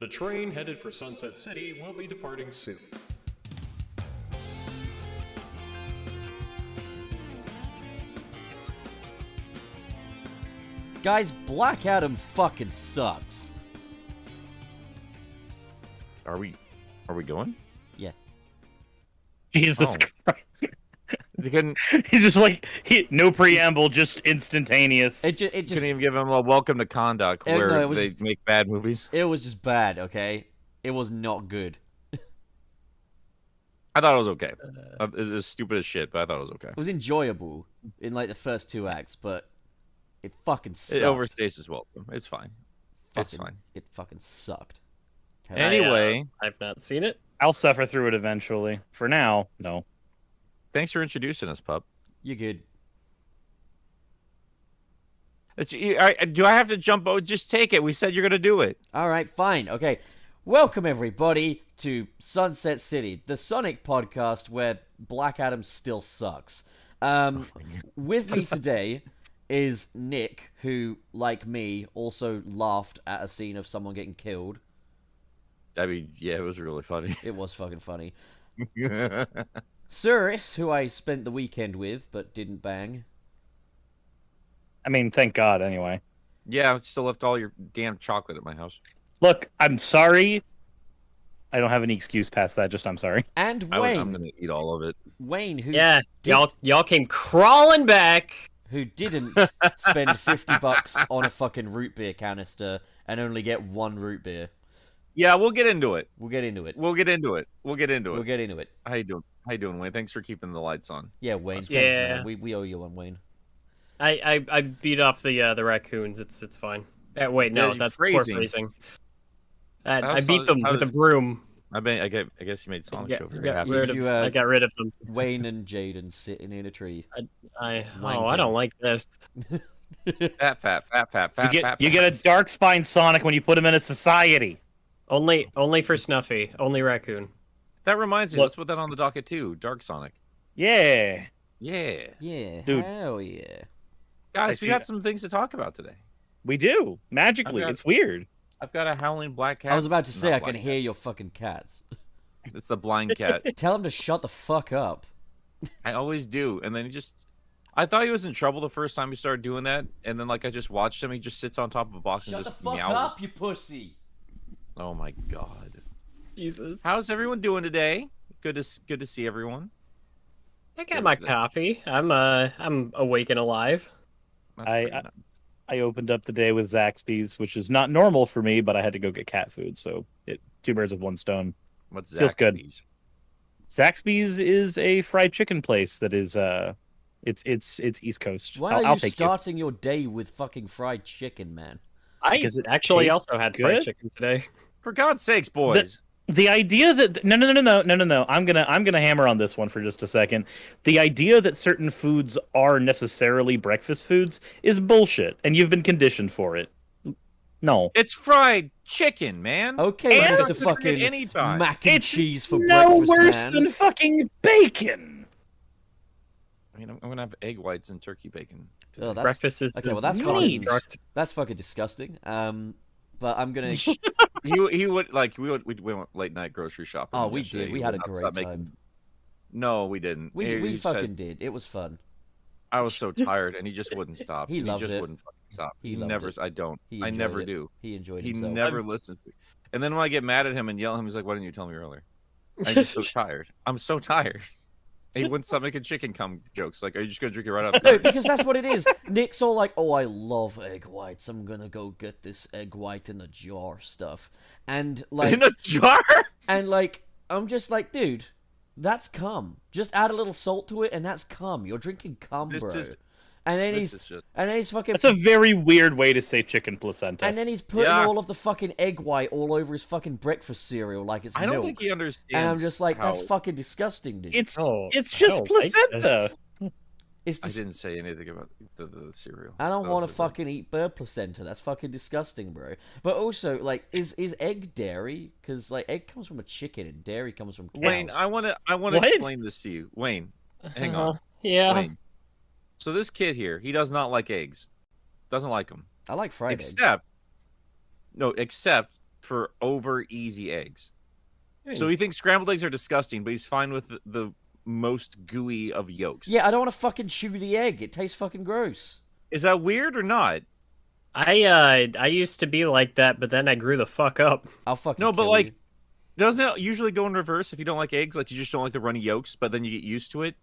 The train headed for Sunset City will be departing soon. Guys, Black Adam fucking sucks. Are we? Are we going? Yeah. Jesus Oh. Christ. They couldn't, He's just like he, no preamble, just instantaneous. It just, it just, couldn't even give him a welcome to conduct no, where it was they just- make bad movies. it was just bad. Okay, it was not good. I thought it was okay. Uh, it was stupid as shit, but I thought it was okay. It was enjoyable in like the first two acts, but it fucking sucked. It overstays its welcome. It's fine. It's fine. It fucking sucked. Terrible. Anyway, I've not seen it. I'll suffer through it eventually. For now, no. Thanks for introducing us, pup. you're good. It's, I, I- do I have to jump? Oh, just take it. We said you're gonna do it. All right, fine. Okay. Welcome, everybody, to Sunset City, the Sonic podcast where Black Adam still sucks. Um, with me today is Nick, who, like me, also laughed at a scene of someone getting killed. I mean, yeah, it was really funny. It was fucking funny. yeah, Cirrus, who I spent the weekend with but didn't bang. I mean, thank God. Anyway, Yeah, I still left all your damn chocolate at my house. look, I'm sorry. I don't have any excuse past that. Just I'm sorry. And I was, Wayne, I'm gonna eat all of it. Wayne, who Yeah, did- y'all y'all came crawling back. who didn't spend 50 bucks on a fucking root beer canister and only get one root beer. Yeah, we'll get into it. We'll get into it. We'll get into it. We'll get into it. We'll get into it. How you doing? How you doing, Wayne? Thanks for keeping the lights on. Yeah, Wayne. Yeah. Man. We, we owe you one, Wayne. I, I, I beat off the uh, the raccoons. It's it's fine. Uh, wait, no, Yeah, that's phrasing. poor phrasing. Uh, How I beat them how with a broom. I bet. I, get, I guess you made I Sonic got, show very got happy. rid of, You, uh, I got rid of them. Wayne and Jaden sitting in a tree. I Wine oh, I don't like this. Fat, fat, fat, fat, fat, You get fat. you get a dark spine Sonic when you put him in a society. Only only for Snuffy. Only raccoon. That reminds me. Look- Let's put that on the docket too. Dark Sonic. Yeah. Yeah, Yeah, Dude. hell yeah. guys, see we got that. some things to talk about today. We do magically. got- it's weird. I've got a howling black cat. I was about to say, I can black hear your fucking cats. It's the blind cat. Tell him to shut the fuck up. I always do, and then he just. I thought he was in trouble the first time he started doing that, and then like I just watched him. He just sits on top of a box and just goes, Shut the fuck meows. up, you pussy. Oh my god. Jesus. How's everyone doing today? Good to good to see everyone. I got my coffee. I'm uh I'm awake and alive. That's I- pretty I- I opened up the day with Zaxby's, which is not normal for me, but I had to go get cat food, so it two birds with one stone. What's feels good. Zaxby's? Zaxby's is a fried chicken place that is uh, it's it's it's East Coast. Why I'll, are I'll you take starting your day with fucking fried chicken, man? I Because it actually also had fried chicken today. For God's sakes, boys the idea that no no no no no no no. I'm gonna i'm gonna hammer on this one for just a second. The idea that certain foods are necessarily breakfast foods is bullshit and you've been conditioned for it. No. It's fried chicken man. Okay and it's a fucking anytime. mac and it's cheese for no breakfast, worse man. than fucking bacon. I mean i'm, I'm gonna have egg whites and turkey bacon. Oh, breakfast is okay well that's meat. that's fucking disgusting. Um but i'm gonna he he would like we would we went late night grocery shopping. Oh, we yesterday. did. We He had a great time. making- No, we didn't. We He- we he said- fucking did. It was fun. I was so tired, and he just wouldn't stop. He loved just it. wouldn't fucking stop. He He, never. it. I don't. I never it. do. He enjoyed He himself. never listens to me. And then when I get mad at him and yell at him, he's like, "Why didn't you tell me earlier?" I'm just so tired. I'm so tired. He wouldn't stop making chicken cum jokes. Like, are you just gonna drink it right out? No, because that's what it is. Nick's all like, "Oh, I love egg whites. I'm gonna go get this egg white in the jar stuff," and like, in a jar? and like, I'm just like, dude, that's cum. Just add a little salt to it, and that's cum. You're drinking cum, This bro. is- and then This he's is just. and then he's fucking That's a very weird way to say chicken placenta. and then he's putting Yeah. all of the fucking egg white all over his fucking breakfast cereal like it's I don't milk. think he understands. and I'm just like, that's fucking disgusting, dude. it's Oh, it's just placenta. this. it's I didn't say anything about the, the cereal. I don't want to was thing. fucking eat bird placenta. That's fucking disgusting, bro. But also, like, is is egg dairy? Because like, egg comes from a chicken, and dairy comes from cows. Wayne, I want to. I want to explain this to you, Wayne. Hang on, Uh, yeah. Wayne. So this kid here, he does not like eggs. Doesn't like them. I like fried eggs. except, no, except for over easy eggs. So he thinks scrambled eggs are disgusting, but he's fine with the, the most gooey of yolks. Yeah, I don't want to fucking chew the egg. It tastes fucking gross. Is that weird or not? I uh I used to be like that, but then I grew the fuck up. I'll fucking No, but kill like, you. doesn't it usually go in reverse if you don't like eggs? Like you just don't like the runny yolks, but then you get used to it,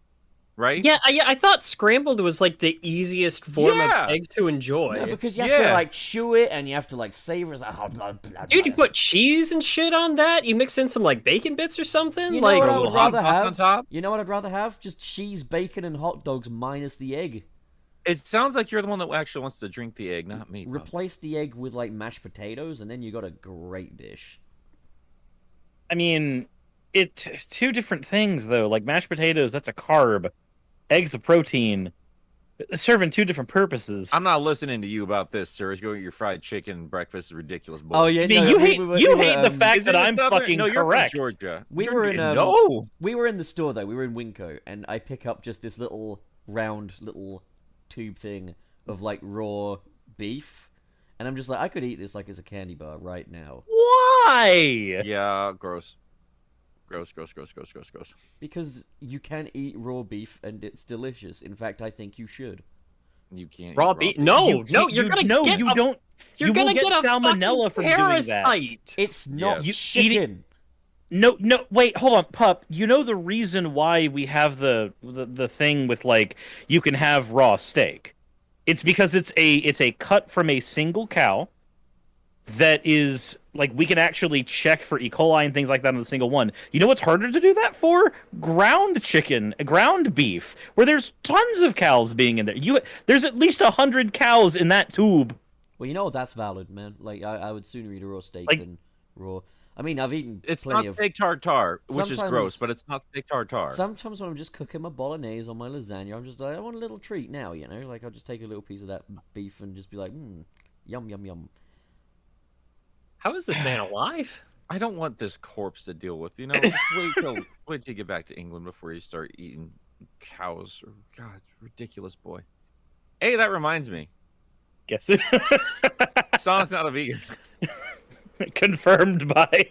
right? Yeah, I, I thought scrambled was like the easiest form Yeah. of egg to enjoy. No, because you have to like chew it and you have to like savor it. It's like, blah, blah, blah, Dude, you blah. put cheese and shit on that? You mix in some like bacon bits or something? You know like what I would hot rather sauce on have? top? You know what I'd rather have? Just cheese, bacon, and hot dogs minus the egg. It sounds like you're the one that actually wants to drink the egg, not me. Bob. Replace the egg with like mashed potatoes, and then you got a great dish. I mean, it- it's two different things though. Like mashed potatoes, that's a carb. Eggs of protein. Serving two different purposes. I'm not listening to you about this, sir. It's going your fried chicken breakfast is ridiculous. Boy. Oh yeah, I mean, no, you we- hate we were- you we were, hate the um, fact that I'm Southern- fucking no, you're correct. From Georgia. We You're- were in, um, no. we were in the store though. We were in Winco, and I pick up just this little round little tube thing of like raw beef, and I'm just like, I could eat this like it's a candy bar right now Why? Yeah, gross. Gross, gross, gross, gross, gross, gross. because you can eat raw beef and it's delicious. In fact, I think you should. You can't. raw eat beef. beef. No, You- no, you- you're you- gonna no, get you a- don't. You're you gonna get get a salmonella from fucking doing that. parasite. It's not You eat it- chicken. No, no, wait, hold on, pup. You know the reason why we have the, the the thing with like you can have raw steak. It's because it's a it's a cut from a single cow that is like we can actually check for E. coli and things like that on the single one. You know what's harder to do that for? Ground chicken, ground beef, where there's tons of cows being in there. You there's at least a hundred cows in that tube. Well, you know that's valid, man. Like I, I would sooner eat a raw steak Like- than raw. I mean, I've eaten It's plenty not of. steak tartare, which is gross, but it's not steak tartare. Sometimes when I'm just cooking my bolognese or my lasagna, I'm just like, I want a little treat now, you know. Like I'll just take a little piece of that beef and just be like, hmm, yum yum yum. How is this man alive? I don't want this corpse to deal with. You know, just wait till wait till you get back to England before you start eating cows. Or, God, it's ridiculous, boy. Hey, that reminds me, Guess it. Sonic's not a vegan. confirmed by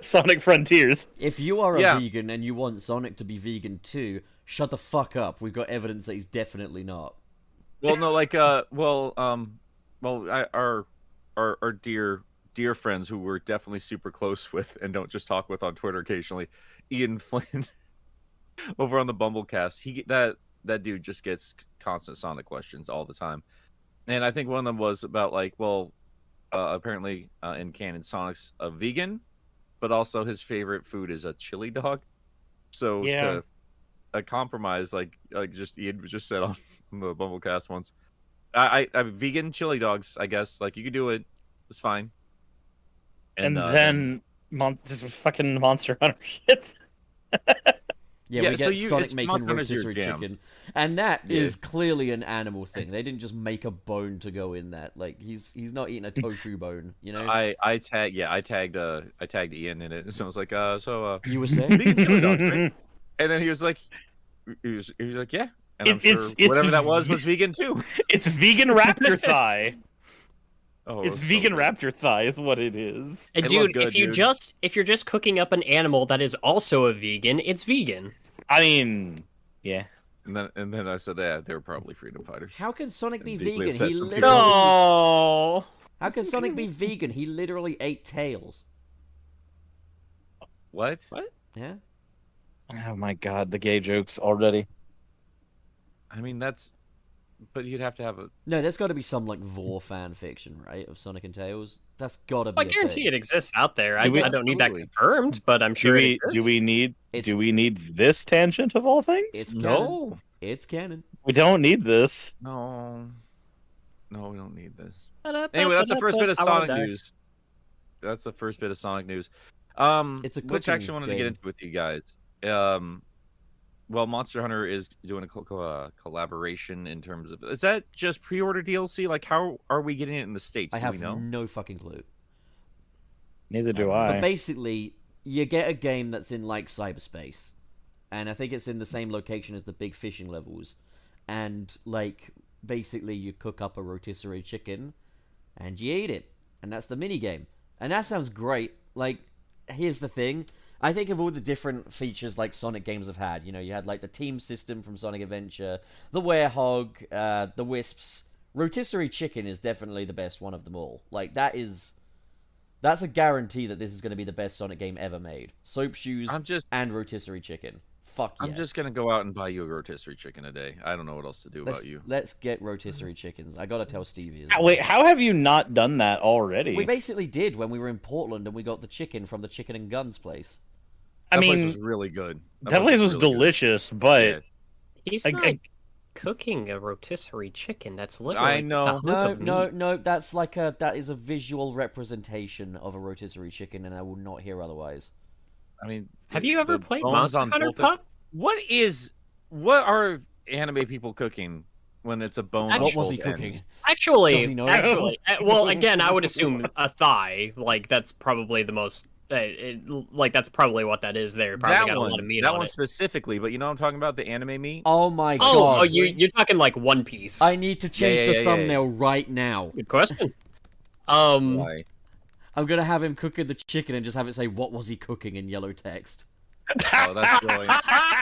Sonic Frontiers. If you are a Yeah. vegan and you want Sonic to be vegan too, shut the fuck up. We've got evidence that he's definitely not. Well, no, like, uh, well, um, well, I, our, our, our dear, dear friends who we're definitely super close with and don't just talk with on Twitter occasionally, Ian Flynn, over on the BumbleKast, he that that dude just gets constant Sonic questions all the time, and I think one of them was about like, well, uh, apparently uh, in canon, Sonic's a vegan, but also his favorite food is a chili dog. So Yeah. to a compromise, like like just Ian just said on the BumbleKast once, I, I, I vegan chili dogs. I guess like you could do it. It's fine. And, uh, then mon- this fucking Monster Hunter shit. Yeah, Yeah, we so get you- Sonic it's making Monster Hunter's rotisserie chicken, and that Yeah. is clearly an animal thing. They didn't just make a bone to go in that. Like he's he's not eating a tofu bone, you know. I I tag yeah I tagged uh I tagged Ian in it. And so I was like uh so uh You were saying? vegan chili dogs, right? and then he was like he was he was like yeah. And I'm It- it's- sure it's whatever that was was vegan too. it's vegan raptor thigh. Oh, It's vegan good. raptor thigh is what it is. And dude, good, if you dude. just if you're just cooking up an animal that is also a vegan, it's vegan. I mean, yeah. And then and then I said yeah they were probably freedom fighters. How can Sonic be And deeply vegan? He some literally. people. No. How can Sonic be vegan? He literally ate tails. What? What? Yeah. Oh my god, the gay jokes already. I mean that's but you'd have to have a No, there's got to be some like vor fan fiction, right, of Sonic and Tails. That's got to be. I guarantee thing. it exists out there. I, Do we- I don't need that confirmed, but I'm Do sure we it do we need It's- do we need this tangent of all things? It's canon. no It's canon. we don't need this. no no we don't need this. Anyway, that's the first bit of Sonic news. That's the first bit of Sonic news. Um, It's a which cooking actually wanted to get into with you guys. Um, well, Monster Hunter is doing a co- co- uh, collaboration in terms of is that just pre-order DLC? Like, how are we getting it in the states? I Do have we know? no fucking clue. Neither do I. But basically, you get a game that's in like cyberspace, and I think it's in the same location as the big fishing levels, and like basically you cook up a rotisserie chicken, and you eat it, and that's the mini game. And that sounds great. Like, here's the thing. I think of all the different features like Sonic games have had. You know, you had like the team system from Sonic Adventure, the Werehog, uh, the Wisps. Rotisserie Chicken is definitely the best one of them all. Like that is, that's a guarantee that this is going to be the best Sonic game ever made. Soap shoes I'm just and Rotisserie Chicken. Fuck yeah. I'm just gonna go out and buy you a rotisserie chicken a day. I don't know what else to do let's, about you. let's get rotisserie chickens. I gotta tell Stevie. As well. Wait, how have you not done that already? We basically did when we were in Portland and we got the chicken from the Chicken and Guns place. I That place mean, was really good. that place was really good. delicious, but Yeah. He's I- not I- cooking a rotisserie chicken. That's literally I know. a No, of no, meat. no. That's like a that is a visual representation of a rotisserie chicken, and I will not hear otherwise. I mean, Have the- you ever played bones Monster on Hunter Pup? What is? What are anime people cooking when it's a bone? on What was he cooking? Actually, he actually, uh, well, again, I would assume a thigh. Like that's probably the most. Uh, it, like that's probably what that is. There probably that got one, a lot of meat that on one it. specifically, but you know what I'm talking about the anime meat. Oh my Oh, god! oh, you you're talking like One Piece. I need to change yeah, the yeah, yeah, thumbnail right now. Good question. Um, Why? I'm gonna have him cooking the chicken and just have it say "What was he cooking?" in yellow text. Oh, that's brilliant.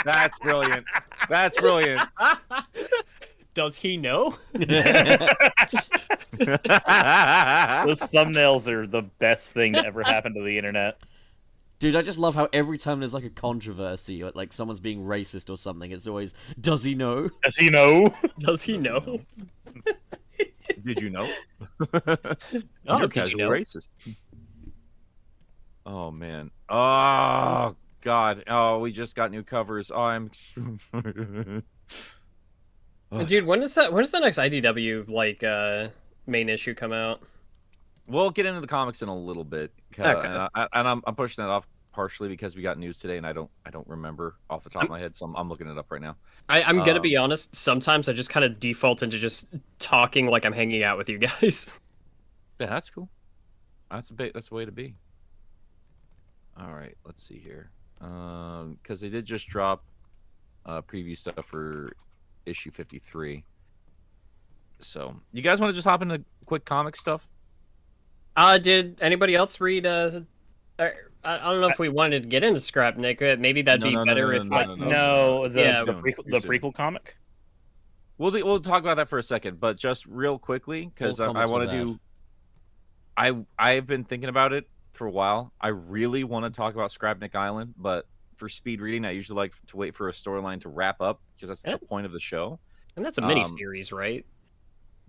That's brilliant. That's brilliant. does he know? those thumbnails are the best thing to ever happen to the internet. Dude, I just love how every time there's like a controversy or like someone's being racist or something, it's always "Does he know?" Does he know, Does he know? Did you know? Oh, You're casual you know? racist. Oh man. Oh god. Oh, we just got new covers. Oh, I'm. Ugh. Dude, when does that? When's the next IDW like uh main issue come out? We'll get into the comics in a little bit, Okay. and, I, and I'm, I'm pushing that off partially because we got news today, and I don't I don't remember off the top of my head, so I'm, I'm looking it up right now. I, I'm gonna Um, be honest. Sometimes I just kind of default into just talking like I'm hanging out with you guys. Yeah, that's cool. That's a bit. That's the way to be. All right, let's see here. Um, because they did just drop uh preview stuff for issue 53. So, you guys want to just hop into quick comic stuff? Uh, did anybody else read? Uh, uh, I I don't know if we wanted to get into Scrapnik. Maybe that'd No, be no, no, better no, if no, like no, no, no. the, Yeah. the, prequel, the prequel comic. We'll do, we'll talk about that for a second, but just real quickly because All I, I want to do. I I've been thinking about it for a while. I really want to talk about Scrapnik Island, but for speed reading, I usually like to wait for a storyline to wrap up because that's the point of the show. and that's a mini Um, series, right?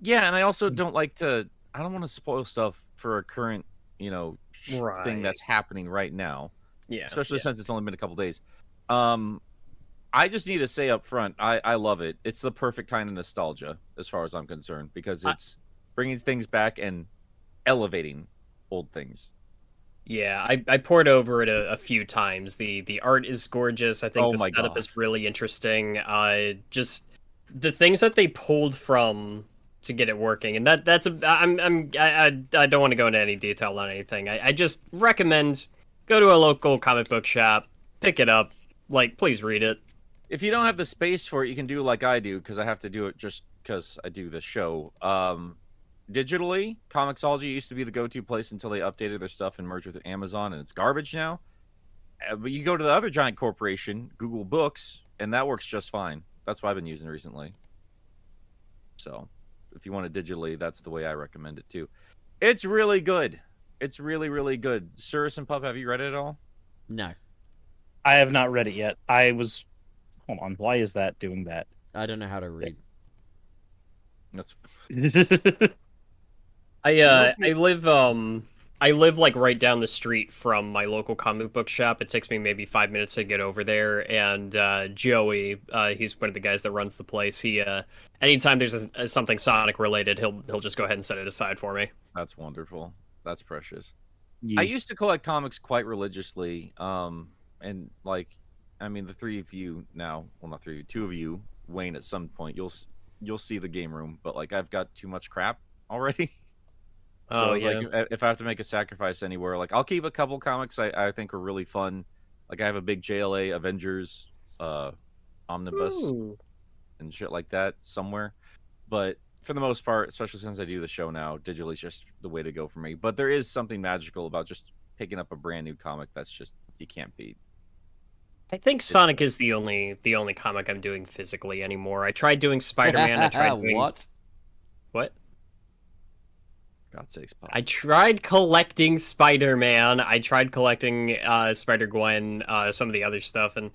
Yeah, and I also don't like to. I don't want to spoil stuff for a current, you know, sh- thing that's happening right now. Yeah, especially yeah. since it's only been a couple days. Um, I just need to say up front, I I love it. It's the perfect kind of nostalgia, as far as I'm concerned, because I- it's bringing things back and elevating old things. Yeah, I, I poured over it a, a few times. The the art is gorgeous. I think Oh the setup God. is really interesting. Uh, just the things that they pulled from to get it working, and that that's a I'm I'm I I, I don't want to go into any detail on anything. I, I just recommend go to a local comic book shop, pick it up. Like, please read it. If you don't have the space for it, you can do like I do, because I have to do it just because I do the show. Um, digitally, Comixology used to be the go-to place until they updated their stuff and merged with Amazon, and it's garbage now. Uh, but you go to the other giant corporation, Google Books, and that works just fine. That's what I've been using recently. So, if you want it digitally, that's the way I recommend it too. It's really good. It's really, really good. Cirrus and Pup, have you read it at all? No, I have not read it yet. I was. Hold on. Why is that doing that? I don't know how to read. That's I uh I live um I live like right down the street from my local comic book shop. It takes me maybe five minutes to get over there. And uh, Joey, uh, he's one of the guys that runs the place. He uh, anytime there's a, a- something Sonic related, he'll he'll just go ahead and set it aside for me. that's wonderful. That's precious. You- I used to collect comics quite religiously. Um, and like, I mean, the three of you now, well, not three two of you, Wayne, at some point, you'll you'll see the game room. But like, I've got too much crap already. So Oh I was yeah, like, if- if I have to make a sacrifice anywhere, like I'll keep a couple comics I, I think are really fun. Like I have a big JLA Avengers uh omnibus Ooh. and shit like that somewhere. But for the most part, especially since I do the show now, digital is just the way to go for me. But there is something magical about just picking up a brand new comic that's just you can't beat. I think Sonic is the only the only comic I'm doing physically anymore. I tried doing Spider Man. I tried doing what? what? God sakes, Pop. I tried collecting Spider Man. I tried collecting uh, Spider Gwen, uh, some of the other stuff, and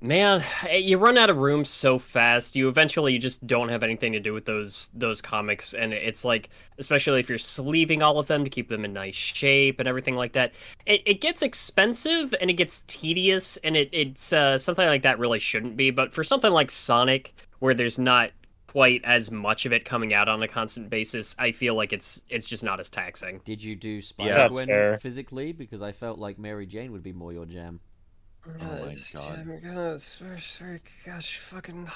man, eh, you run out of room so fast. You eventually you just don't have anything to do with those those comics, and it's like, especially if you're sleeving all of them to keep them in nice shape and everything like that, it, it gets expensive and it gets tedious, and it, it's uh, something like that really shouldn't be. But for something like Sonic, where there's not quite as much of it coming out on a constant basis, I feel like it's it's just not as taxing. Did you do that's Spider Gwen fair. physically? Because I felt like Mary Jane would be more your jam. Oh my God. Gosh, fucking.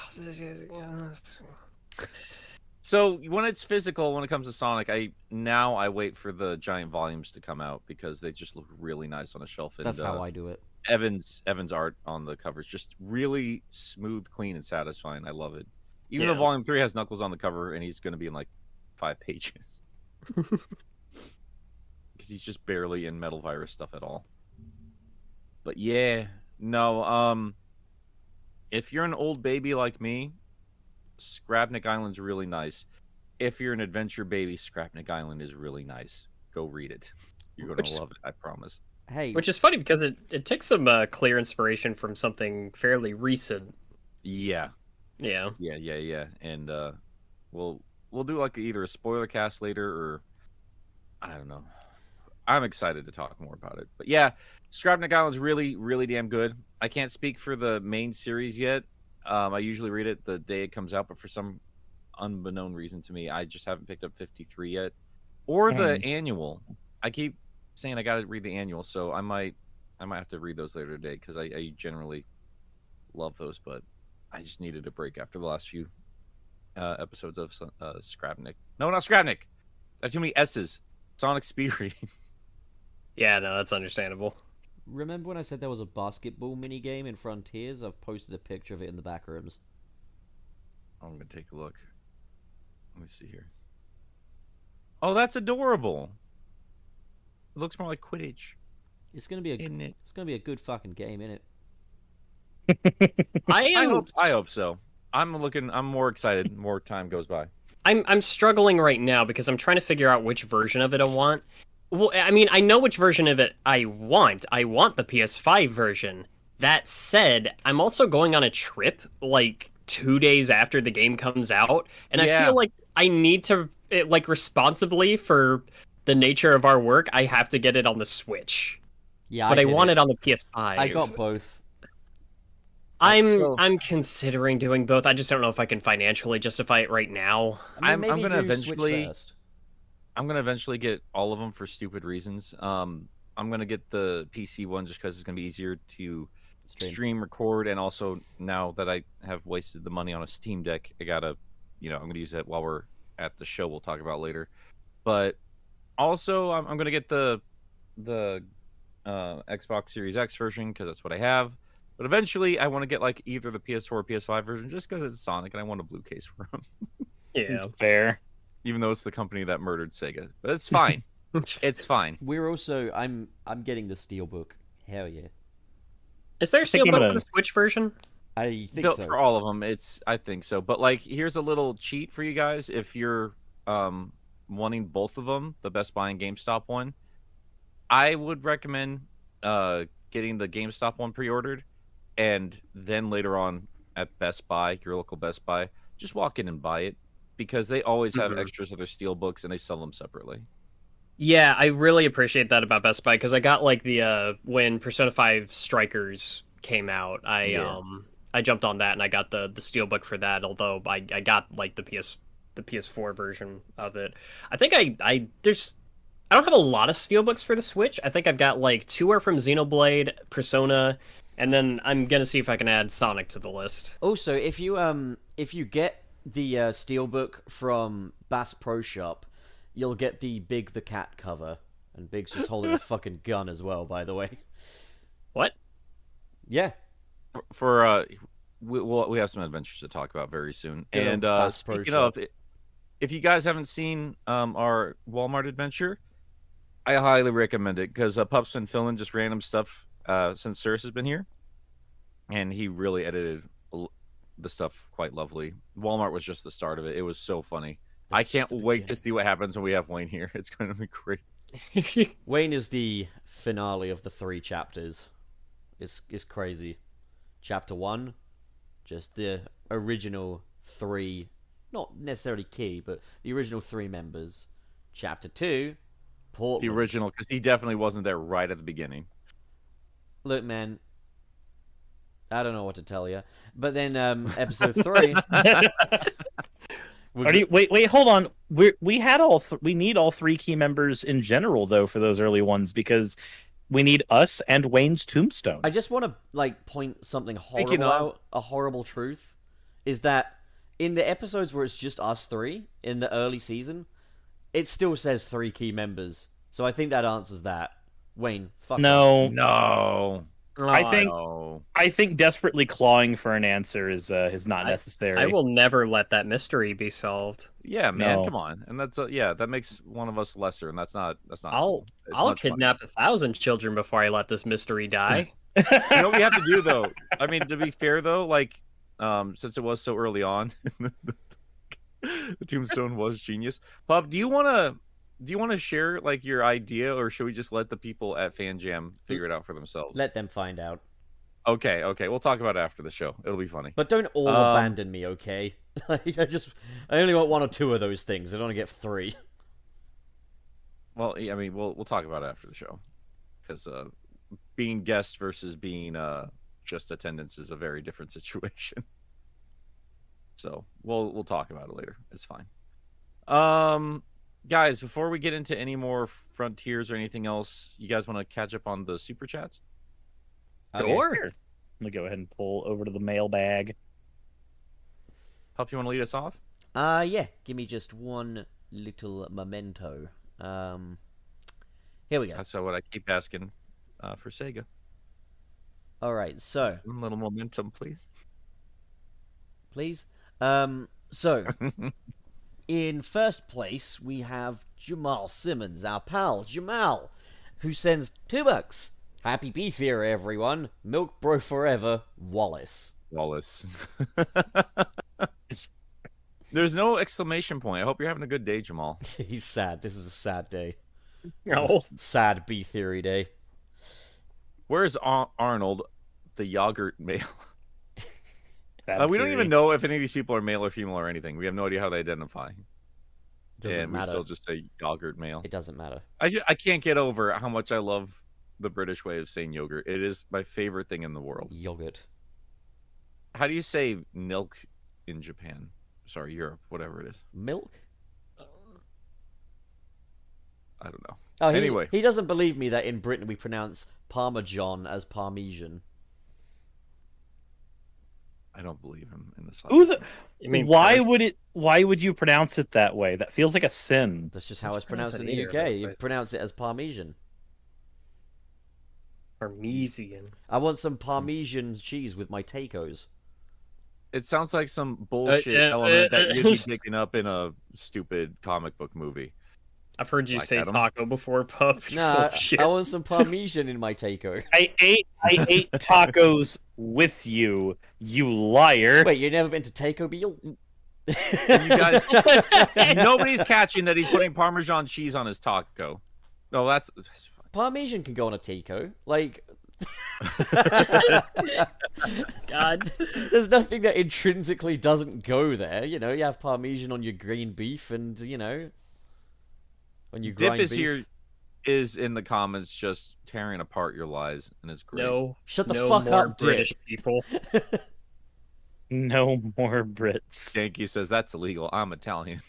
So when it's physical, when it comes to Sonic, I now I wait for the giant volumes to come out because they just look really nice on a shelf. And, That's how uh, I do it. Evans Evans art on the covers just really smooth, clean, and satisfying. I love it. Even Yeah. though Volume Three has Knuckles on the cover, and he's going to be in like five pages because he's just barely in Metal Virus stuff at all. But yeah, no. Um, if you're an old baby like me, Scrapnik Island's really nice. If you're an adventure baby, Scrapnik Island is really nice. Go read it. You're going Which to is- love it. I promise. Hey, Which is funny because it, it takes some uh, clear inspiration from something fairly recent. Yeah. Yeah. Yeah, yeah, yeah. And uh we'll we'll do like either a spoiler cast later or I don't know. I'm excited to talk more about it. But yeah, Scrapnik Island's really, really damn good. I can't speak for the main series yet. Um, I usually read it the day it comes out, but for some unbeknown reason to me, I just haven't picked up 53 yet. Or the annual. I keep saying I gotta read the annual, so I might I might have to read those later today because I, I generally love those, but I just needed a break after the last few uh, episodes of uh, Scrapnik. No, not Scrapnik. I have too many S's. Sonic speed reading. Yeah, no, that's understandable. remember when I said there was a basketball mini game in Frontiers? I've posted a picture of it in the back rooms. I'm gonna take a look. Let me see here. Oh, that's adorable. It looks more like Quidditch, It's gonna be a isn't it? it's gonna be a good fucking game, innit? I I am hope. I hope so. I'm looking. I'm more excited. More time goes by. I'm I'm struggling right now because I'm trying to figure out which version of it I want. Well, I mean, I know which version of it I want. I want the PS5 version. That said, I'm also going on a trip like 2 days after the game comes out, and I feel like I need to it, like responsibly for the nature of our work, I have to get it on the Switch. Yeah, but I, did want it. on the PS5. I got both. I'm So- I'm considering doing both. I just don't know if I can financially justify it right now. I I'm- mean, I'm maybe gonna eventually- I'm gonna eventually get all of them for stupid reasons. Um, I'm gonna get the PC one just because it's gonna be easier to Stream. stream. record, and also now that I have wasted the money on a Steam Deck, I gotta, you know, I'm gonna use that while we're at the show. We'll talk about later. But also, I'm, I'm gonna get the the uh, Xbox Series X version because that's what I have. But eventually, I want to get like either the PS4 or PS5 version just because it's Sonic, and I want a blue case for them. Yeah. It's fair. even though it's the company that murdered Sega. But it's fine. it's fine. We're also I'm I'm getting the Steelbook. Hell yeah. Is there a Steelbook gonna- the Switch version? I think Though- so. For all of them, it's I think so. But like, here's a little cheat for you guys if you're um wanting both of them, the Best Buy and GameStop one. I would recommend uh getting the GameStop one pre-ordered, and then later on at Best Buy, your local Best Buy, just walk in and buy it because they always have Mhm. extras of their steel books and they sell them separately. Yeah, I really appreciate that about Best Buy because I got like the uh when Persona 5 Strikers came out, I Yeah. um I jumped on that and I got the the steelbook for that, although I I got like the PS the PS4 version of it. I think I I there's I don't have a lot of steelbooks for the Switch. I think I've got like two are from Xenoblade, Persona, and then I'm gonna see if I can add Sonic to the list. Also, if you um if you get the uh, Steelbook from Bass Pro Shop, you'll get the Big the Cat cover, and Big's just holding a fucking gun as well. By the way, What? yeah, for, for uh we we'll, we have some adventures to talk about very soon Good and uh Bass Pro speaking Shop. of it, if you guys haven't seen um, our Walmart adventure, I highly recommend it because uh, Pup's been filming just random stuff uh, since Cirrus has been here, and he really edited l- the stuff quite lovely. Walmart was just the start of it. It was so funny. I can't just the wait to see what happens when we have Wayne here. It's going to be great. Wayne is the finale of the three chapters. It's it's crazy. Chapter one, just the original three, not necessarily key, but the original three members. Chapter two, Portland. The original, because he definitely wasn't there right at the beginning. Look, man. I don't know what to tell you. But then um, episode three. Are you, wait, wait, hold on. We we had all th- we need all three key members in general though for those early ones because we need us and Wayne's tombstone. I just want to like point something horrible of- out. A horrible truth is that in the episodes where it's just us three in the early season, it still says three key members. So I think that answers that. Wayne, fuck. off. no, No. I think No. I think desperately clawing for an answer is uh, is not I- necessary. I will never let that mystery be solved. Yeah, man, No. come on. And that's uh, yeah, that makes one of us lesser, and that's not that's not. I'll I'll much fun. kidnap a thousand children before I let this mystery die. You know what we have to do though. I mean, to be fair though, like um, since it was so early on, the tombstone was genius. Pup, do you want to do you want to share like your idea, or should we just let the people at Fan Jam figure it out for themselves? Let them find out. Okay, okay, we'll talk about it after the show. It'll be funny. But don't all Um, abandon me, okay? Like, I just, I only want one or two of those things. I don't want to get three. Well, I mean, we'll we'll talk about it after the show, because uh, being guest versus being uh, just attendance is a very different situation. So we'll we'll talk about it later. It's fine. Um, guys, before we get into any more frontiers or anything else, you guys want to catch up on the super chats? Okay. Sure. Let me go ahead and pull over to the mailbag. Help you want to lead us off? Uh, yeah. Give me just one little memento. Um, here we go. That's uh, what I keep asking uh, for Sega. All right. So, One little momentum, please. please. Um, so in first place we have Jamal Simmons, our pal Jamal, who sends two bucks. Happy beef here, everyone. Milk bro forever, Wallace. Wallace. There's no exclamation point. I hope you're having a good day, Jamal. He's sad. This is a sad day. No. Sad B theory day. Where's Ar- Arnold, the yogurt male? Uh, we don't even know if any of these people are male or female or anything. We have no idea how they identify. Doesn't and we still just say yogurt male. It doesn't matter. I, ju- I can't get over how much I love the British way of saying yogurt. It is my favorite thing in the world. Yogurt. How do you say milk in Japan? Sorry, Europe, whatever it is. Milk? I don't know. Oh, he, Anyway. he doesn't believe me that in Britain we pronounce Parmesan as Parmesan. I don't believe him in this. Who the? You mean why French? would it? Why would you pronounce it that way? That feels like a sin. That's just how it's pronounce pronounced in the either UK. those You pronounce it as Parmesan. Parmesan? I want some Parmesan cheese with my tacos. It sounds like some bullshit uh, element uh, that you'd be uh, picking up in a stupid comic book movie. I've heard you Black say Adam. taco before, pup. You Nah, I, of shit. I want some Parmesan in my taco. I ate. I ate tacos with you, you liar. Wait, you've never been to Taco Bell? You guys, nobody's catching that he's putting Parmesan cheese on his taco. No, that's, that's. Parmesan can go on a taco. Like, God. there's nothing that intrinsically doesn't go there. You know, you have Parmesan on your green beef, and you know, when you Dip is beef. here, is in the comments just tearing apart your lies, and it's great. No. Shut the no fuck more up, British Dip. people. No more Brits. Yankee says that's illegal. I'm Italian.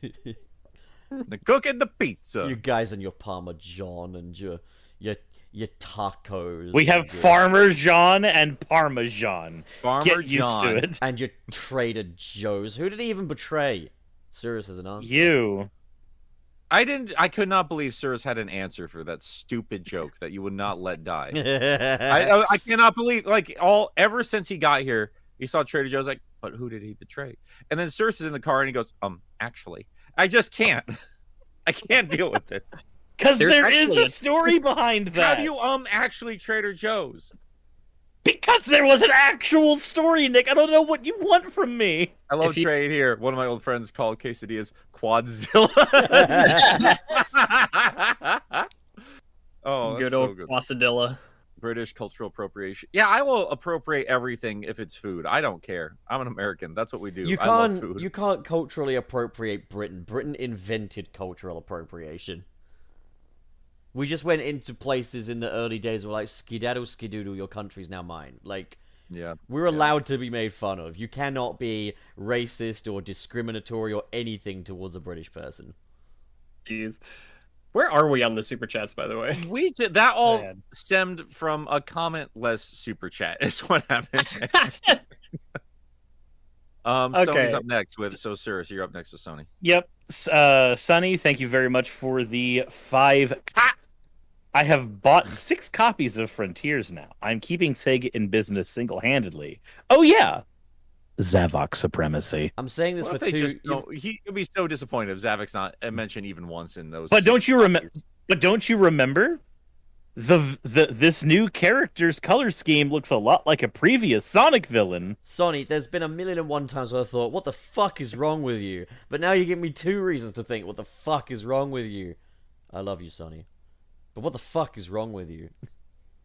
the cooking the pizza. You guys and your Parmesan and your your your tacos. We have your- Farmer John and Parmesan. Farmer Get used John. to it. and your Trader Joe's. Who did he even betray? Cyrus has an answer. You. I didn't. I could not believe Cyrus had an answer for that stupid joke that you would not let die. I, I I cannot believe like all ever since he got here, he saw Trader Joe's like, but who did he betray? And then Sirs is in the car and he goes, um, actually, I just can't. I can't deal with it. Because actually a a- story behind that. How do you um actually Trader Joe's? Because there was an actual story, Nick. I don't know what you want from me. I love If you- trade here. One of my old friends called quesadillas Quadzilla. oh, that's good so old good. Quesadilla. British cultural appropriation. Yeah, I will appropriate everything if it's food. I don't care. I'm an American. That's what we do. You I love can't food. you can't culturally appropriate Britain. Britain invented cultural appropriation. We just went into places in the early days where like skidaddle, skidoodle, your country's now mine. Like Yeah. we're allowed to be made fun of. You cannot be racist or discriminatory or anything towards a British person. Jeez. Where are we on the super chats, by the way? We did that all Man. stemmed from a comment-less super chat. Is what happened. um, Sony's up next with so Cirrus. You're up next with Sony. Yep. S- Uh, Sonny, thank you very much for the five. I have bought six copies of Frontiers now. I'm keeping Sega in business single handedly. Oh, yeah. Zavok supremacy. I'm saying this What for if they two. just don't- he would be so disappointed if Zavok's not uh, mentioned even once in those. But don't you remember? But don't you remember? The the this new character's color scheme looks a lot like a previous Sonic villain. Sonny, there's been a million and one times where I thought, what the fuck is wrong with you? But now you give me two reasons to think, what the fuck is wrong with you? I love you, Sonny. But what the fuck is wrong with you?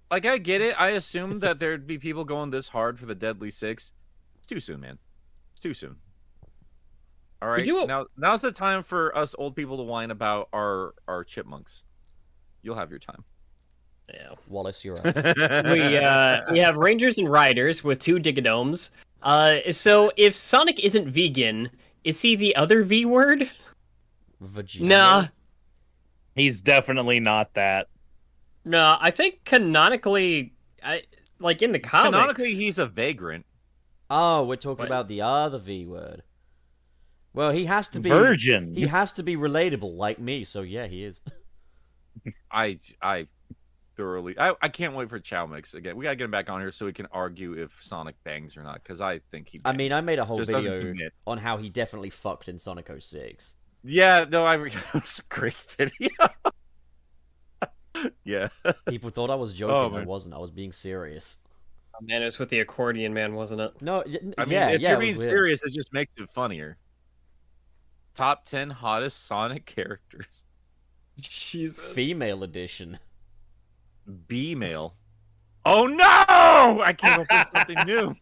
Like I get it. I assumed that there'd be people going this hard for the Deadly Six. It's too soon, man. It's too soon. All right. do it- Now now's the time for us old people to whine about our our chipmunks. You'll have your time. Yeah. Wallace, you're up. we uh we have rangers and riders with two digadomes. Uh, so if Sonic isn't vegan, is he the other V word? Vagina. Nah, He's definitely not that. no. I think canonically, I like in the comics. Canonically, he's a vagrant. Oh, we're talking What? about the other V word. Well, he has to be Virgin. He has to be relatable like me, so yeah, he is. I I thoroughly. I, I can't wait for Chow Mix again. We gotta get him back on here so we can argue if Sonic bangs or not. Because I think he. I mean, I made a whole Just video on how he definitely fucked in Sonic 06. Yeah. No. I. It was a great video. yeah. People thought I was joking. Oh, I wasn't. I was being serious. Oh, man, it was with the accordion man, wasn't it? No, y- I mean, yeah, if yeah. you're being weird. serious, it just makes it funnier. Top ten hottest Sonic characters. Jesus. Female edition. B mail. Oh no! I came up with something new.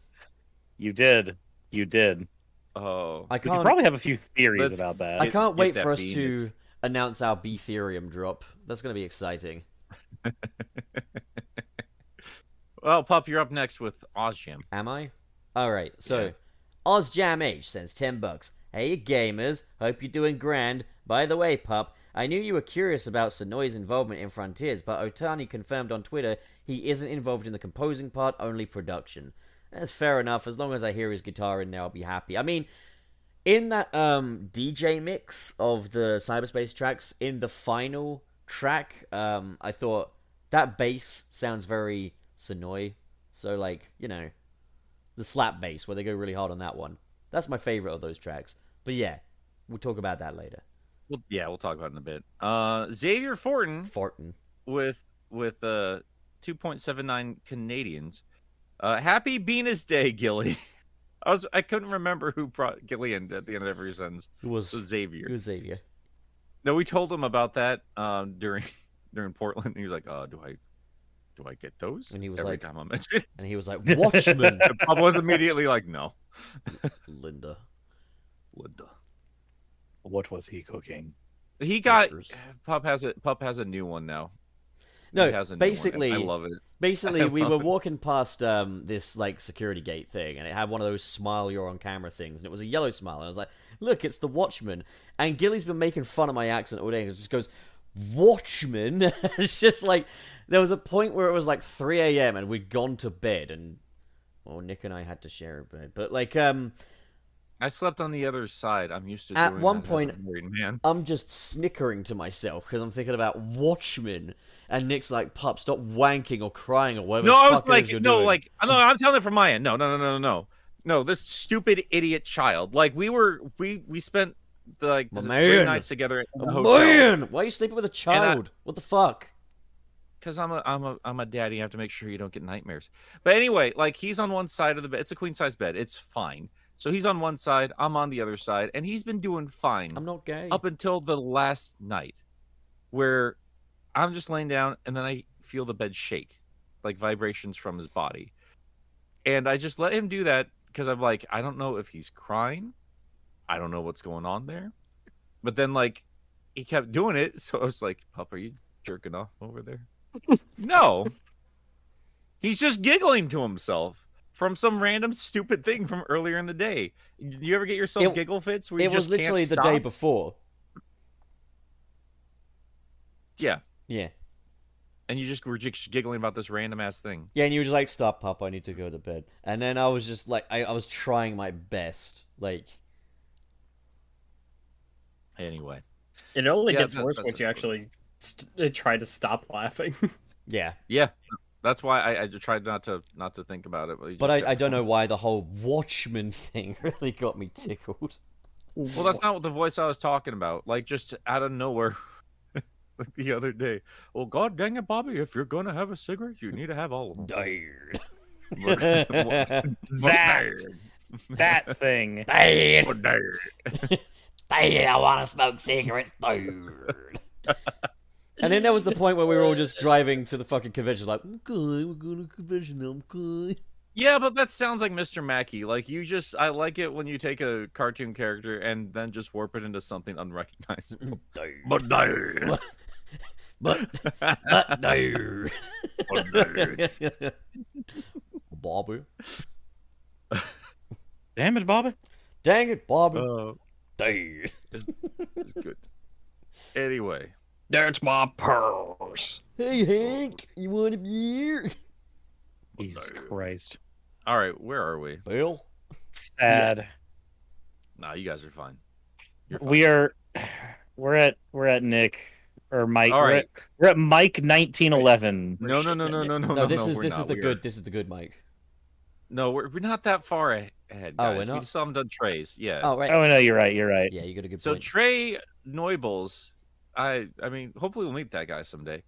You did. You did. Oh. I could can't. probably have a few theories about that. I can't get wait that for us bean. to announce our Beetherium drop. That's gonna be exciting. Well, Pup, you're up next with Ozjam. Am I? All right. So, Yeah. OzJam H sends ten bucks. Hey gamers, hope you're doing grand. By the way, pup, I knew you were curious about Senoue's involvement in Frontiers, but Ohtani confirmed on Twitter he isn't involved in the composing part, only production. That's fair enough. As long as I hear his guitar in there, I'll be happy. I mean, in that um DJ mix of the cyberspace tracks, in the final track, um, I thought that bass sounds very Senoue. So like, you know, the slap bass where they go really hard on that one. That's my favorite of those tracks. But yeah, we'll talk about that later. Well, yeah, we'll talk about it in a bit. Uh, Xavier Fortin Fortin. with with uh 2.79 Canadians. Uh, happy Venus Day, Gilly. I was I couldn't remember who brought Gillian at the end of every sentence. Who was So Xavier. who was Xavier? No, we told him about that um during during Portland. And he was like, "Uh, do I do I get those?" And he was every like- time I mention it. And he was like, Watchman Bob was immediately like, "No." Linda. Linda. What was he cooking? He got Peppers. Pup has a Pup has a new one now. No, has a new one, basically I love it. Basically, I we were it. walking past um, this like security gate thing, and it had one of those smile you're on camera things, and it was a yellow smile. And I was like, "Look, it's the Watchman." And Gilly's been making fun of my accent all day. and It just goes, "Watchman." it's just like there was a point where it was like 3 a.m. and we'd gone to bed, and well, Nick and I had to share a bed. But like, um, I slept on the other side. I'm used to At doing one point- married. I'm just snickering to myself because I'm thinking about Watchmen, and Nick's like, "Pup, stop wanking or crying or whatever." No, I was fuck it is like, no, doing." like, no, I'm telling it from my end. No, no, no, no, no, no. no, this stupid idiot child. Like we were, we we spent the, like the three nights together at the hotel. man, why are you sleeping with a child? what the fuck? Because I'm a I'm a I'm a daddy. You have to make sure you don't get nightmares. But anyway, like he's on one side of the bed. It's a queen size bed. It's fine. So he's on one side. I'm on the other side, and he's been doing fine I'm not gay. up until the last night, where I'm just laying down, and then I feel the bed shake, like vibrations from his body, and I just let him do that because I'm like, I don't know if he's crying, I don't know what's going on there, but then like he kept doing it, so I was like, Pup, are you jerking off over there? no, he's just giggling to himself. From some random stupid thing from earlier in the day. Did You ever get yourself It- giggle fits? Where you it was just can't literally the day before. Yeah, Yeah. and you just were just giggling about this random ass thing. Yeah, and you were just like, stop, Pop, I need to go to bed. And then I was just like, I, I was trying my best. Like, Anyway, It only Yeah, gets that- worse that's once you actually st- uh, try to stop laughing. yeah. yeah, that's why I, I tried not to not to think about it. you But I, I don't know why the whole Watchmen thing really got me tickled. Well, that's not what the voice I was talking about. Like just out of nowhere, like the other day. Well, God dang it, Bobby! If you're gonna have a cigarette, you need to have all of them. Tired. That that thing. Tired. but dang. Oh, Tired. I want to smoke cigarettes. Tired. And then there was the point where we were all just driving to the fucking convention, like, okay, we're going to convention now, okay. Yeah, but that sounds like Mr. Mackey. Like you just, I like it when you take a cartoon character and then just warp it into something unrecognizable. Tired. But dang. But, but, tired. But dang. Bobby. Damn it, Bobby. Dang it, Bobby. Uh, oh, Tired. it's good. Anyway, That's my purse. Hey, Hank, you want a beer? Jesus Christ. all right, where are we? Bill? Sad. Nah, you guys are fine. Fine. We are we're at we're at Nick or Mike. All we're, at, we're at Mike nineteen eleven. No, no, no, no, no, no. No, this is this not. is the We are- good. This is the good Mike. No, we're, we're not that far a- ahead, Oh, guys. we're We not? still haven't done Trey's. Yeah. Oh right. Oh no, you're right. You're right. Yeah, you got a good point. so point. Trey Neubles, I I mean, hopefully we'll meet that guy someday.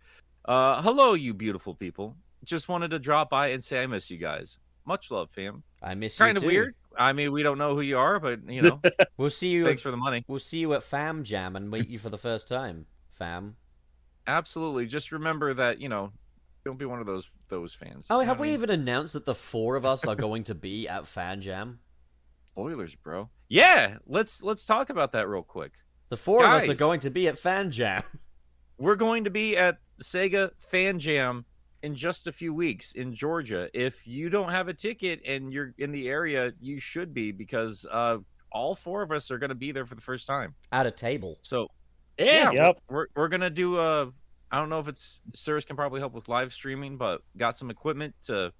Uh, hello, you beautiful people. Just wanted to drop by and say I miss you guys. Much love, fam. I miss you Kind of weird. I mean, we don't know who you are, but you know, We'll see you. thanks At, for the money. we'll see you at Fam Jam and meet you for the first time. Fam. Absolutely. Just remember that you know, don't be one of those those fans. Oh, have we mean? even announced that the four of us are going to be at Fan Jam? spoilers, bro? Yeah, let's let's talk about that real quick. The four of us are going to be at Fan Jam. We're going to be at Sega Fan Jam in just a few weeks in Georgia. If you don't have a ticket and you're in the area, you should be because uh, all four of us are going to be there for the first time. At a table. So Yeah. Yep. we're we're gonna do uh I don't know if it's Cirrus can probably help with live streaming, but got some equipment to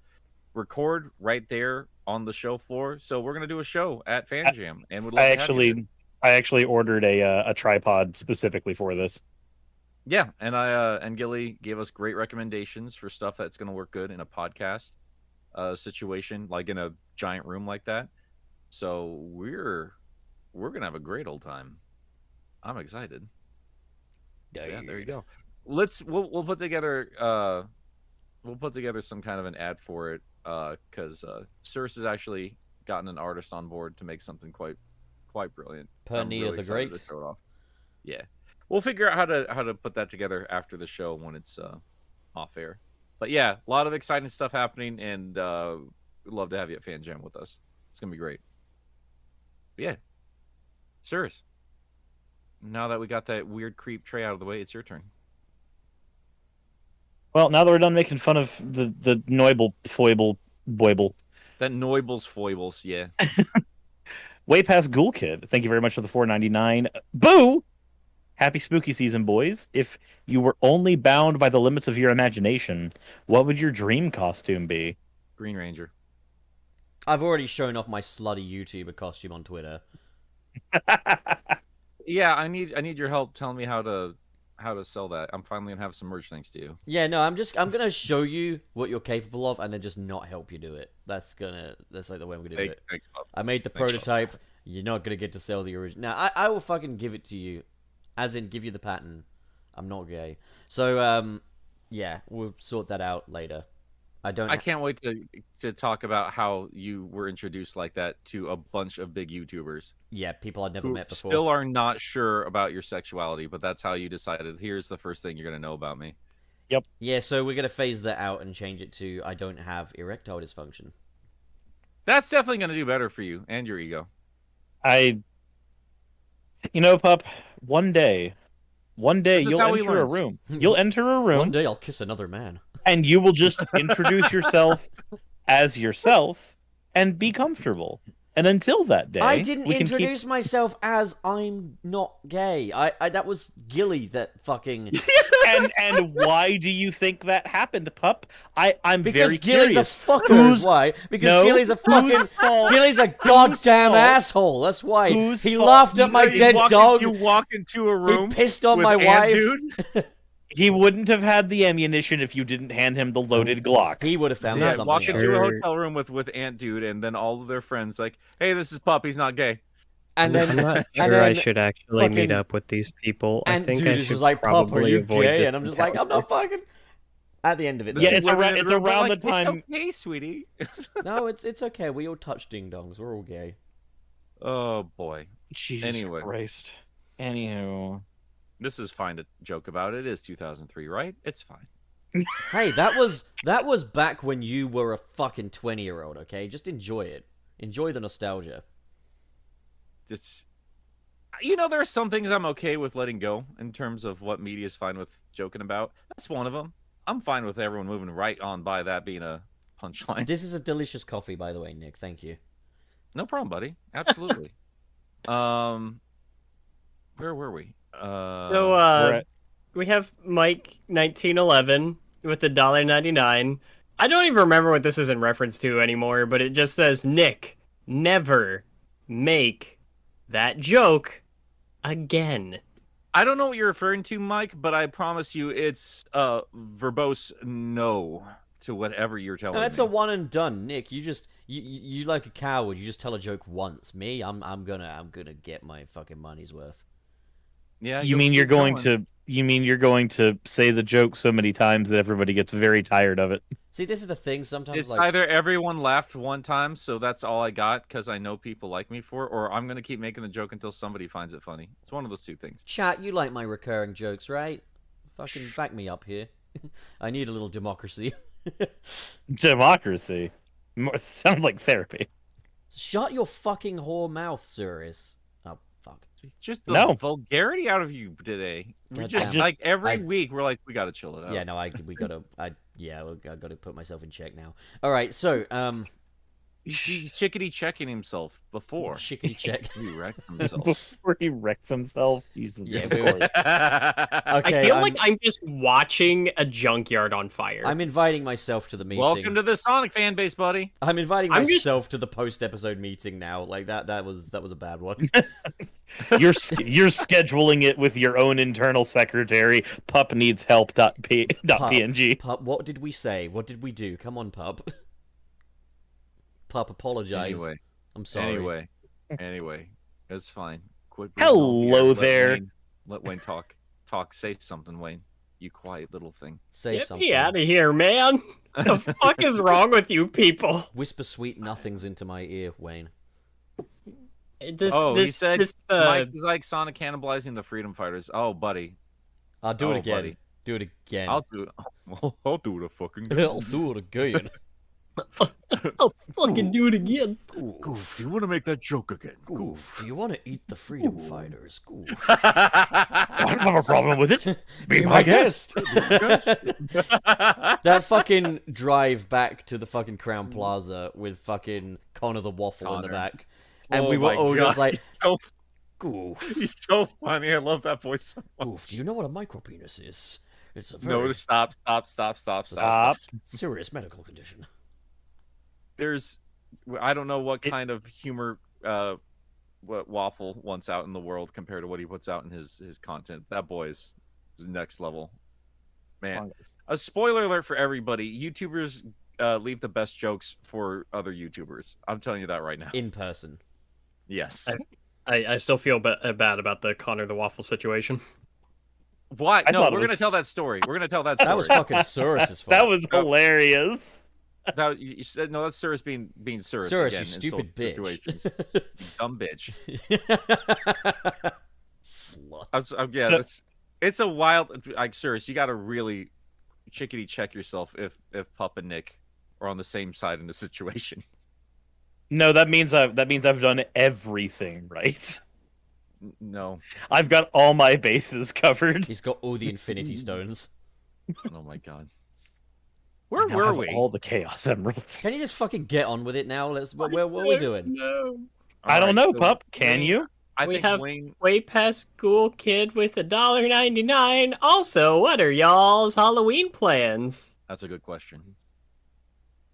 record right there on the show floor. So we're gonna do a show at Fan I- Jam, and would love I to have you actually I actually ordered a uh, a tripod specifically for this. Yeah, and I uh, and Gilly gave us great recommendations for stuff that's going to work good in a podcast uh, situation, like in a giant room like that. So we're we're gonna have a great old time. I'm excited. Yeah, there you go. Let's we'll we'll put together uh we'll put together some kind of an ad for it uh because uh Cirrus has actually gotten an artist on board to make something quite quite brilliant. Per I'm Nia really the Great. to show it off. Yeah, we'll figure out how to how to put that together after the show when it's uh, off air. But yeah, a lot of exciting stuff happening, and uh, we'd love to have you at Fan Jam with us. It's gonna be great. But yeah, serious. Now that we got that weird creep tray out of the way, it's your turn. Well, now that we're done making fun of the the Neubel foible boible, That Noible's foibles, yeah. way past Ghoul Kid. Thank you very much for the four ninety nine. Boo! Happy spooky season, boys. If you were only bound by the limits of your imagination, what would your dream costume be? Green Ranger. I've already shown off my slutty YouTuber costume on Twitter. Yeah, I need I need your help telling me how to how to sell that. I'm finally gonna have some merch thanks to you. Yeah, no, I'm just I'm gonna show you what you're capable of, and then just not help you do it. That's gonna that's like the way I'm gonna do it. thanks, Bob. I made the Thanks, prototype. You're not gonna get to sell the original. Now, I, I will fucking give it to you, as in give you the pattern. I'm not gay, so um, yeah, we'll sort that out later. I don't. I can't wait to to talk about how you were introduced like that to a bunch of big YouTubers Yeah, people I'd never who met before. still are not sure about your sexuality, but that's how you decided. Here's the first thing you're gonna know about me. Yep. Yeah, so we're gonna phase that out and change it to I don't have erectile dysfunction. That's definitely gonna do better for you and your ego. I, you know, pup. One day, one day you'll how he enter a room. Hmm. You'll enter a room. One day I'll kiss another man. and you will just introduce yourself as yourself and be comfortable. And until that day, I didn't can keep- introduce myself as I'm not gay. I, I that was Gilly that fucking and and why do you think that happened, pup? I I'm because very Gilly's curious. a fucker. Is why because No, Gilly's a fucking Gilly's a goddamn asshole. That's why he fault? laughed at my You dead dog. You walk into a He room. pissed on my wife. Dude. He wouldn't have had the ammunition if you didn't hand him the loaded Glock. He would have found Yeah, something walk else. into a hotel room with with Ant Dude, and then all of their friends like, "Hey, this is Pup. He's not gay." and I'm then not and sure I should actually meet up with these people. I and think dude I is should just like, "Pup, are probably you gay?" And I'm just like, "I'm not fucking." At the end of it, Yeah, it's Women around- the it's around like, the time- It's okay, sweetie. no, it's it's okay. We all touch ding dongs. We're all gay. oh boy, Jesus Anyway. Christ. Anywho, this is fine to joke about. It is 2003, right? It's fine. Hey, that was that was back when you were a fucking twenty year old. Okay, just enjoy it. Enjoy the nostalgia. It's you know there are some things I'm okay with letting go in terms of what media is fine with joking about. That's one of them. I'm fine with everyone moving right on by that being a punchline. This is a delicious coffee, by the way, Nick. Thank you. No problem, buddy. Absolutely. um, where were we? Uh, So we're uh, at- we have Mike 1911 with the dollar ninety nine. I don't even remember what this is in reference to anymore, but it just says Nick never make that joke again. I don't know what you're referring to, Mike, but I promise you, it's uh verbose no to whatever you're telling No, that's me. a one and done, Nick. You just you, you you like a coward. You just tell a joke once. Me, I'm I'm gonna I'm gonna get my fucking money's worth. Yeah. you mean you're keep going to you mean you're going to say the joke so many times that everybody gets very tired of it? See, this is the thing. Sometimes It's like either everyone laughed one time, so that's all I got because I know people like me for, it, or I'm gonna keep making the joke until somebody finds it funny. It's one of those two things. chat. You like my recurring jokes, right? Fucking back me up here. I need a little democracy. Democracy. Sounds like therapy. Shut your fucking whore mouth, Cirrus. Fuck. Just the No. vulgarity out of you today. We God just damn. like every I- week we're like we gotta chill it out. Yeah, no, I we gotta I yeah I gotta put myself in check now. All right, so um, He's, he's chickadee checking himself before shickety check. he wrecked himself. Before he wrecks himself. Jesus. Yeah, of we course. were- I feel I'm- like I'm just watching a junkyard on fire. I'm inviting myself to the meeting. Welcome to the Sonic fan base, buddy. I'm inviting I'm just- myself to the post episode meeting now. Like that that was that was a bad one. you're you're scheduling it with your own internal secretary. Pup needs help. Dot p. Dot Pup. png. Pup, what did we say? What did we do? Come on, pup. Pup, apologize. Anyway, I'm sorry. anyway, anyway, it's fine. Quit. being Hello all here. Let there. Wayne- let Wayne talk. Talk. Say something, Wayne. You quiet little thing. Say Get something. me out of here, man. the fuck is wrong with you people? Whisper sweet nothings into my ear, Wayne. This, oh, this, he said this, uh, Mike was like Sonic cannibalizing the Freedom Fighters. Oh, buddy, I'll do Oh, it again. buddy. Do it again. I'll do it. I'll do it a fucking. I'll do it again. I'll fucking do it again. Goof. Do you want to make that joke again? Goof. Do you want to eat the freedom fighters? Goof. I don't have a problem with it. Be my guest. that fucking drive back to the fucking Crown mm. Plaza with fucking Connor the Waffle in the back. Oh and Oh we were my all just like, he's so- goof. He's so funny. I love that voice. so much. Goof. Do you know what a micropenis is? It's a very No, stop, stop, stop, stop, stop. Stop. serious medical condition. There's, I don't know what It- kind of humor, uh, what Waffle wants out in the world compared to what he puts out in his his content. That boy's is next level. Man, a spoiler alert for everybody: YouTubers uh, leave the best jokes for other YouTubers. I'm telling you that right now. In person. Yes. I, I still feel ba- uh, bad about the Connor the Waffle situation. Why? I No, we're was- gonna tell that story. We're gonna tell that story. That was fucking Cirrus's fault. That was hilarious. That- you you said no. That's Cirrus being being Cirrus. Surus, again you stupid bitch. situations. Dumb bitch. Slut. I was- uh, yeah, So- that's, it's a wild. Like Cirrus, you got to really chickadee check yourself if if Pup and Nick are on the same side in the situation. No, that means I've that means I've done everything right. No. I've got all my bases covered. He's got all the Infinity Stones. Oh my god. Where I now were have we? All the Chaos Emeralds. Can you just fucking get on with it now? Let's. What, what, what are we doing? No. I don't Alright, know, so pup. Can Wayne- you? I We think have- Wayne. Way past school kid with a dollar ninety nine. Also, what are y'all's Halloween plans? That's a good question.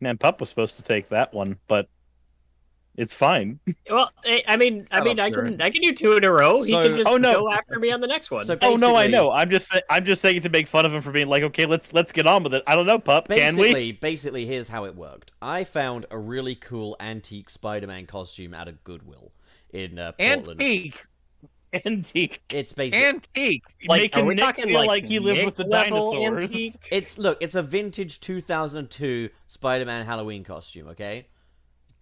Man, pup was supposed to take that one, but it's fine. Well, I I mean, I mean, I can, I can do two in a row. He can just Oh, no. go after me on the next one. So Oh no, I know. I'm just I'm just saying to make fun of him for being like, okay, let's let's get on with it. I don't know, pup. Can we? Basically, basically, here's how it worked. I found a really cool antique Spider-Man costume out of Goodwill in uh, Portland. Antique. Antique. It's basically Antique. Like, Making are we Nick talking, feel like, like, he lived Nick with the dinosaurs. antique? It's look, it's a vintage 2002 Spider-Man Halloween costume, okay?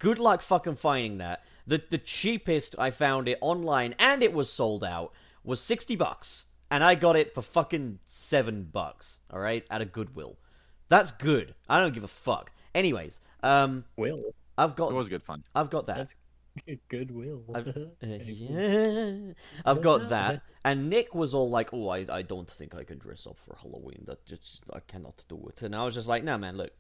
Good luck fucking finding that. The the cheapest I found it online and it was sold out was 60 bucks and I got it for fucking 7 bucks, all right? At a Goodwill. That's good. I don't give a fuck. Anyways, um Will. I've got It was good fun. I've got that. That's goodwill. I've, uh, yeah, I've got that. And Nick was all like, "Oh, I, I don't think I can dress up for Halloween. That just I cannot do it." And I was just like, "No, man, look,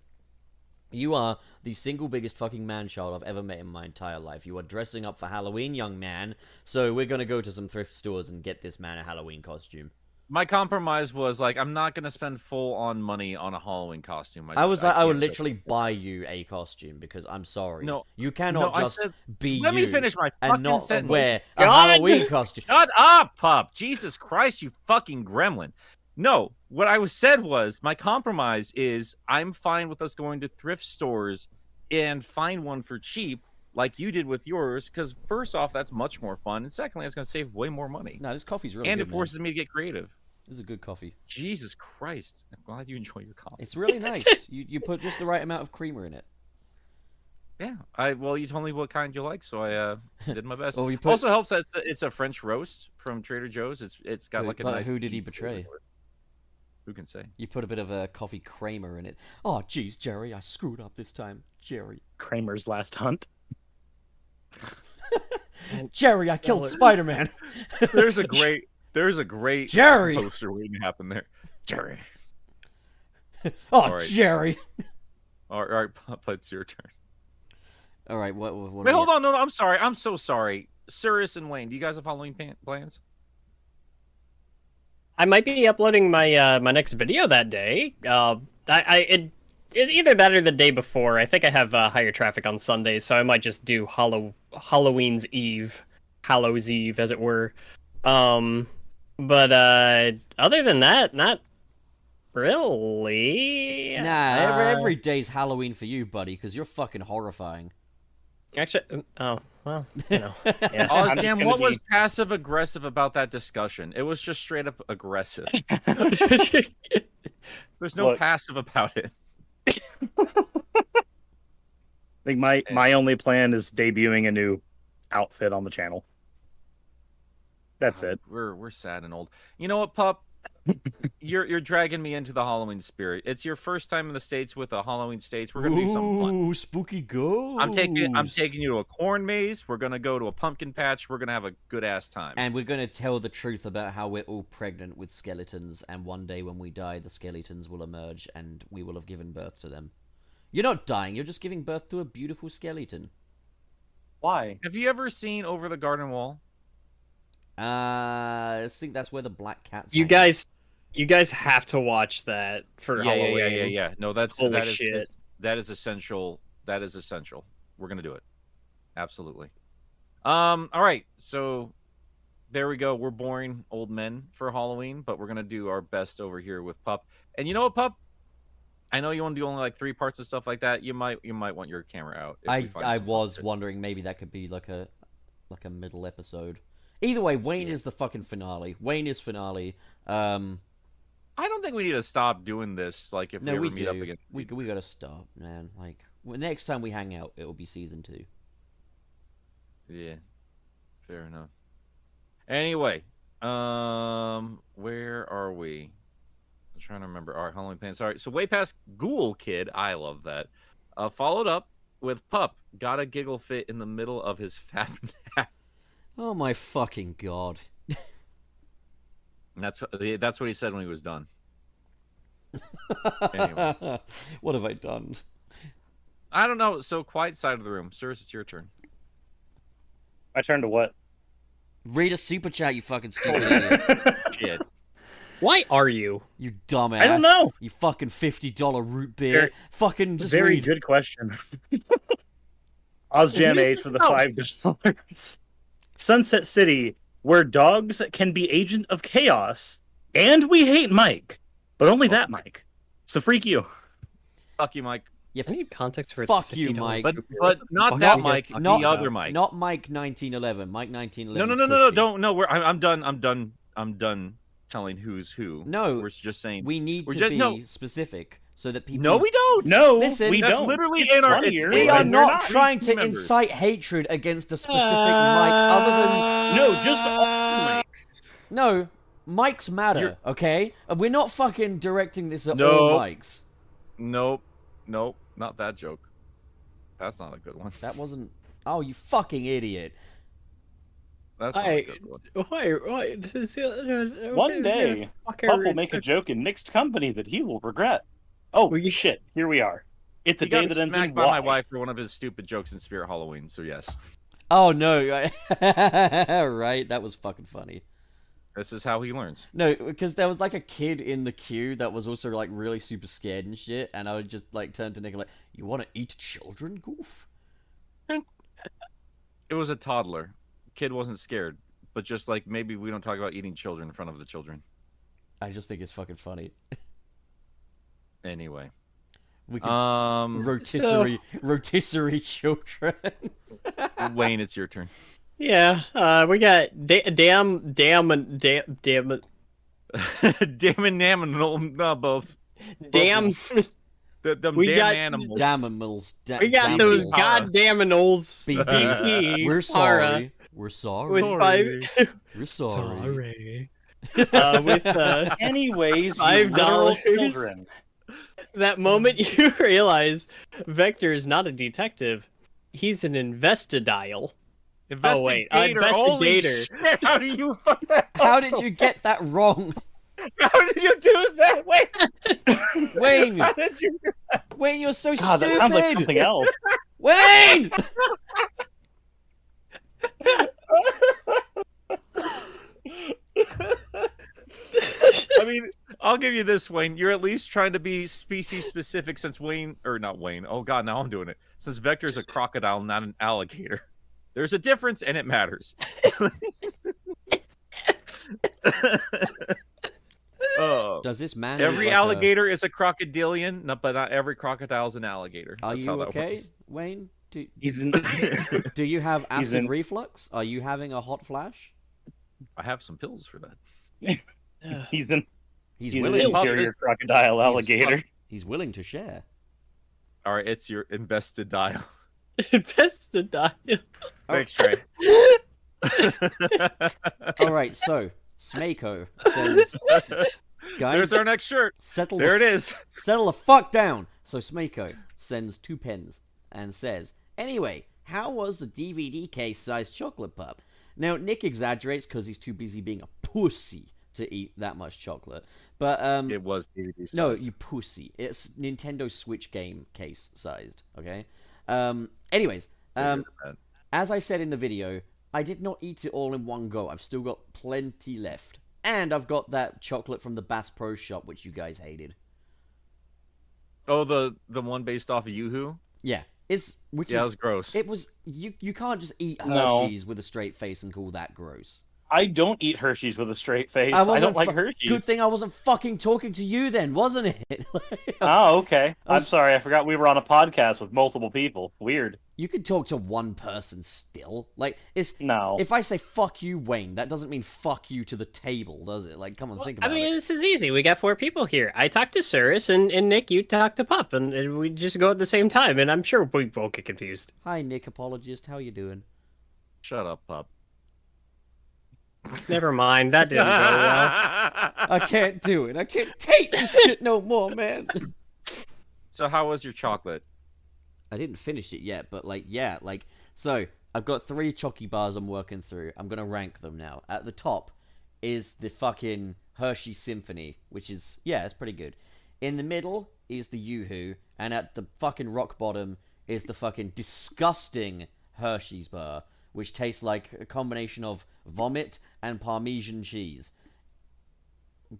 you are the single biggest fucking man child I've ever met in my entire life. You are dressing up for Halloween, young man. So we're gonna go to some thrift stores and get this man a Halloween costume." My compromise was like, I'm not gonna spend full on money on a Halloween costume. I was like, I would can't it. literally buy you a costume because I'm sorry, No, you cannot no, just said- be Let you me finish my and not sentence. wear a God! Halloween costume. Shut up, pup! Jesus Christ, you fucking gremlin! No, what I was said was my compromise is I'm fine with us going to thrift stores and find one for cheap, like you did with yours. Because first off, that's much more fun, and secondly, it's going to save way more money, No, this coffee's really and good. it man. forces me to get creative. This is a good coffee. Jesus Christ! I'm glad you enjoy your coffee. It's really nice. you you put just the right amount of creamer in it. Yeah, I well, you told me what kind you like, so I uh, did my best. Well, you put- Also helps that it's a French roast from Trader Joe's. It's it's got Who- like a but nice. who did he flavor betray? it. Who can say? You put a bit of a coffee creamer in it. Oh, jeez, Jerry, I screwed up this time. Jerry, Kramer's last hunt. Jerry, I killed Spider Man. There's a great there's a great Jerry! poster waiting to happen there. Jerry. Oh, All right. Jerry. All right, all right, Pup, it's your turn. All right, what? what, what Wait, hold on. No, no, I'm sorry. I'm so sorry. Cirrus and Wayne, do you guys have Halloween plans? I might be uploading my uh, my next video that day. Uh, I, I it, it either that or the day before. I think I have uh, higher traffic on Sundays, so I might just do Hallow Halloween's Eve, Hallows Eve, as it were. Um, but uh, other than that, not really. Nah, every, every day's Halloween for you, buddy, because you're fucking horrifying. Actually, um, oh well, you know, yeah. Oh, Jam, gonna what was passive aggressive about that discussion? It was just straight up aggressive. There's no Look. passive about it. I think my my only plan is debuting a new outfit on the channel. That's it. We're we're sad and old. You know what, pup? You're you're dragging me into the Halloween spirit. It's your first time in the states with a Halloween states. We're gonna do something fun. Ooh, spooky ghost. I'm taking I'm taking you to a corn maze. We're gonna go to a pumpkin patch. We're gonna have a good ass time. And we're gonna tell the truth about how we're all pregnant with skeletons, and one day when we die, the skeletons will emerge, and we will have given birth to them. You're not dying. You're just giving birth to a beautiful skeleton. Why? have you ever seen Over the Garden Wall? Uh, I think that's where the black cats. you hang. guys, you guys have to watch that for Yeah, yeah, Halloween. yeah, yeah, yeah. No, that's Holy that is shit. is- that is essential. That is essential. We're gonna do it. Absolutely. Um. All right. So, there we go. We're boring old men for Halloween, but we're gonna do our best over here with Pup. And you know what, Pup? I know you want to do only like three parts of stuff like that. You might you might want your camera out. if I I was shit. wondering maybe that could be like a like a middle episode. Either way, Wayne is the fucking finale. Wayne is finale. Um, I don't think we need to stop doing this. Like if no, we ever we meet do. up again. We we gotta stop, man. Like next time we hang out, it will be season two. Yeah, fair enough. Anyway, um, where are we? I'm trying to remember. All right, Halloween pants. All right, so way past Ghoul Kid. I love that. Uh, followed up with Pup. Got a giggle fit in the middle of his fat nap. Oh my fucking god! And that's what that's what he said when he was done. Anyway. what have I done? I don't know. So quiet side of the room, sirs. It's your turn. I turn to what? Read a super chat, you fucking stupid idiot. Shit. Why are you? You dumbass. I don't know. You fucking fifty dollar root beer. Very- fucking just Very read. good question. OzJam Who's 8 for the? Oh. five dollars. Sunset City, where dogs can be agent of chaos, and we hate Mike, but only that Mike. So freak you. Fuck you, Mike. You I need context for a Fuck you, Mike. But but not that are you guys Mike. not the other Mike. Not Mike nineteen eleven. Mike 1911. No, no, no, no, no, don't, no. We're, I'm, I'm done. I'm done. I'm done telling who's who. No, we're just saying. We need to just- be no. specific so that people. no, we don't. No, Listen, we That's don't. literally It's in our- funnier it's- We Hey, are when not trying to members. incite hatred against a specific Mike, other than No, just all Mikes. no. Mikes matter, You're- okay? We're not fucking directing this at No. all Mikes. Nope. Nope. Not that joke. That's not a good one. That wasn't. Oh, you fucking idiot! That's not I- a good one. Why? Why? Uh, One day, fucker- Pup will make a joke in mixed company that he will regret. Oh Well, you- shit! Here we are. It's a He day got that ends in smacked by my wife for one of his stupid jokes in Spirit Halloween. So yes, Oh no! right, that was fucking funny. this is how he learns. No, because there was like a kid in the queue that was also like really super scared and shit, and I would just like turn to Nick and like, "You want to eat children, goof?" It was a toddler. Kid wasn't scared, but just like maybe we don't talk about eating children in front of the children. I just think it's fucking funny. Anyway, We could um, rotisserie rotisserie children. Wayne, it's your turn. Yeah, uh, we got da- damn, damn, and damn, damn, damn and damn, no, both. damn. The, them We damn got- animals. Damimals. Da- We got damimals. those goddamn anoles. Beep, beep. Pinky, We're sorry. We're sorry. With Sorry. five, We're sorry. uh, with uh, Anyways, you Five dollars. children. That moment you realize Vector is not a detective; he's an investidial. Oh, wait, uh, Investigator. Holy investigator. shit, How do you fuck that How did you get that wrong, How did you do that? Wait, Wayne? how did you? Wayne, you're so God, that sounds like stupid. something else. Wayne. I mean, I'll give you this, Wayne. You're at least trying to be species specific, since Wayne or not Wayne. Oh God, now I'm doing it. Since Vector's a crocodile, not an alligator. There's a difference, and it matters. Oh. Does this man? Every look like a- alligator is a crocodilian, no, but not every crocodile is an alligator. Are That's you okay, works. Wayne? Do, He's in. do you have He's acid in- reflux? Are you having a hot flash? I have some pills for that. He's in. He's He's willing. Pills. interior crocodile alligator. He's willing to share. All right, it's your invested dial. Investidial. Thanks, Trey. All right, so Smako says, guys, There's our next shirt. settle There the it is. Settle the fuck down. So Smako sends two pens and says, Anyway, how was the DVD case sized chocolate pup? Now, Nick exaggerates because he's too busy being a pussy to eat that much chocolate. But, um, It was DVD no, you pussy. It's Nintendo Switch game case sized, okay? Um, anyways, um, as I said in the video, I did not eat it all in one go. I've still got plenty left. And I've got that chocolate from the Bass Pro Shop, which you guys hated. Oh, the the one based off of Yoo-Hoo? Yeah, it's which Yeah, it is was gross. it was you. You can't just eat No. Hershey's with a straight face and call that gross. I don't eat Hershey's with a straight face. I I, don't like fu- Hershey's. Good thing I wasn't fucking talking to you then, wasn't it? Oh, okay. I was- I'm sorry. I forgot we were on a podcast with multiple people. Weird. you could talk to one person still. Like, it's No. if I say fuck you, Wayne, that doesn't mean fuck you to the table, does it? Like, come on, think about it. I mean, it. this is easy. We got four people here. I talk to Cirrus, and, and Nick, you talk to Pop, and, and we just go at the same time. And I'm sure we won't get confused. Hi, Nick, apologist. How you doing? Shut up, pup. Never mind. That didn't go well. I can't do it. I can't take this shit no more, man. So how was your chocolate? I didn't finish it yet, but like, yeah, like, so I've got three chocky bars I'm working through. I'm gonna rank them now. At the top is the fucking Hershey Symphony, which is yeah, it's pretty good. In the middle is the Yoo-Hoo, and at the fucking rock bottom is the fucking disgusting Hershey's bar, which tastes like a combination of vomit and Parmesan cheese.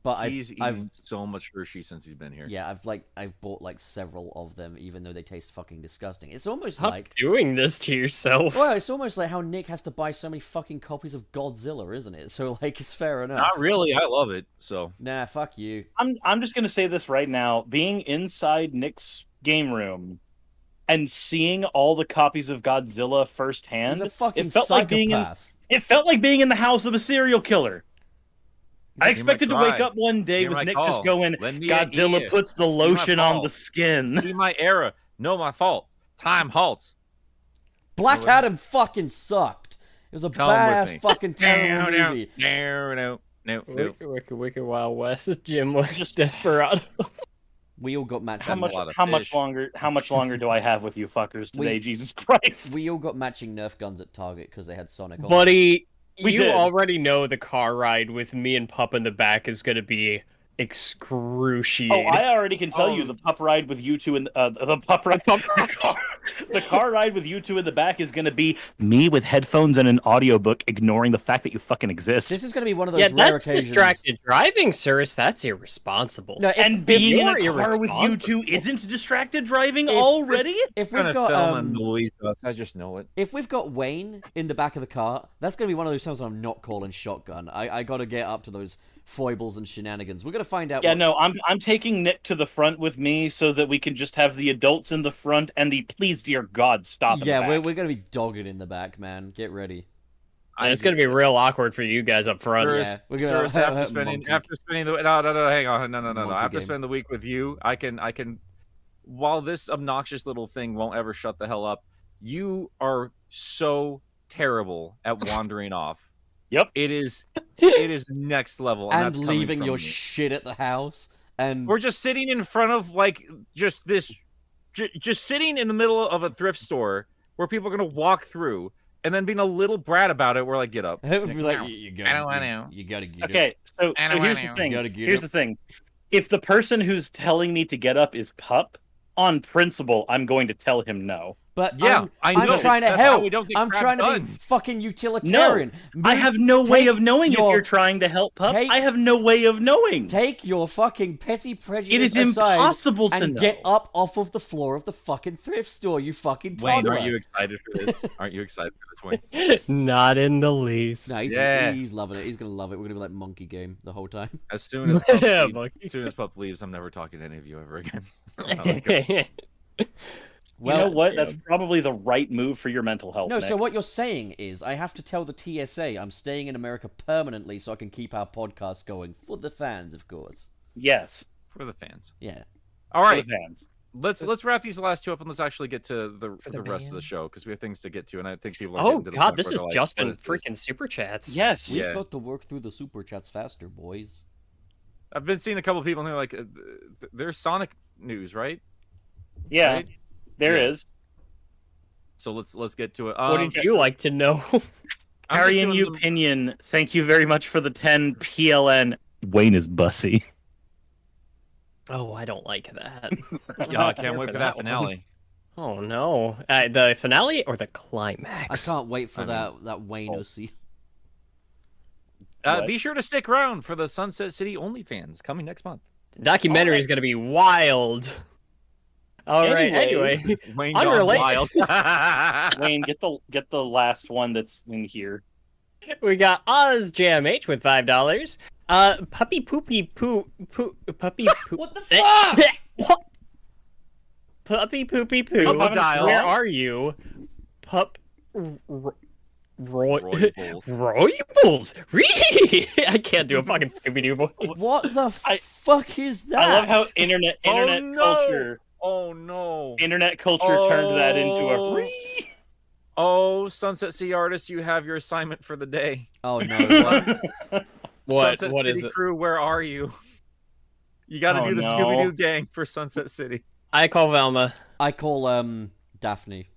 But I, He's eaten I've so much Hershey since he's been here. yeah, I've like I've bought like several of them, even though they taste fucking disgusting. It's almost Stop like doing this to yourself. well, it's almost like how Nick has to buy so many fucking copies of Godzilla, isn't it? So like, it's fair enough. Not really. I love it. So Nah, fuck you. I'm I'm just gonna say this right now. Being inside Nick's game room and seeing all the copies of Godzilla firsthand, He's a fucking it felt like being in it felt like being in the house of a serial killer. I expected to wake up one day Hear with Nick call. just going, Lend me a Godzilla puts the lotion on the skin. See my error. No, my fault. Time halts. Black Really? Adam fucking sucked. It was a Come with badass fucking terrible no, movie. no, no, no, no. Wicked, wicked, wicked Wild West. Jim was desperado. We all got matching. How much of how much fish. longer how much longer do I have with you fuckers today, We- Jesus Christ? We all got matching Nerf guns at Target because they had Sonic on. Buddy, We you did. already know the car ride with me and Pup in the back is going to be Oh, excruciating. I already can tell you Oh. the pup ride with you two in uh, the pup ride. the, car, the car ride with you two in the back is going to be me with headphones and an audiobook, ignoring the fact that you fucking exist. This is going to be one of those yeah, rare that's occasions. distracted driving, Cirrus. That's irresponsible. No, if, and being in you're a car with you two isn't distracted driving If- already. if I'm we've got film um, and Louisa. I just know it. if we've got Wayne in the back of the car, that's going to be one of those times I'm not calling shotgun. I, I got to get up to those foibles and shenanigans. We're going to find out. Yeah, what- no, I'm I'm taking Nick to the front with me so that we can just have the adults in the front and the please dear God stop. in Yeah, the we're, we're going to be dogged in the back, man. Get ready. And it's going to be real awkward for you guys up front. Sir, Yeah, we're gonna- Sir, after spending Monkey. after spending the no no no hang on no no no no Monkey after game. spending the week with you I can I can while this obnoxious little thing won't ever shut the hell up you are so terrible at wandering off Yep. it is it is next level and, And that's leaving from your me. shit at the house. And we're just sitting in front of like just this ju- just sitting in the middle of a thrift store where people are gonna walk through and then being a little brat about it we're like get up It would be like, you, you I gotta, don't you, wanna. you gotta get up Okay, so, so here's the wanna. thing. You get Here's up. the thing. If the person who's telling me to get up is pup, on principle, I'm going to tell him no. But Yeah, I'm, I know. I'm trying to That's help. we don't get I'm crap trying to done. be fucking utilitarian. No, I have no way of knowing if you're trying to help pup. take- I have no way of knowing. Take your fucking petty prejudice It is aside impossible to and know. get up off of the floor of the fucking thrift store, you fucking Wayne toddler. aren't you excited for this aren't you excited for this Wayne Not in the least. No, he's, Yeah. he's loving it. He's gonna love it. We're gonna be like monkey game the whole time. As soon as Pup Yeah, leaves, as soon as Pup leaves, I'm never talking to any of you ever again. Oh I like it. you know what? That's probably the right move for your mental health. No, so what you're saying is I have to tell the TSA I'm staying in America permanently so I can keep our podcast going for the fans, of course. Yes, for the fans. Yeah. All right, for the fans. let's let's wrap these last two up and let's actually get to the the, the rest of the show because we have things to get to, and I think people are. Oh to god, this where has like, just been is this?" freaking super chats. Yes. We've Yeah. got to work through the super chats faster, boys. I've been seeing a couple people and they're like, uh, th- "There's Sonic news, right?" Yeah, Right? There Yeah. is. So let's let's get to it. What Um, did you like to know? I'm just Harry and you the- opinion. Thank you very much for the 10 PLN. Wayne is bussy. oh, I don't like that. Yeah, I can't wait for for that that finale. oh no, uh, the finale or the climax? I can't wait for I that that Wayne Oh. OC. Uh, be sure to stick around for the Sunset City OnlyFans coming next month. The documentary Alright. is going to be wild. All right. Anyways. Anyway, Wayne Unrelated. wild. Wayne, get the get the last one that's in here. We got Oz Jam H with five dollars. Uh, puppy poopy poo poo puppy poo. What the fuck? What? Puppy poopy poo. Crocodile. Where are you? Pup. r- r- Roy. Roy Bulls. I can't do a fucking Scooby Doo voice. What the I- fuck is that? I love how internet Oh, internet no! culture Oh no. internet culture turned that into Oh. a Ree. Oh, Sunset City artist, you have your assignment for the day. Oh no! What? What? Sunset What City is it? crew, where are you? You got to Oh, do the no. Scooby Doo gang for Sunset City. I call Velma. I call um Daphne.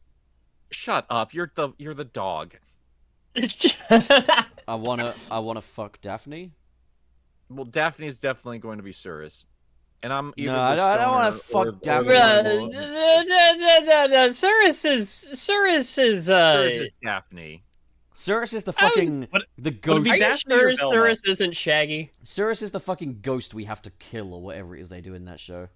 Shut up. You're the you're the dog. I wanna I wanna fuck Daphne. Well, Daphne is definitely going to be Cirrus. And I'm either No, I the don't- I don't wanna fuck or- Daphne or Cirrus is Cirrus is uh. Cirrus is Daphne. Cirrus is the I was- fucking what- the ghost. Are you Daphne or sure Velma? Cirrus isn't Shaggy? Cirrus is the fucking ghost we have to kill or whatever it is they do in that show.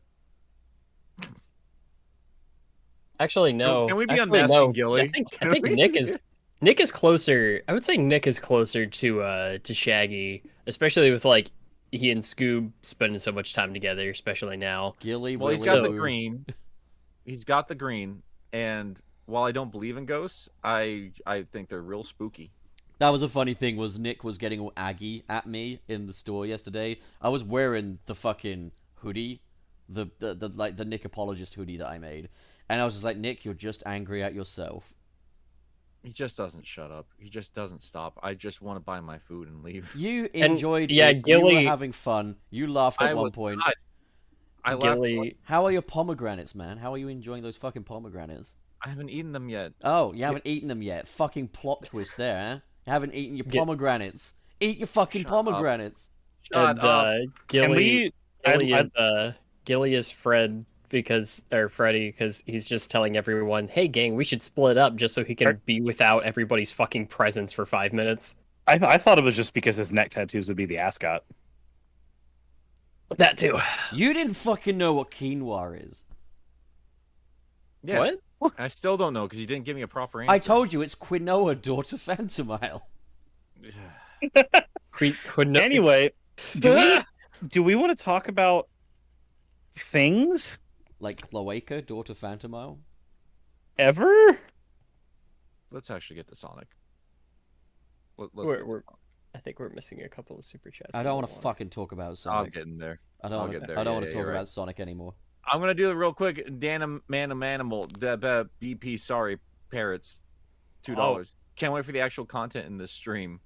Actually, no. Can we be Actually, unmasking no. Gilly? I think I think? Nick is Nick is closer. I would say Nick is closer to uh to Shaggy, especially with like he and Scoob spending so much time together, especially now. Gilly. Well, he's Willy, got the green. He's got the green, and while I don't believe in ghosts, I I think they're real spooky. That was a funny thing. Was Nick was getting all aggy at me in the store yesterday. I was wearing the fucking hoodie, the the, the like the Nick apologist hoodie that I made, and I was just like, Nick, you're just angry at yourself. He just doesn't shut up. He just doesn't stop. I just want to buy my food and leave. You And, enjoyed yeah, it. You Gilly- were having fun. You laughed at I one point. not. I left. Gilly, How are your pomegranates, man? How are you enjoying those fucking pomegranates? I haven't eaten them yet. Oh, you haven't eaten them yet. Fucking plot twist there, huh? You haven't eaten your pomegranates. Eat your fucking Shut up. pomegranates. Shut and up. uh, Gilly, Can we? I, Gilly I, is uh, Gilly is Fred because or Freddy because he's just telling everyone, "Hey, gang, we should split up just so he can be without everybody's fucking presence for five minutes." I, I thought it was just because his neck tattoos would be the ascot. That too. You didn't fucking know what quinoa is. yeah. What? I still don't know because you didn't give me a proper answer. I told you it's quinoa, daughter Phantomile. Que- could Anyway, do we do we want to talk about things Like cloaca, daughter Phantomile. ever? Let's actually get to Sonic. Let, let's We're- get we're- Sonic. I think we're missing a couple of super chats. I don't want to fucking talk about Sonic. I'll Sonic. get in there. I don't I'll want get to. there. I don't Yeah, want yeah, to talk you're about. Sonic anymore. I'm gonna do it real quick. Dan Man Manimal, D- B- BP, sorry, parrots, two dollars. Can't wait for the actual content in this stream.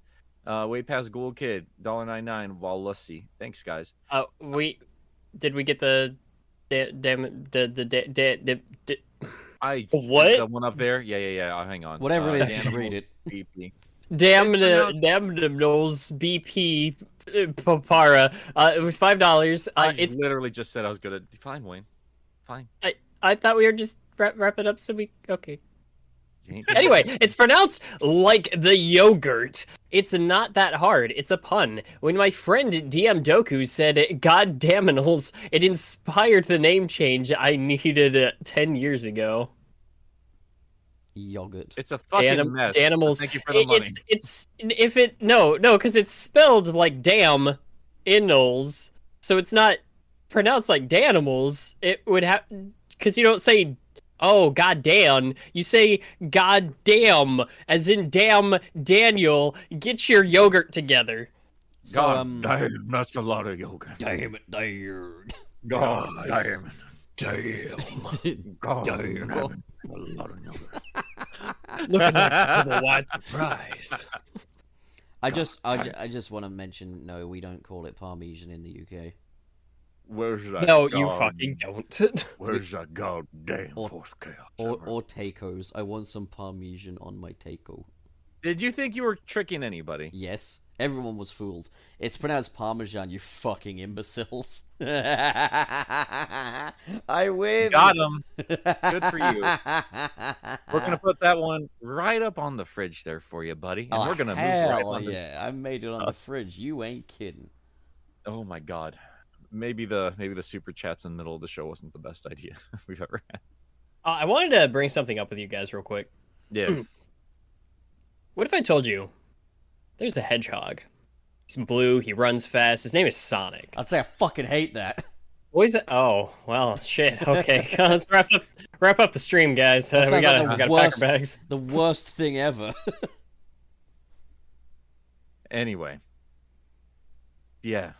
Uh, way past Ghoul Kid, dollar ninety nine. While Lussy, thanks guys. Uh, we did we get the da- damn the the da- da- the, the I What? the one up there? Yeah, yeah, yeah. I'll hang on. Whatever uh, it is, just read it. BP. damn the pronounced- damn the Knowles BP uh, Papara. Uh, it was five dollars. I Uh, it's literally just said I was gonna. Fine, Wayne. Fine. I I thought we were just wrap, wrap it up so we okay. Anyway, it's pronounced like the yogurt. It's not that hard. It's a pun. When my friend DM Doku said "God damnals," it inspired the name change I needed uh, ten years ago. Yogurt. It's a fucking Anim- mess. Danimals. Thank you for the It- money. it's it's if it no no because it's spelled like damn innals, so it's not pronounced like danimals. It would have because you don't say oh god damn, you say god damn as in damn Daniel. Get your yogurt together. So God um. damn, that's a lot of yogurt. Damn it, dude. God damn. Damn. God Damn. damn. A lot of yoga. Look at that little white surprise. I just, I, I just want to mention, no, we don't call it Parmesan in the UK. Where's that? No, you fucking don't. Where's that goddamn Or- fourth chaos? Or, hammer? or tacos. I want some Parmesan on my taco. Did you think you were tricking anybody? Yes, everyone was fooled. It's pronounced Parmesan, you fucking imbeciles. I win. Got him. Good for you. We're gonna put that one right up on the fridge there for you, buddy, and Oh, we're gonna move right on. this- yeah! I made it on the fridge. You ain't kidding. Oh my god. Maybe the maybe the super chats in the middle of the show wasn't the best idea we've ever had. Uh, I wanted to bring something up with you guys real quick. Yeah. What if I told you There's a hedgehog. He's blue. He runs fast. His name is Sonic. I'd say I fucking hate that. What is it? Oh, well, shit. Okay, let's wrap up wrap up the stream, guys. Uh, we gotta like we gotta pack our bags. the worst thing ever. Anyway. Yeah.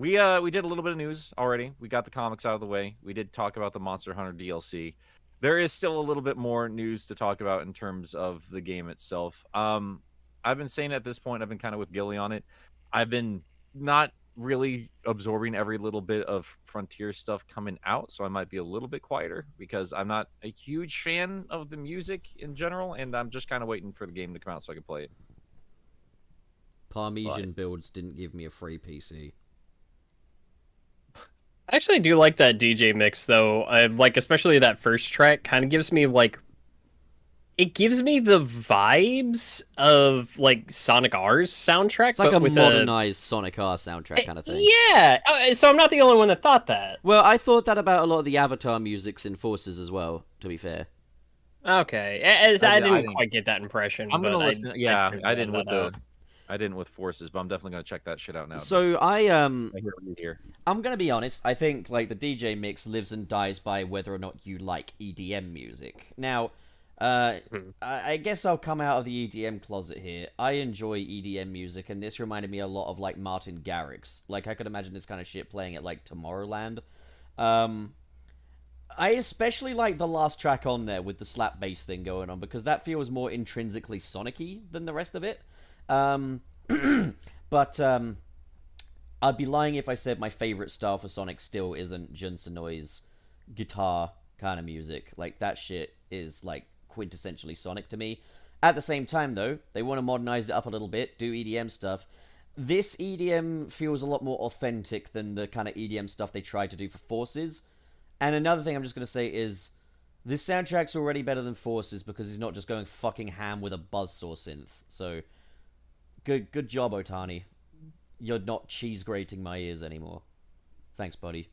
We uh we did a little bit of news already. We got the comics out of the way. We did talk about the Monster Hunter DLC. There is still a little bit more news to talk about in terms of the game itself. Um I've been saying at this point, I've been kind of with Gilly on it. I've been not really absorbing every little bit of Frontier stuff coming out, so I might be a little bit quieter because I'm not a huge fan of the music in general, and I'm just kind of waiting for the game to come out so I can play it. Parmesan builds didn't give me a free PC. I actually do like that DJ mix though. I like especially that first track kind of gives me like it gives me the vibes of like Sonic R's soundtrack It's like but a modernized Sonic R soundtrack eh, kind of thing. Yeah. Oh, so I'm not the only one that thought that. Well, I thought that about a lot of the Avatar musics in Forces as well. To be fair, Okay. As I I, did- I didn't, didn't- quite get that impression. I'm gonna but I- listen. yeah, figured I didn't with out. The, I didn't with forces, but I'm definitely gonna check that shit out now. so I um I hear what you hear. I'm gonna be honest. I think like the DJ mix lives and dies by whether or not you like EDM music. Now, uh, I, I guess I'll come out of the EDM closet here. I enjoy EDM music, and this reminded me a lot of like Martin Garrix. Like I could imagine this kind of shit playing at like Tomorrowland. Um, I especially like the last track on there with the slap bass thing going on because that feels more intrinsically Sonic-y than the rest of it. Um, but um, I'd be lying if I said my favorite style for Sonic still isn't Jun Senoue's guitar kind of music. Like that shit is like quintessentially Sonic to me. At the same time though, they want to modernize it up a little bit, do EDM stuff. This EDM feels a lot more authentic than the kind of EDM stuff they tried to do for Forces. And another thing I'm just going to say is this soundtrack's already better than Forces because he's not just going fucking ham with a buzzsaw synth. So good good job Ohtani. You're not cheese grating my ears anymore. Thanks, buddy.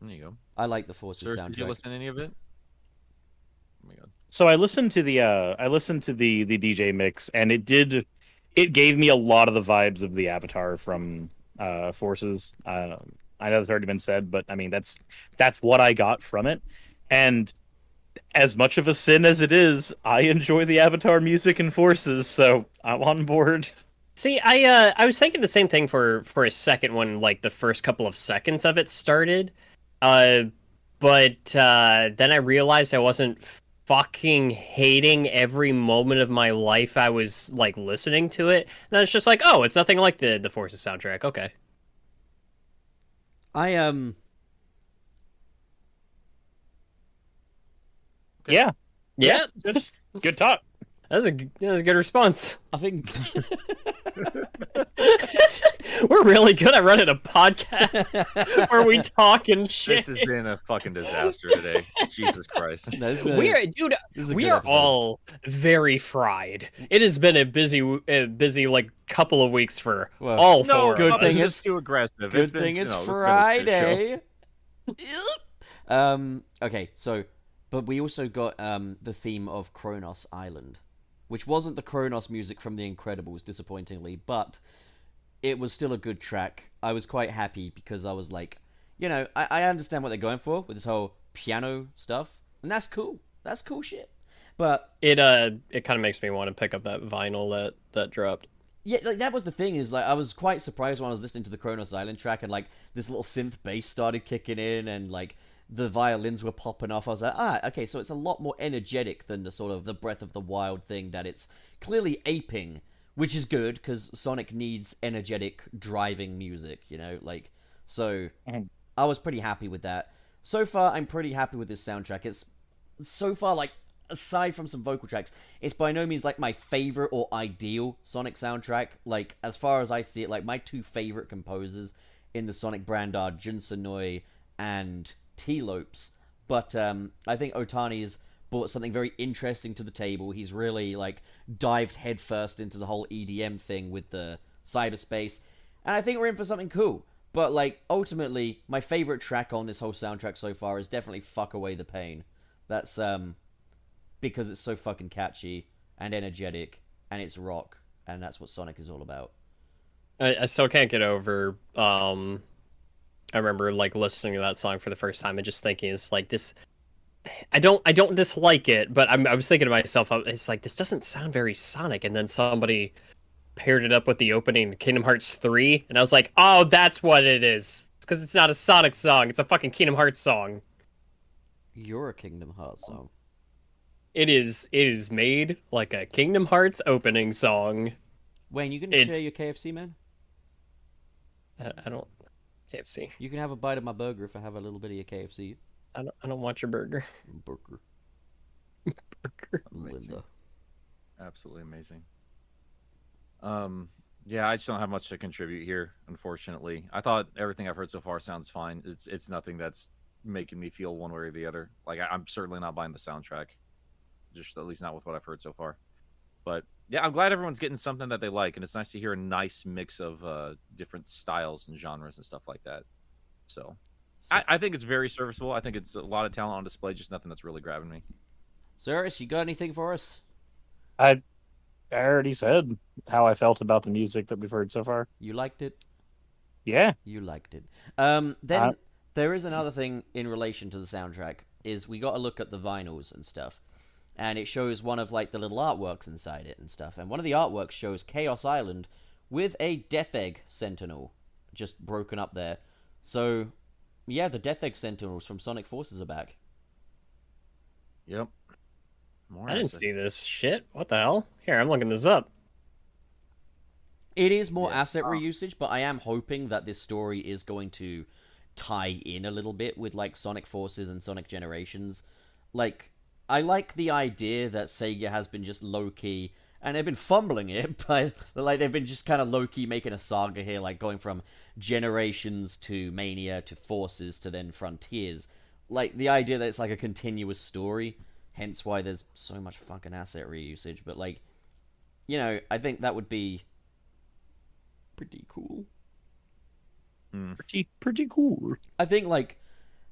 There you go. I like the Forces Sir, did you listen to any of it? Oh my god. So I listened to the uh I listened to the the DJ mix and it did it gave me a lot of the vibes of the Avatar from uh Forces. Um I know that's already been said, but I mean that's that's what I got from it. And as much of a sin as it is, I enjoy the Avatar music and Forces, so I'm on board. See, I uh, I was thinking the same thing for for a second when like the first couple of seconds of it started, uh, but uh, then I realized I wasn't fucking hating every moment of my life I was like listening to it, and I was just like, oh, it's nothing like the the Forces soundtrack. Okay, I um Okay. Yeah. yeah, Good, good talk. that was a g- that was a good response. I think We're really good at running a podcast where we talk and shit. This has been a fucking disaster today. Jesus Christ. no, this been a- We are, dude. this is a We are episode. all very fried. It has been a busy, uh, busy like couple of weeks for Well, all No, four. good of thing us. it's it's- too aggressive. Good It's been, thing you it's know, been a good show. Friday. um. Okay. So, but we also got um the theme of Kronos Island, which wasn't the Kronos music from The Incredibles, disappointingly, but it was still a good track. I was quite happy because I was like, you know, I, I understand what they're going for with this whole piano stuff, and that's cool. That's cool shit. But It uh, it kind of makes me want to pick up that vinyl that that dropped. Yeah, like that was the thing is like I was quite surprised when I was listening to the Kronos Island track and like this little synth bass started kicking in and like the violins were popping off. I was like, ah, okay, so it's a lot more energetic than the sort of the Breath of the Wild thing that it's clearly aping, which is good because Sonic needs energetic driving music, you know, like so. Mhm. I was pretty happy with that. So far, I'm pretty happy with this soundtrack. It's so far like aside from some vocal tracks, it's by no means like my favorite or ideal Sonic soundtrack. Like as far as I see it, like my two favorite composers in the Sonic brand are Jun Senoue and Tee Lopes. But um, I think Ohtani's brought something very interesting to the table. He's really like dived headfirst into the whole EDM thing with the cyberspace, and I think we're in for something cool. But like ultimately, my favorite track on this whole soundtrack so far is definitely "Fuck Away the Pain." That's um because it's so fucking catchy and energetic and it's rock, and that's what Sonic is all about. I, I still can't get over. Um, I remember like listening to that song for the first time and just thinking, it's like this. I don't, I don't dislike it, but I'm, I was thinking to myself, uh, it's like this doesn't sound very Sonic. And then somebody paired it up with the opening Kingdom Hearts three, and I was like, oh, that's what it is. It's because it's not a Sonic song; it's a fucking Kingdom Hearts song. You're a Kingdom Hearts song. It is, it is made like a Kingdom Hearts opening song. Wayne, you gonna It's- share your KFC, man? I, I don't, KFC. You can have a bite of my burger if I have a little bit of your KFC I don't, I don't want your burger. burger. burger. Amazing. Linda. Absolutely amazing. Um, yeah, I just don't have much to contribute here, unfortunately. I thought everything I've heard so far sounds fine. It's it's nothing that's making me feel one way or the other. Like I, I'm certainly not buying the soundtrack, just at least not with what I've heard so far. But yeah, I'm glad everyone's getting something that they like, and it's nice to hear a nice mix of uh, different styles and genres and stuff like that. So So, I, I think it's very serviceable. I think it's a lot of talent on display, just nothing that's really grabbing me. Cirrus, you got anything for us? I I already said how I felt about the music that we've heard so far. You liked it. Yeah, You liked it. Um, then Uh, there is another thing in relation to the soundtrack is we got to look at the vinyls and stuff, and it shows one of like the little artworks inside it and stuff. And one of the artworks shows Chaos Island with a Death Egg Sentinel just broken up there. So yeah, the Death Egg Sentinels from Sonic Forces are back. Yep. More I didn't acid. see this shit. What the hell? Here, I'm looking this up. It is more Yeah. asset oh. reusage, but I am hoping that this story is going to tie in a little bit with like Sonic Forces and Sonic Generations. Like, I like the idea that Sega has been just low key, and they've been fumbling it, but like they've been just kind of low key making a saga here, like going from Generations to Mania to Forces to then Frontiers. Like the idea that it's like a continuous story, hence why there's so much fucking asset reusage. But like, you know, I think that would be pretty cool. Hmm. pretty pretty cool. I think like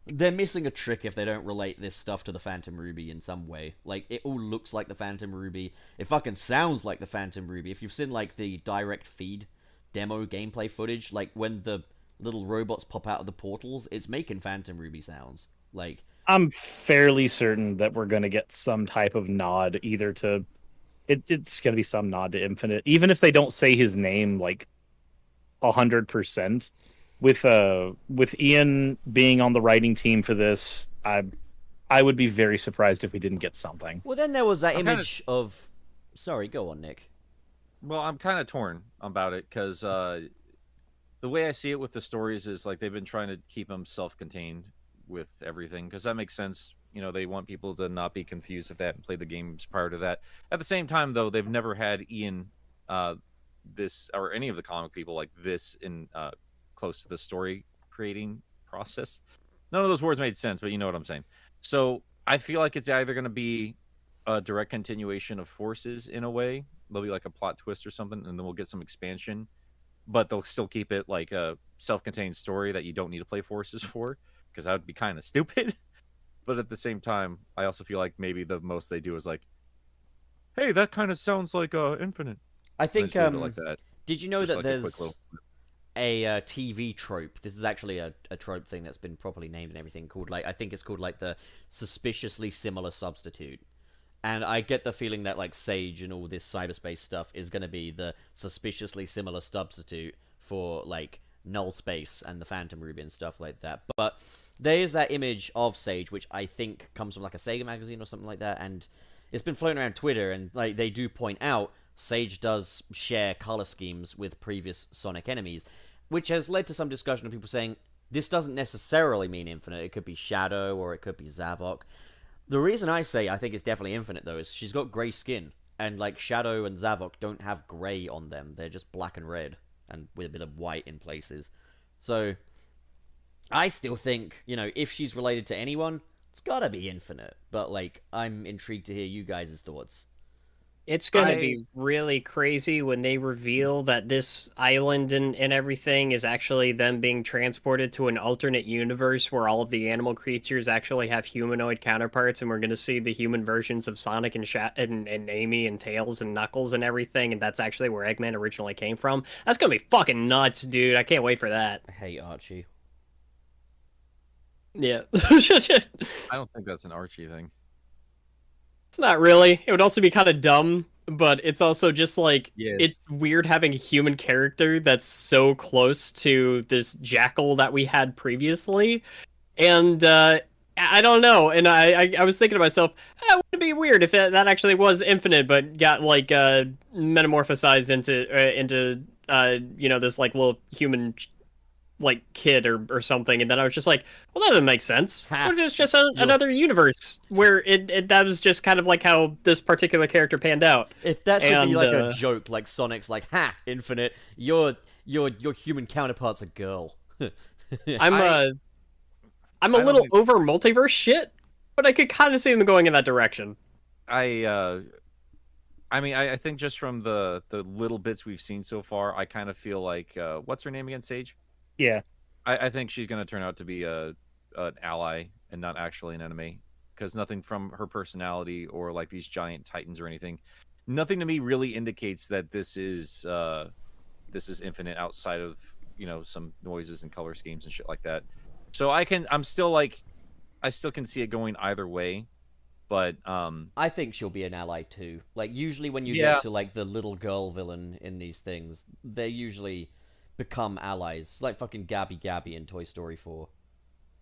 they're missing a trick if they don't relate this stuff to the Phantom Ruby in some way. Like it all looks like the Phantom Ruby. It fucking sounds like the Phantom Ruby. If you've seen like the direct feed demo gameplay footage, like when the little robots pop out of the portals, it's making Phantom Ruby sounds. Like I'm fairly certain that we're going to get some type of nod either to it, it's going to be some nod to Infinite, even if they don't say his name like a hundred percent. With uh with Ian being on the writing team for this, I I would be very surprised if we didn't get something. well then there was that I'm kinda- image of Sorry, go on, Nick. Well, I'm kind of torn about it because uh, the way I see it with the stories is like they've been trying to keep them self-contained with everything because that makes sense. You know, they want people to not be confused with that and play the games prior to that. At the same time, though, they've never had Ian, uh, this or any of the comic people like this in uh, close to the story creating process. None of those words made sense, but you know what I'm saying. So I feel like it's either going to be a direct continuation of Forces in a way. There'll be like a plot twist or something, and then we'll get some expansion. But they'll still keep it like a self-contained story that you don't need to play Forces for, because that would be kind of stupid. But at the same time, I also feel like maybe the most they do is like, "Hey, that kind of sounds like uh, Infinite." I think just leave it um like that. did you know Just that like there's a uh, TV trope. This is actually a, a trope thing that's been properly named and everything called like I think it's called like the suspiciously similar substitute. And I get the feeling that like Sage and all this cyberspace stuff is going to be the suspiciously similar substitute for like Null Space and the Phantom Ruby and stuff like that. But there is that image of Sage, which I think comes from like a Sega magazine or something like that, and it's been floating around Twitter, and like they do point out Sage does share color schemes with previous Sonic enemies, which has led to some discussion of people saying this doesn't necessarily mean Infinite. It could be Shadow or it could be Zavok. The reason I say I think it's definitely Infinite though is she's got gray skin, and like Shadow and Zavok don't have gray on them. They're just black and red, and with a bit of white in places. So I still think you know if she's related to anyone, it's gotta be Infinite. But like I'm intrigued to hear you guys' thoughts. It's going to be really crazy when they reveal that this island and, and everything is actually them being transported to an alternate universe where all of the animal creatures actually have humanoid counterparts, and we're going to see the human versions of Sonic and, Sha- and and Amy and Tails and Knuckles and everything, and that's actually where Eggman originally came from. That's going to be fucking nuts, dude. I can't wait for that. I hate Archie. Yeah. I don't think that's an Archie thing. Not really. It would also be kind of dumb, but it's also just like Yeah. it's weird having a human character that's so close to this jackal that we had previously. And uh I don't know, and I, I, I was thinking to myself, eh, wouldn't be weird if that, that actually was infinite, but got like uh, metamorphosized into uh, into uh, you know this like little human like kid or, or something, and then I was just like, well, that doesn't make sense. Ha. What if it's just a, another universe where it, it that was just kind of like how this particular character panned out? If that should And, be like uh, a joke, like Sonic's like, ha, infinite, your your your human counterpart's a girl. I'm I- uh, I'm a I little think- over multiverse shit, but I could kind of see them going in that direction. I uh I mean I, I think just from the the little bits we've seen so far, I kind of feel like uh what's her name again, Sage? Yeah. I, I think she's gonna turn out to be a an ally and not actually an enemy. Because nothing from her personality or like these giant titans or anything, nothing to me really indicates that this is uh this is infinite outside of you know some noises and color schemes and shit like that. So I can I'm still like I still can see it going either way. But um I think she'll be an ally too. Like usually when you Yeah. get to like the little girl villain in these things, they're usually become allies. It's like fucking Gabby Gabby in Toy Story 4.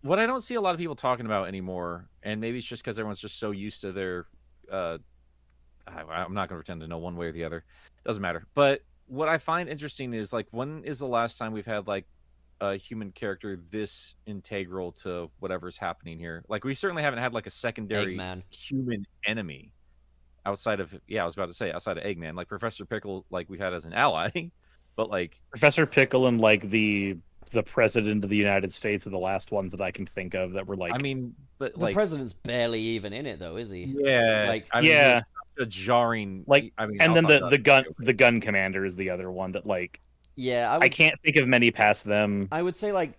what I don't see a lot of people talking about anymore, and maybe it's just because everyone's just so used to their. Uh, I, I'm not going to pretend to know one way or the other. Doesn't matter. But what I find interesting is like, when is the last time we've had like a human character this integral to whatever's happening here? Like, we certainly haven't had like a secondary Eggman. human enemy outside of yeah, I was about to say outside of Eggman, like Professor Pickle, like we've had as an ally, but like Professor Pickle and like the the president of the United States are the last ones that I can think of that were like I mean, but like, The president's barely even in it though, is he? Yeah, Like- I mean, Yeah. there's such a jarring. Like, I mean, and then the the gun the gun commander is the other one that like Yeah, I I can't think of many past them. I would say like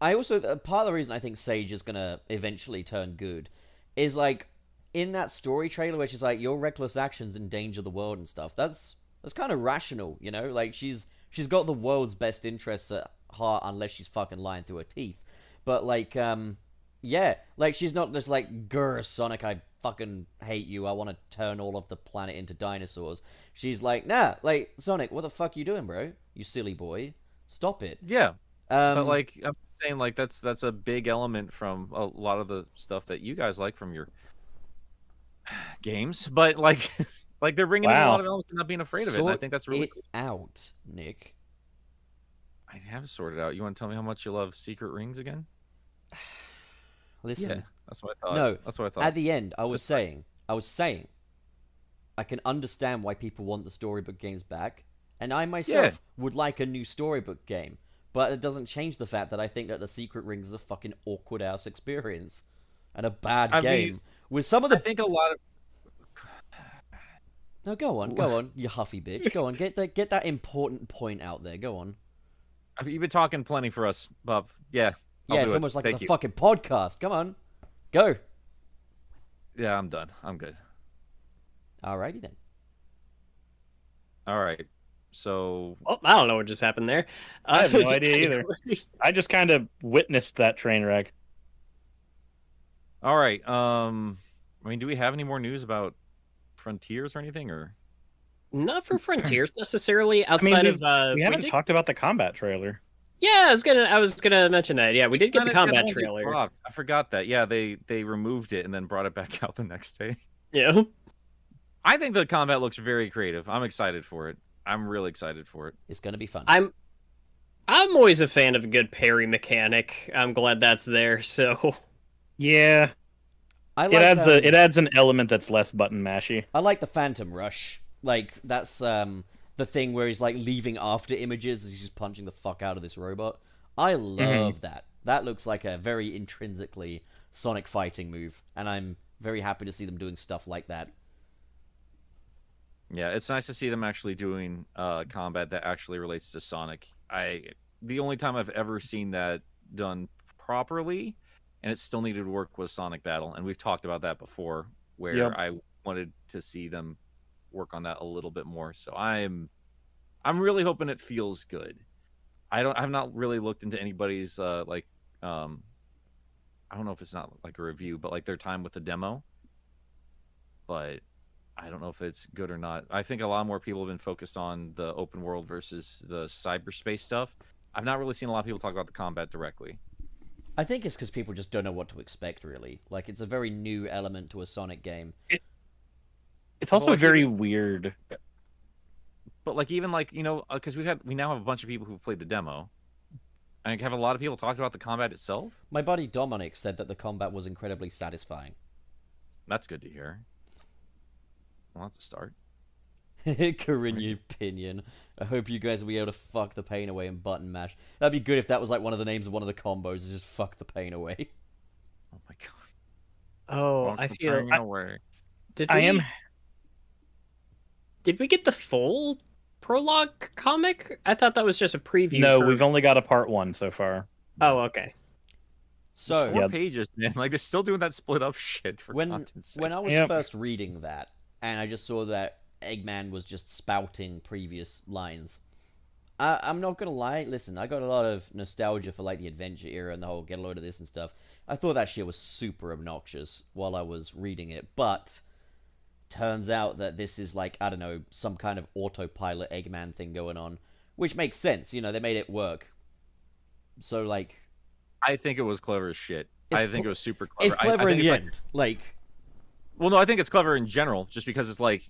I also uh, part of the reason I think Sage is gonna eventually turn good is like in that story trailer where she's like your reckless actions endanger the world and stuff. That's that's kind of rational, you know. Like she's she's got the world's best interests at heart unless she's fucking lying through her teeth. But like um yeah, like she's not just like grr Sonic I fucking hate you. I want to turn all of the planet into dinosaurs. She's like, "Nah, like Sonic, what the fuck you doing, bro? You silly boy. Stop it." yeah, Um but like I'm saying, like that's that's a big element from a lot of the stuff that you guys like from your games. But like, like they're bringing in a lot of elements and not being afraid of it. And I think that's really it cool. out, Nick. I have sorted out. You want to tell me how much you love Secret Rings again? Listen, Yeah, that's what I thought. No, that's what I thought. at the end, I was saying, I was saying, I can understand why people want the storybook games back, and I myself would like a new storybook game. But it doesn't change the fact that I think that the Secret Rings is a fucking awkward ass experience and a bad I mean, game with some of the, I think a lot of No, go on, go on, you huffy bitch. Go on, get that get that important point out there. Go on. I mean, you've been talking plenty for us, Bob. Yeah. I'll yeah, it's it. almost like Thank it's a you. fucking podcast. Come on, go. Yeah, I'm done. I'm good. Alrighty then. All right. So Oh, I don't know what just happened there. I have no idea either. I just kind of witnessed that train wreck. All right. Um, I mean, do we have any more news about Frontiers or anything? Or Not for Frontiers necessarily. I mean, Outside of uh, we haven't did- talked about the combat trailer. Yeah, I was gonna I was gonna mention that. Yeah, we did get the combat trailer. dropped. I forgot that. Yeah, they they removed it and then brought it back out the next day. Yeah. I think the combat looks very creative. I'm excited for it. I'm really excited for it. It's gonna be fun. I'm I'm always a fan of a good parry mechanic. I'm glad that's there. So Yeah, I it adds um, a it adds an element that's less button mashy. I like the Phantom Rush. Like that's um the thing where he's like leaving after images as he's just punching the fuck out of this robot. I love that. That looks like a very intrinsically Sonic fighting move, and I'm very happy to see them doing stuff like that. Yeah, it's nice to see them actually doing uh, combat that actually relates to Sonic. I the only time I've ever seen that done properly, and it still needed to work was Sonic Battle, and we've talked about that before, where Yep. I wanted to see them work on that a little bit more. So I'm I'm really hoping it feels good. I don't I've not really looked into anybody's uh like um I don't know if it's not like a review, but like their time with the demo. But I don't know if it's good or not. I think a lot more people have been focused on the open world versus the cyberspace stuff. I've not really seen a lot of people talk about the combat directly. I think it's because people just don't know what to expect, really. Like, it's a very new element to a Sonic game. It's also Well, I think- very weird. But like even like you know uh, because we've had we now have a bunch of people who've played the demo. And have a lot of people talked about the combat itself. My buddy Dominic said that the combat was incredibly satisfying. That's good to hear. Well, that's a start. Corinne Pinion. I hope you guys will be able to fuck the pain away and button mash. That'd be good if that was like one of the names of one of the combos, is just fuck the pain away. Oh my god. Oh, Walk I the feel. pain I, away. did I am Did we get the full prologue comic? I thought that was just a preview. no, for- we've only got a part one so far. Oh, okay. So, Four Yeah. pages, man. Like they're still doing that split up shit for when content's sake. when I was Yep. first reading that, and I just saw that Eggman was just spouting previous lines, I, I'm not gonna lie. Listen, I got a lot of nostalgia for like the adventure era and the whole get a load of this and stuff. I thought that shit was super obnoxious while I was reading it, but turns out that this is like I don't know some kind of autopilot Eggman thing going on, which makes sense. You know, they made it work. So like, I think it was clever as shit. I think it was super clever. it's I- I clever in the it's like- end. Like, Well, no, I think it's clever in general, just because it's like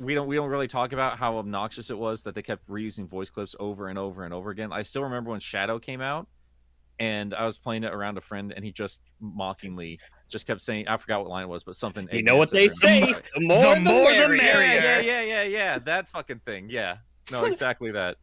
we don't we don't really talk about how obnoxious it was that they kept reusing voice clips over and over and over again. I still remember when Shadow came out, and I was playing it around a friend, and he just mockingly just kept saying, I forgot what line it was, but something. You know what they say? the- more the, more the merrier. Yeah, yeah, yeah, yeah, yeah. That fucking thing. Yeah. No, exactly that.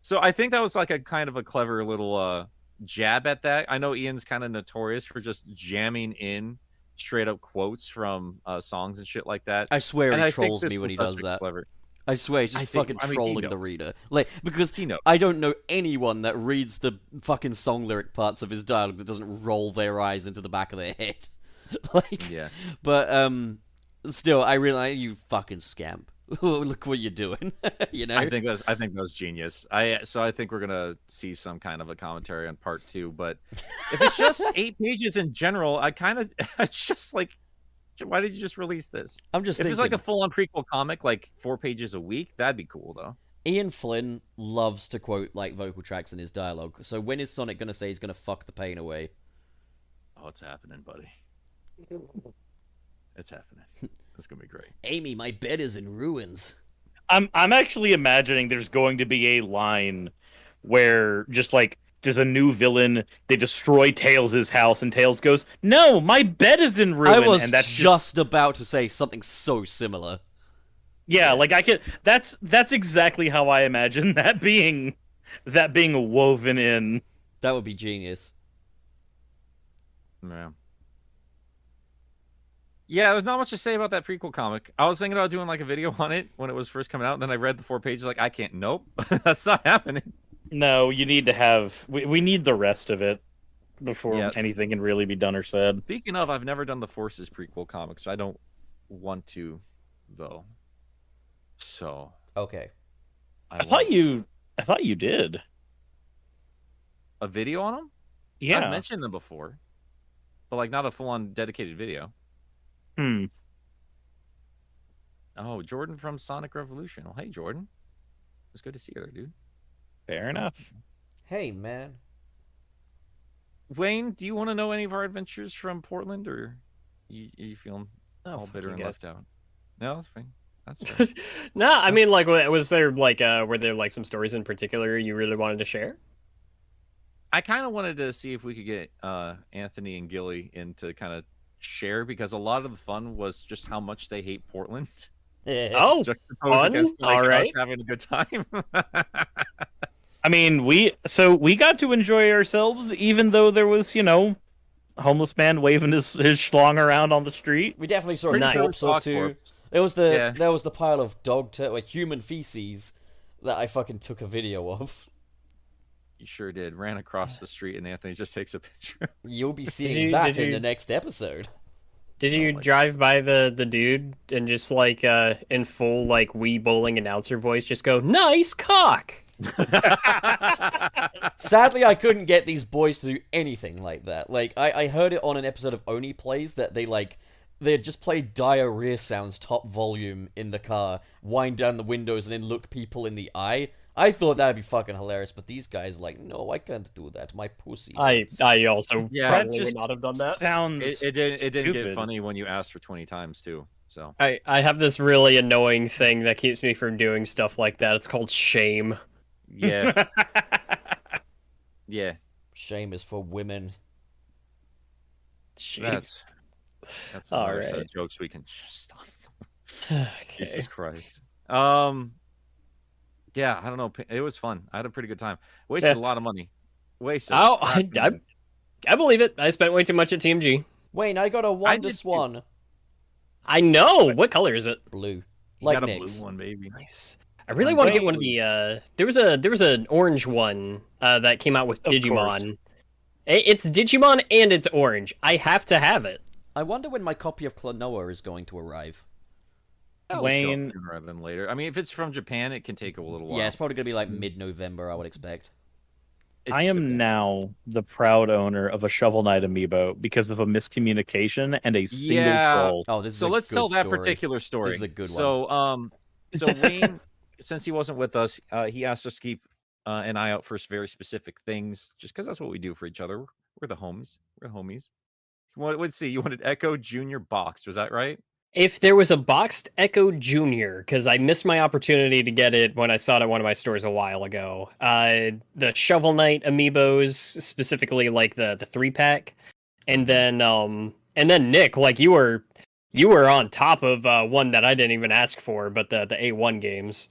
So I think that was like a kind of a clever little uh jab at that. I know Ian's kind of notorious for just jamming in straight up quotes from uh songs and shit like that. I swear And he I trolls me when he does that. Clever. I swear, he's I just think- fucking I mean, trolling the reader. Like, because He knows. I don't know anyone that reads the fucking song lyric parts of his dialogue that doesn't roll their eyes into the back of their head. like, Yeah. but, um, still, I realize you fucking scamp. Look what you're doing. you know? I think that's I think that was genius. I so I think we're gonna see some kind of a commentary on part two. But if it's just eight pages in general, I kind of it's just like, why did you just release this? I'm just If thinking. it's like a full on prequel comic, like four pages a week, that'd be cool though. Ian Flynn loves to quote, like, vocal tracks in his dialogue. So when is Sonic gonna say he's gonna fuck the pain away? Oh, it's happening, buddy. It's happening. It's gonna be great. Amy, my bed is in ruins. I'm I'm actually imagining there's going to be a line where just like there's a new villain, they destroy Tails' house, and Tails goes, "No, my bed is in ruin." I was and that's just, just about to say something so similar. yeah, like I can. That's that's exactly how I imagine that being that being woven in. That would be genius. Yeah. Yeah, there's not much to say about that prequel comic. I was thinking about doing like a video on it when it was first coming out, and then I read the four pages, like I can't. Nope, that's not happening. No, you need to have. We, we need the rest of it before Yeah. anything can really be done or said. Speaking of, I've never done the Forces prequel comics, so I don't want to, though. So Okay. I thought you. I thought you did. a video on them. Yeah. I've mentioned them before, but like not a full-on dedicated video. Hmm. Oh, Jordan from Sonic Revolution. Well, hey, Jordan. It's good to see you there, dude. Fair enough. Hey, man. Wayne, do you want to know any of our adventures from Portland, or you, you feeling Oh, all fuck bitter you and left out? No, that's fine. That's fine. no, I mean, like, was there like, uh, were there like some stories in particular you really wanted to share? I kind of wanted to see if we could get uh, Anthony and Gilly into kind of share because a lot of the fun was just how much they hate Portland. Oh, fun? against like, All us right. having a good time. I mean, we so we got to enjoy ourselves, even though there was, you know, a homeless man waving his his schlong around on the street. We definitely saw Pretty a corpse or two. corpse. There was the Yeah. there was the pile of dog tur- like human feces that I fucking took a video of. You sure did. Ran across the street and Anthony just takes a picture. You'll be seeing you- that in you- the next episode. Did you my drive by the the dude and just like uh in full like wee bowling announcer voice just go nice cock? Sadly, I couldn't get these boys to do anything like that. Like, I, I heard it on an episode of Oni Plays that they, like, they just play diarrhea sounds top volume in the car, wind down the windows, and then look people in the eye. I thought that'd be fucking hilarious, but these guys, like, no, I can't do that. My pussy. I hurts." I also Yeah, probably would not have done that. Sounds It, it didn't. It didn't get funny when you asked for twenty times too. So I I have this really annoying thing that keeps me from doing stuff like that. It's called shame. yeah, yeah. Shame is for women. Jeez. That's that's All another set of jokes we can stop. okay. Jesus Christ. Um. Yeah, I don't know. It was fun. I had a pretty good time. Wasted Yeah. a lot of money. Wasted. Oh, I, I. I believe it. I spent way too much at TMG. Wayne, I got a Wonder did too. Swan. I know. What color is it? Blue. You Like got a blue one, baby. Nice. I really want to get one of the. Uh, there was a there was an orange one uh, that came out with Of Digimon. course. It's Digimon and it's orange. I have to have it. I wonder when my copy of Klonoa is going to arrive. That'll show Wayne- sooner rather than later. I mean, if it's from Japan, it can take a little while. Yeah, it's probably gonna be like mid-November, I would expect. It's I am Japan. now the proud owner of a Shovel Knight amiibo because of a miscommunication and a single Yeah. troll. Oh, this is so a let's good tell that story. particular story. is a good one. So, um, so Wayne, since he wasn't with us, uh, he asked us to keep uh, an eye out for s- very specific things, just because that's what we do for each other. We're, we're the homies. We're the homies. What? Let's see. You wanted Ecco Junior boxed. Was that right? If there was a boxed Ecco Junior, because I missed my opportunity to get it when I saw it at one of my stores a while ago. Uh, the Shovel Knight amiibos, specifically like the the three pack, and then um and then Nick, like you were you were on top of uh, one that I didn't even ask for, but the the A one games.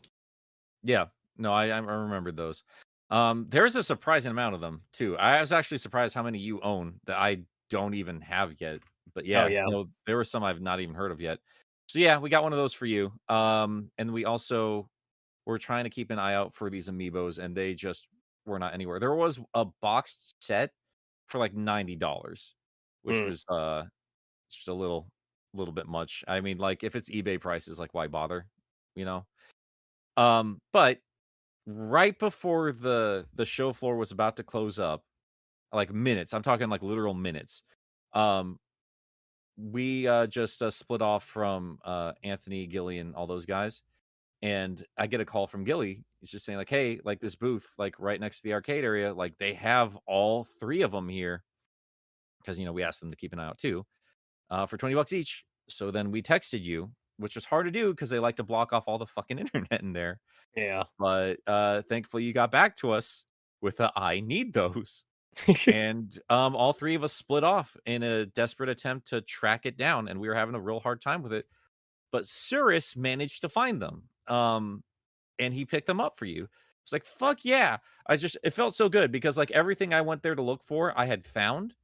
Yeah. No, I I remembered those. Um, there's a surprising amount of them too. I was actually surprised how many you own that I don't even have yet. But yeah, yeah. no, there were some I've not even heard of yet. So yeah, we got one of those for you. Um, and we also we're trying to keep an eye out for these amiibos, and they just were not anywhere. There was a boxed set for like ninety dollars, which Mm. was uh just a little little bit much. I mean, like if it's eBay prices, like why bother? You know. Um, but right before the the show floor was about to close up, like minutes, I'm talking like literal minutes. Um, we uh just uh, split off from uh Anthony, Gillian, all those guys, and I get a call from Gilly. He's just saying like, "Hey, like this booth, like right next to the arcade area, like they have all three of them here." Because you know we asked them to keep an eye out too, uh, for twenty bucks each. So then we texted you, which was hard to do because they like to block off all the fucking internet in there Yeah. but uh thankfully you got back to us with a i need those and um all three of us split off in a desperate attempt to track it down and we were having a real hard time with it but Cirrus managed to find them um and he picked them up for you. It's like fuck yeah. I just it felt so good because like everything i went there to look for i had found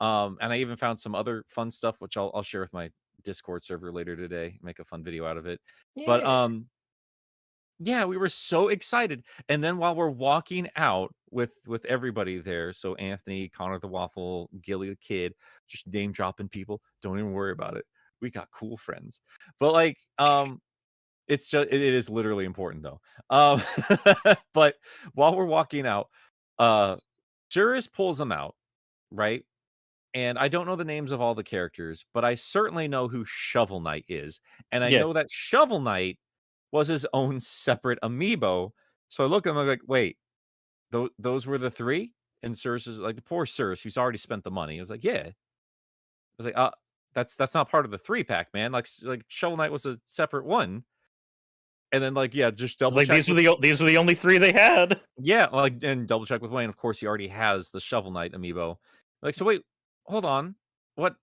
um and i even found some other fun stuff which i'll, I'll share with my discord server later today make a fun video out of it but um yeah we were so excited and then while we're walking out with with everybody there so anthony connor the waffle gilly the kid just name dropping people don't even worry about it we got cool friends but like um it's just it, it is literally important though um but while we're walking out uh Cirrus pulls them out right and I don't know the names of all the characters, but I certainly know who Shovel Knight is. And I Yeah. know that Shovel Knight was his own separate amiibo. So I look at him I'm like, wait, those those were the three? And Cirrus is like the poor Cirrus, who's already spent the money. I was like, yeah. I was like, uh, that's that's not part of the three pack, man. Like like Shovel Knight was a separate one. And then like, yeah, just double like check these were the these were the only three they had. yeah, like and double check with Wayne. Of course, he already has the Shovel Knight amiibo. Like, so wait, hold on. What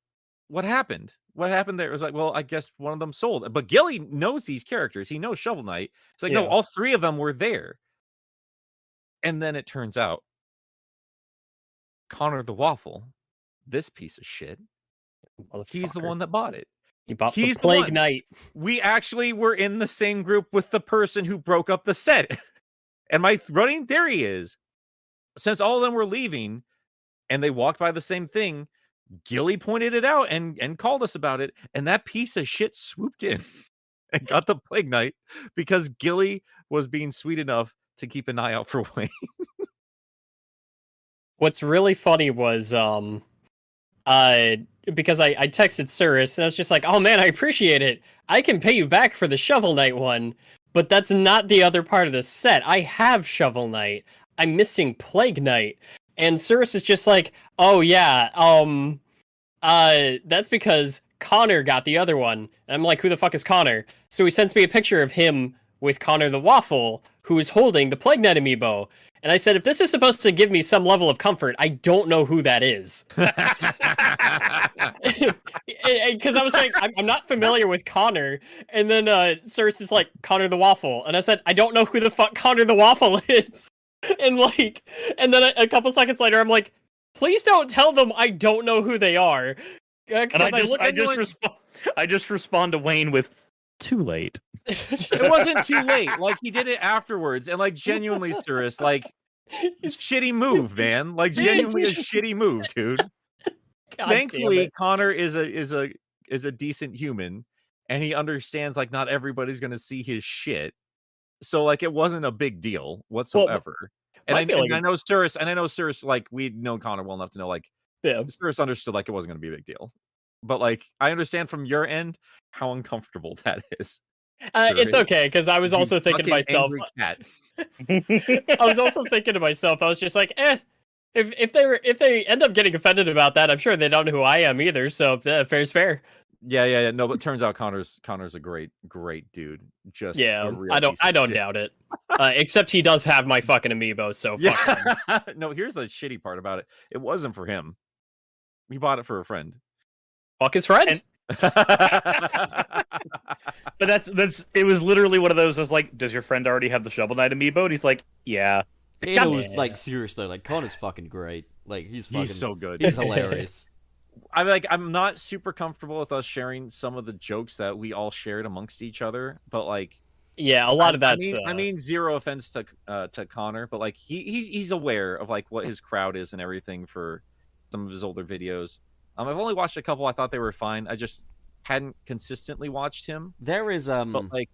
what happened? What happened there? It was like, well, I guess one of them sold. But Gilly knows these characters. He knows Shovel Knight. It's like, no, all three of them were there. And then it turns out Connor the Waffle, this piece of shit, he's the one that bought it. He bought He's the the Plague one. Knight. we actually were in the same group with the person who broke up the set. And my running theory is since all of them were leaving and they walked by the same thing, Gilly pointed it out and, and called us about it. And that piece of shit swooped in and got the plague knight because Gilly was being sweet enough to keep an eye out for Wayne. What's really funny was um uh because I, I texted Cirrus and I was just like, oh man, I appreciate it. I can pay you back for the Shovel Knight one, but that's not the other part of the set. I have Shovel Knight. I'm missing Plague Knight. And Cirrus is just like, oh yeah, um uh that's because Connor got the other one. And I'm like, who the fuck is Connor? So he sends me a picture of him with Connor the Waffle, who is holding the Plague Knight amiibo. And I said, if this is supposed to give me some level of comfort, I don't know who that is. Because I was like, I'm, I'm not familiar with Connor. And then uh, Cirrus is like, Connor the Waffle. And I said, I don't know who the fuck Connor the Waffle is. And like, and then a, a couple seconds later, I'm like, please don't tell them I don't know who they are. Uh, And 'cause I just, look I just, like- respond, I just respond to Wayne with, "Too late." it wasn't too late. Like he did it afterwards. And like genuinely, Cirrus, like shitty move, man. Like genuinely a shitty move, dude. God thankfully connor is a is a is a decent human and he understands like not everybody's gonna see his shit so like it wasn't a big deal whatsoever and, I, and I know Cirrus, and I know Cirrus, like we'd known Connor well enough to know like Yeah. Cirrus understood like it wasn't gonna be a big deal. But like I understand from your end how uncomfortable that is. Uh, it's okay because I was You also thinking to myself. I was also thinking to myself. I was just like, eh. If if they were if they end up getting offended about that, I'm sure they don't know who I am either. So uh, fair's fair. Yeah, yeah, yeah. No, but turns out Connor's Connor's a great, great dude. Just a Yeah, real I don't I don't shit. doubt it. Uh, except he does have my fucking amiibo. So fuck him. Yeah. no, here's the shitty part about it. It wasn't for him. He bought it for a friend. fuck his friend. And- But that's that's it was literally one of those. I was like, "Does your friend already have the Shovel Knight amiibo?" And he's like, "Yeah." It was like seriously. Like Connor's fucking great. Like he's fucking He's so good. he's hilarious. I'm like I'm not super comfortable with us sharing some of the jokes that we all shared amongst each other, but like yeah, a lot I- of that. I mean, I uh, mean zero offense to uh, to Connor, but like he, he he's aware of like what his crowd is and everything for some of his older videos. Um, I've only watched a couple. I thought they were fine. I just hadn't consistently watched him, There is um but like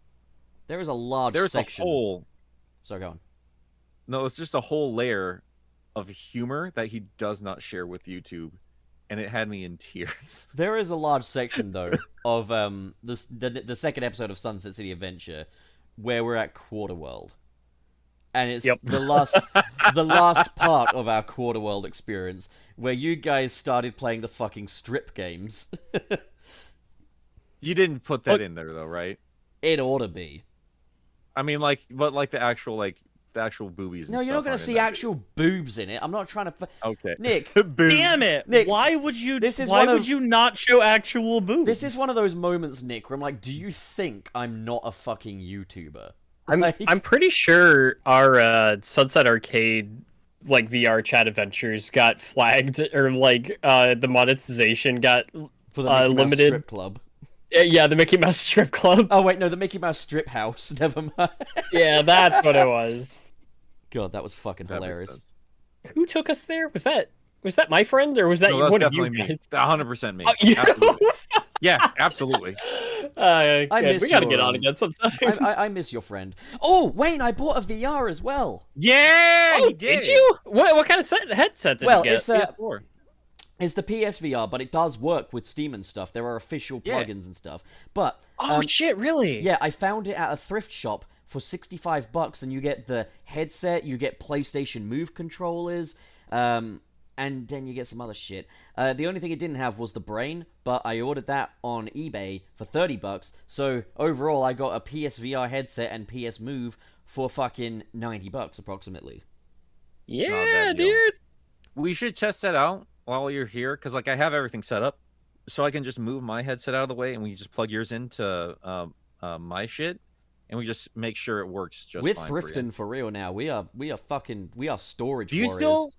there is a large there's section. a whole So go on. no, it's just a whole layer of humor that he does not share with YouTube, and it had me in tears. There is a large section though of um this the the second episode of Sunset City Adventure where we're at Quarter World. And it's Yep. the last the last part of our Quarter World experience where you guys started playing the fucking strip games. You didn't put that What? in there though, right? it ought to be. I mean, like, but like the actual like the actual boobies. And No, you're not gonna see actual boobs in it. I'm not trying to. F- Okay, Nick, Boobs. Damn it! Nick, why would you? this is why one would of- you not show actual boobs? this is one of those moments, Nick, where I'm like, do you think I'm not a fucking YouTuber? I'm Like- I'm pretty sure our uh, Sunset Arcade like VR chat adventures got flagged or like uh, the monetization got For the Uh, limited- strip club. yeah the Mickey Mouse strip club. Oh wait, no, the Mickey Mouse strip house. Never mind. yeah, that's what it was. God, that was fucking That hilarious. Who took us there? Was that was that my friend or was that No, that's one of you definitely me. guys? hundred percent me. Oh, you? Absolutely. Yeah, absolutely. Uh, I good. miss we gotta your, get on um, again sometime. I, I, I miss your friend. Oh, Wayne, I bought a VR as well. Yeah, oh, he did. you? What what kind of set, headset did well, you get? it's uh, PS4. it's the PSVR, but it does work with Steam and stuff. There are official Yeah. plugins and stuff. But oh um, shit! Really? yeah, I found it at a thrift shop for sixty-five bucks, and you get the headset, you get PlayStation Move controllers, um, and then you get some other shit. Uh, the only thing it didn't have was the brain, but I ordered that on eBay for thirty bucks. So overall, I got a PSVR headset and PS Move for fucking ninety bucks approximately. Yeah, dude. We should test that out while you're here, because like I have everything set up, so I can just move my headset out of the way, and we just plug yours into um, uh, my shit, and we just make sure it works just We're fine for thrifting for real now. We are we are fucking we are storage Do you warriors. still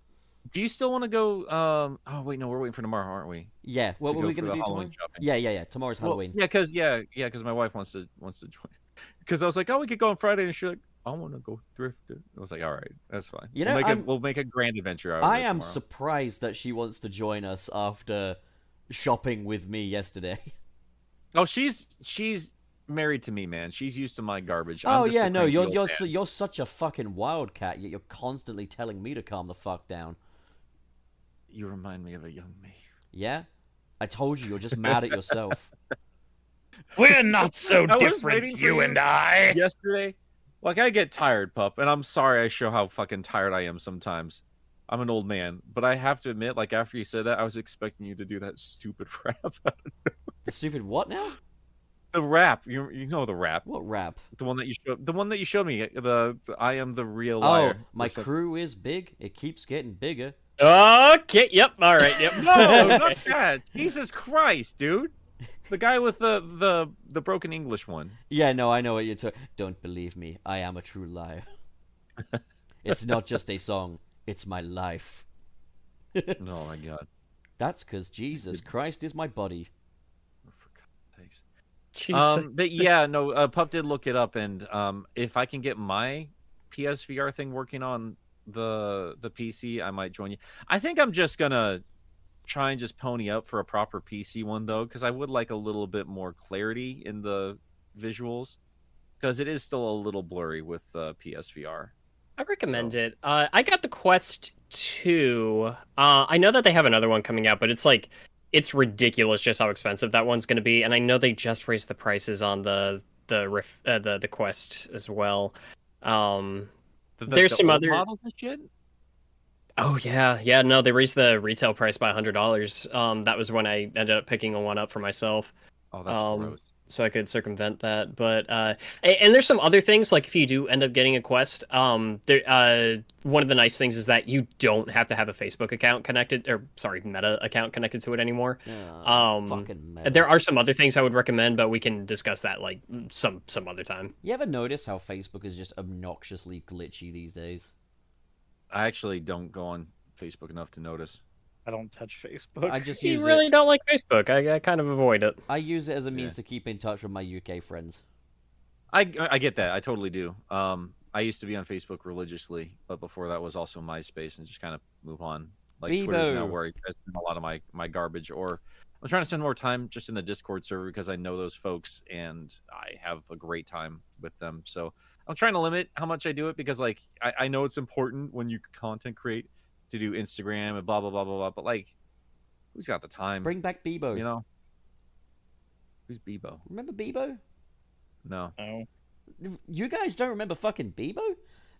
Do you still want to go? Um. Oh wait, no, we're waiting for tomorrow, aren't we? Yeah. What were go we gonna do Halloween tomorrow? shopping. Yeah, yeah, yeah. Tomorrow's Well, Halloween. yeah, because yeah, yeah, because my wife wants to wants to join. Because I was like, oh, we could go on Friday, and she's like, I want to go thrift. it." I was like, all right, that's fine. You we'll know, make, I'm- a, we'll make a grand adventure out of I it am tomorrow. surprised that she wants to join us after shopping with me yesterday. Oh, she's she's married to me, man. She's used to my garbage. oh I'm just yeah, no, you're you're man. su- you're such a fucking wildcat. Yet you're constantly telling me to calm the fuck down. You remind me of a young me. Yeah, I told you you're just mad at yourself. We're not so different, you you. and I. Yesterday, like I get tired, pup, and I'm sorry I show how fucking tired I am sometimes. I'm an old man, but I have to admit, like after you said that, I was expecting you to do that stupid rap. the stupid what now? The rap, you you know the rap, What rap? the one that you showed, the one that you showed me. Uh, the, the I am the real liar. Oh, liar. my or crew is big. It keeps getting bigger. Okay. Yep. All right. Yep. No, not that. Jesus Christ, dude. The guy with the the the broken English one. Yeah, no, I know what you're talking. Don't believe me. I am a true liar. it's not just a song. It's my life. Oh my god. That's because Jesus Christ is my body. For Jesus. Um, but yeah, no, uh, Pup did look it up, and um, if I can get my PSVR thing working on the the PC, I might join you. I think I'm just gonna try and just pony up for a proper PC one though, because I would like a little bit more clarity in the visuals, because it is still a little blurry with uh, PSVR. I recommend it. Uh, I got the Quest 2. Uh, I know that they have another one coming out, but it's like it's ridiculous just how expensive that one's going to be. And I know they just raised the prices on the the uh, the the Quest as well. Um, The- the- There's the some other- models and shit. oh yeah, yeah. No, they raised the retail price by hundred dollars. Um, that was when I ended up picking one up for myself. Oh, that's Um, gross. So I could circumvent that. But uh, and there's some other things like if you do end up getting a quest, um, there uh, one of the nice things is that you don't have to have a Facebook account connected, or sorry, Meta account connected to it anymore. Ah, Um, fucking meta. There are some other things I would recommend, but we can discuss that like some some other time. You ever notice how Facebook is just obnoxiously glitchy these days? I actually don't go on Facebook enough to notice. I don't touch Facebook. I just You really it. don't like Facebook. I, I kind of avoid it. I use it as a means Yeah. to keep in touch with my UK friends. I I get that. I totally do. Um, I used to be on Facebook religiously, but before that was also MySpace, and just kind of move on. Like Twitter's now Bebo. where I spend a lot of my my garbage, or I'm trying to spend more time just in the Discord server because I know those folks and I have a great time with them. So I'm trying to limit how much I do it because like I, I know it's important when you content create to do Instagram and blah blah blah blah blah. But like, who's got the time? Bring back Bebo. you know, who's Bebo? Remember Bebo? No. No. You guys don't remember fucking Bebo?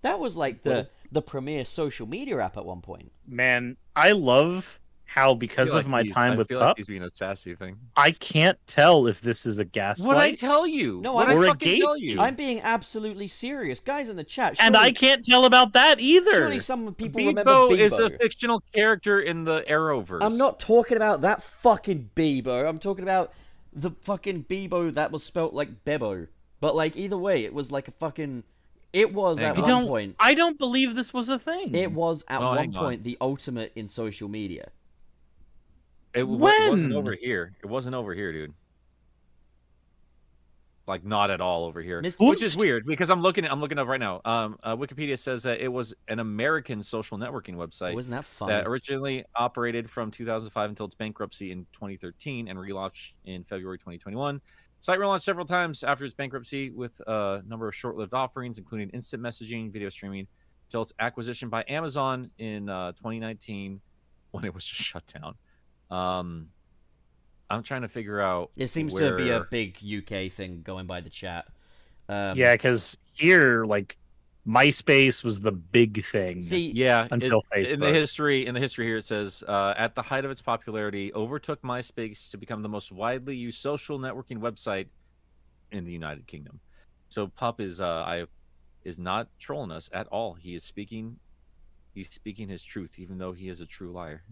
That was like the is- the premier social media app at one point. Man, I love how because of like my he's- time I with feel Pup, like he's being a sassy thing. I can't tell if this is a gaslight. What I tell you? No, what I'm- I fucking tell you? I'm being absolutely serious, guys in the chat. and I can't tell about that either. Surely some people remember Bebo Bebo. is a fictional character in the Arrowverse. I'm not talking about that fucking Bebo. I'm talking about the fucking Bebo that was spelt like Bebo. But like either way, it was like a fucking. It was Hang at on. one I don't. point. I don't believe this was a thing. It was at Oh, one hang on. point the ultimate in social media. It, w- it wasn't over here. It wasn't over here, dude. Like not at all over here, which is weird because I'm looking. I'm looking up right now. Um, uh, Wikipedia says that it was an American social networking website Wasn't that fun? that originally operated from 2005 until its bankruptcy in 2013 and relaunched in February 2021. Site relaunched several times after its bankruptcy with a number of short-lived offerings, including instant messaging, video streaming, until its acquisition by Amazon in uh, 2019, when it was just shut down. Um, I'm trying to figure out. It seems to be a big UK thing going by the chat. Um, yeah, because here, like, MySpace was the big thing. See, Yeah, Until it's- in the history in the history here it says uh, at the height of its popularity, overtook MySpace to become the most widely used social networking website in the United Kingdom. So Pup is uh, I is not trolling us at all. He is speaking. He's speaking his truth, even though he is a true liar.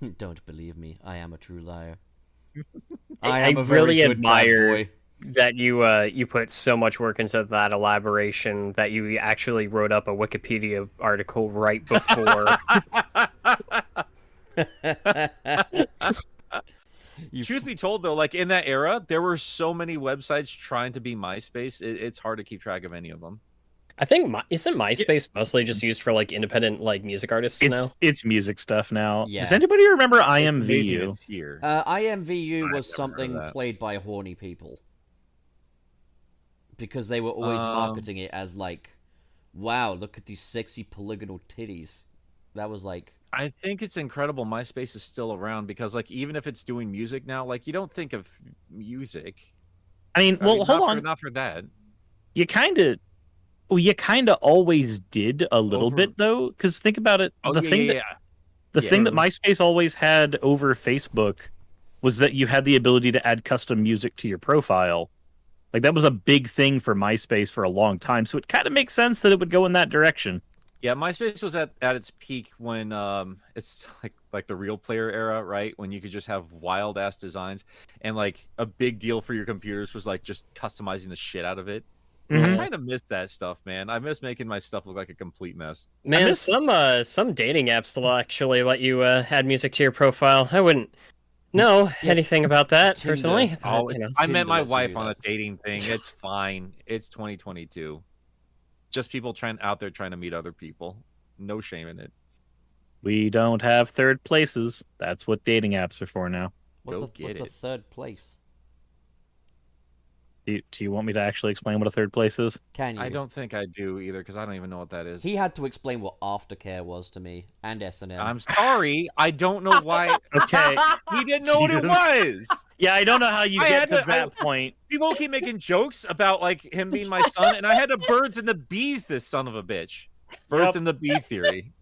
don't believe me. I am a true liar. I- I am I a very really good admire- boy. that you uh, you put so much work into that elaboration that you actually wrote up a Wikipedia article right before. You Truth be told, though, like in that era, there were so many websites trying to be MySpace. It, it's hard to keep track of any of them. I think my, isn't MySpace mostly just used for like independent like music artists It's now? it's music stuff now. Yeah. Does anybody remember It's IMVU? Here. Uh, IMVU I've never heard was something played by horny people because they were always Um, marketing it as like, "Wow, look at these sexy polygonal titties." That was like, I think it's incredible MySpace is still around because, like, even if it's doing music now, like, you don't think of music. I mean, I well, mean, hold not on. For, not for that. You kind of, well, you kind of always did a little Over- bit though, because think about it. Oh, the yeah, thing yeah, that yeah. the Yeah. thing that MySpace always had over Facebook was that you had the ability to add custom music to your profile. Like that was a big thing for MySpace for a long time. So it kind of makes sense that it would go in that direction. Yeah, MySpace was at, at its peak when um it's like like the real player era, right? When you could just have wild ass designs and like a big deal for your computers was like just customizing the shit out of it. I Mhm. kind of miss that stuff, man. I miss making my stuff look like a complete mess. Man, miss- some uh some dating apps still actually let you uh, add music to your profile. I wouldn't know Yeah. anything about that Tinder. personally. but, Oh, you know. I met my wife on a dating thing. It's fine. It's 2022. Just people trying out there trying to meet other people. No shame in it. We don't have third places. That's what dating apps are for now. "What's, Go a, get what's a third place?" Do you, do you want me to actually explain what a third place is? Can you? I don't think I do either because I don't even know what that is. He had to explain what aftercare was to me and SNL. and M. I'm sorry. I don't know why. Okay. he didn't know what it was. yeah, I don't know how you I get had to to- I- that point. People keep making jokes about like him being my son, and I had the birds and the bees. This son of a bitch. Birds Yep. and the bee theory.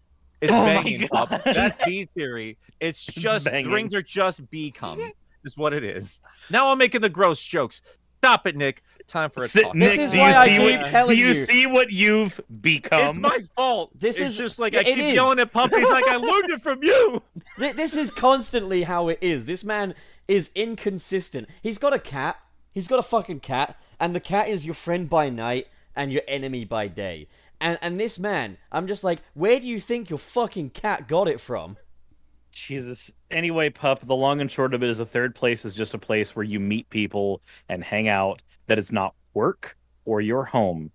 It's Oh banging up. God. That's bee theory. It's just banging. rings are just bee cum. Is what it is. Now I'm making the gross jokes. Stop it, Nick. Time for a Sit- talk. This Nick, is do why you I see keep what, telling do you, you. see what you've become? It's my fault. This it's is- just like yeah, I keep is. yelling at puppies like I learned it from you. This is constantly how it is. This man is inconsistent. He's got a cat. He's got a fucking cat, and the cat is your friend by night and your enemy by day. And and this man, I'm just like, where do you think your fucking cat got it from? Jesus. Anyway, pup, the long and short of it is a third place is just a place where you meet people and hang out that is not work or your home.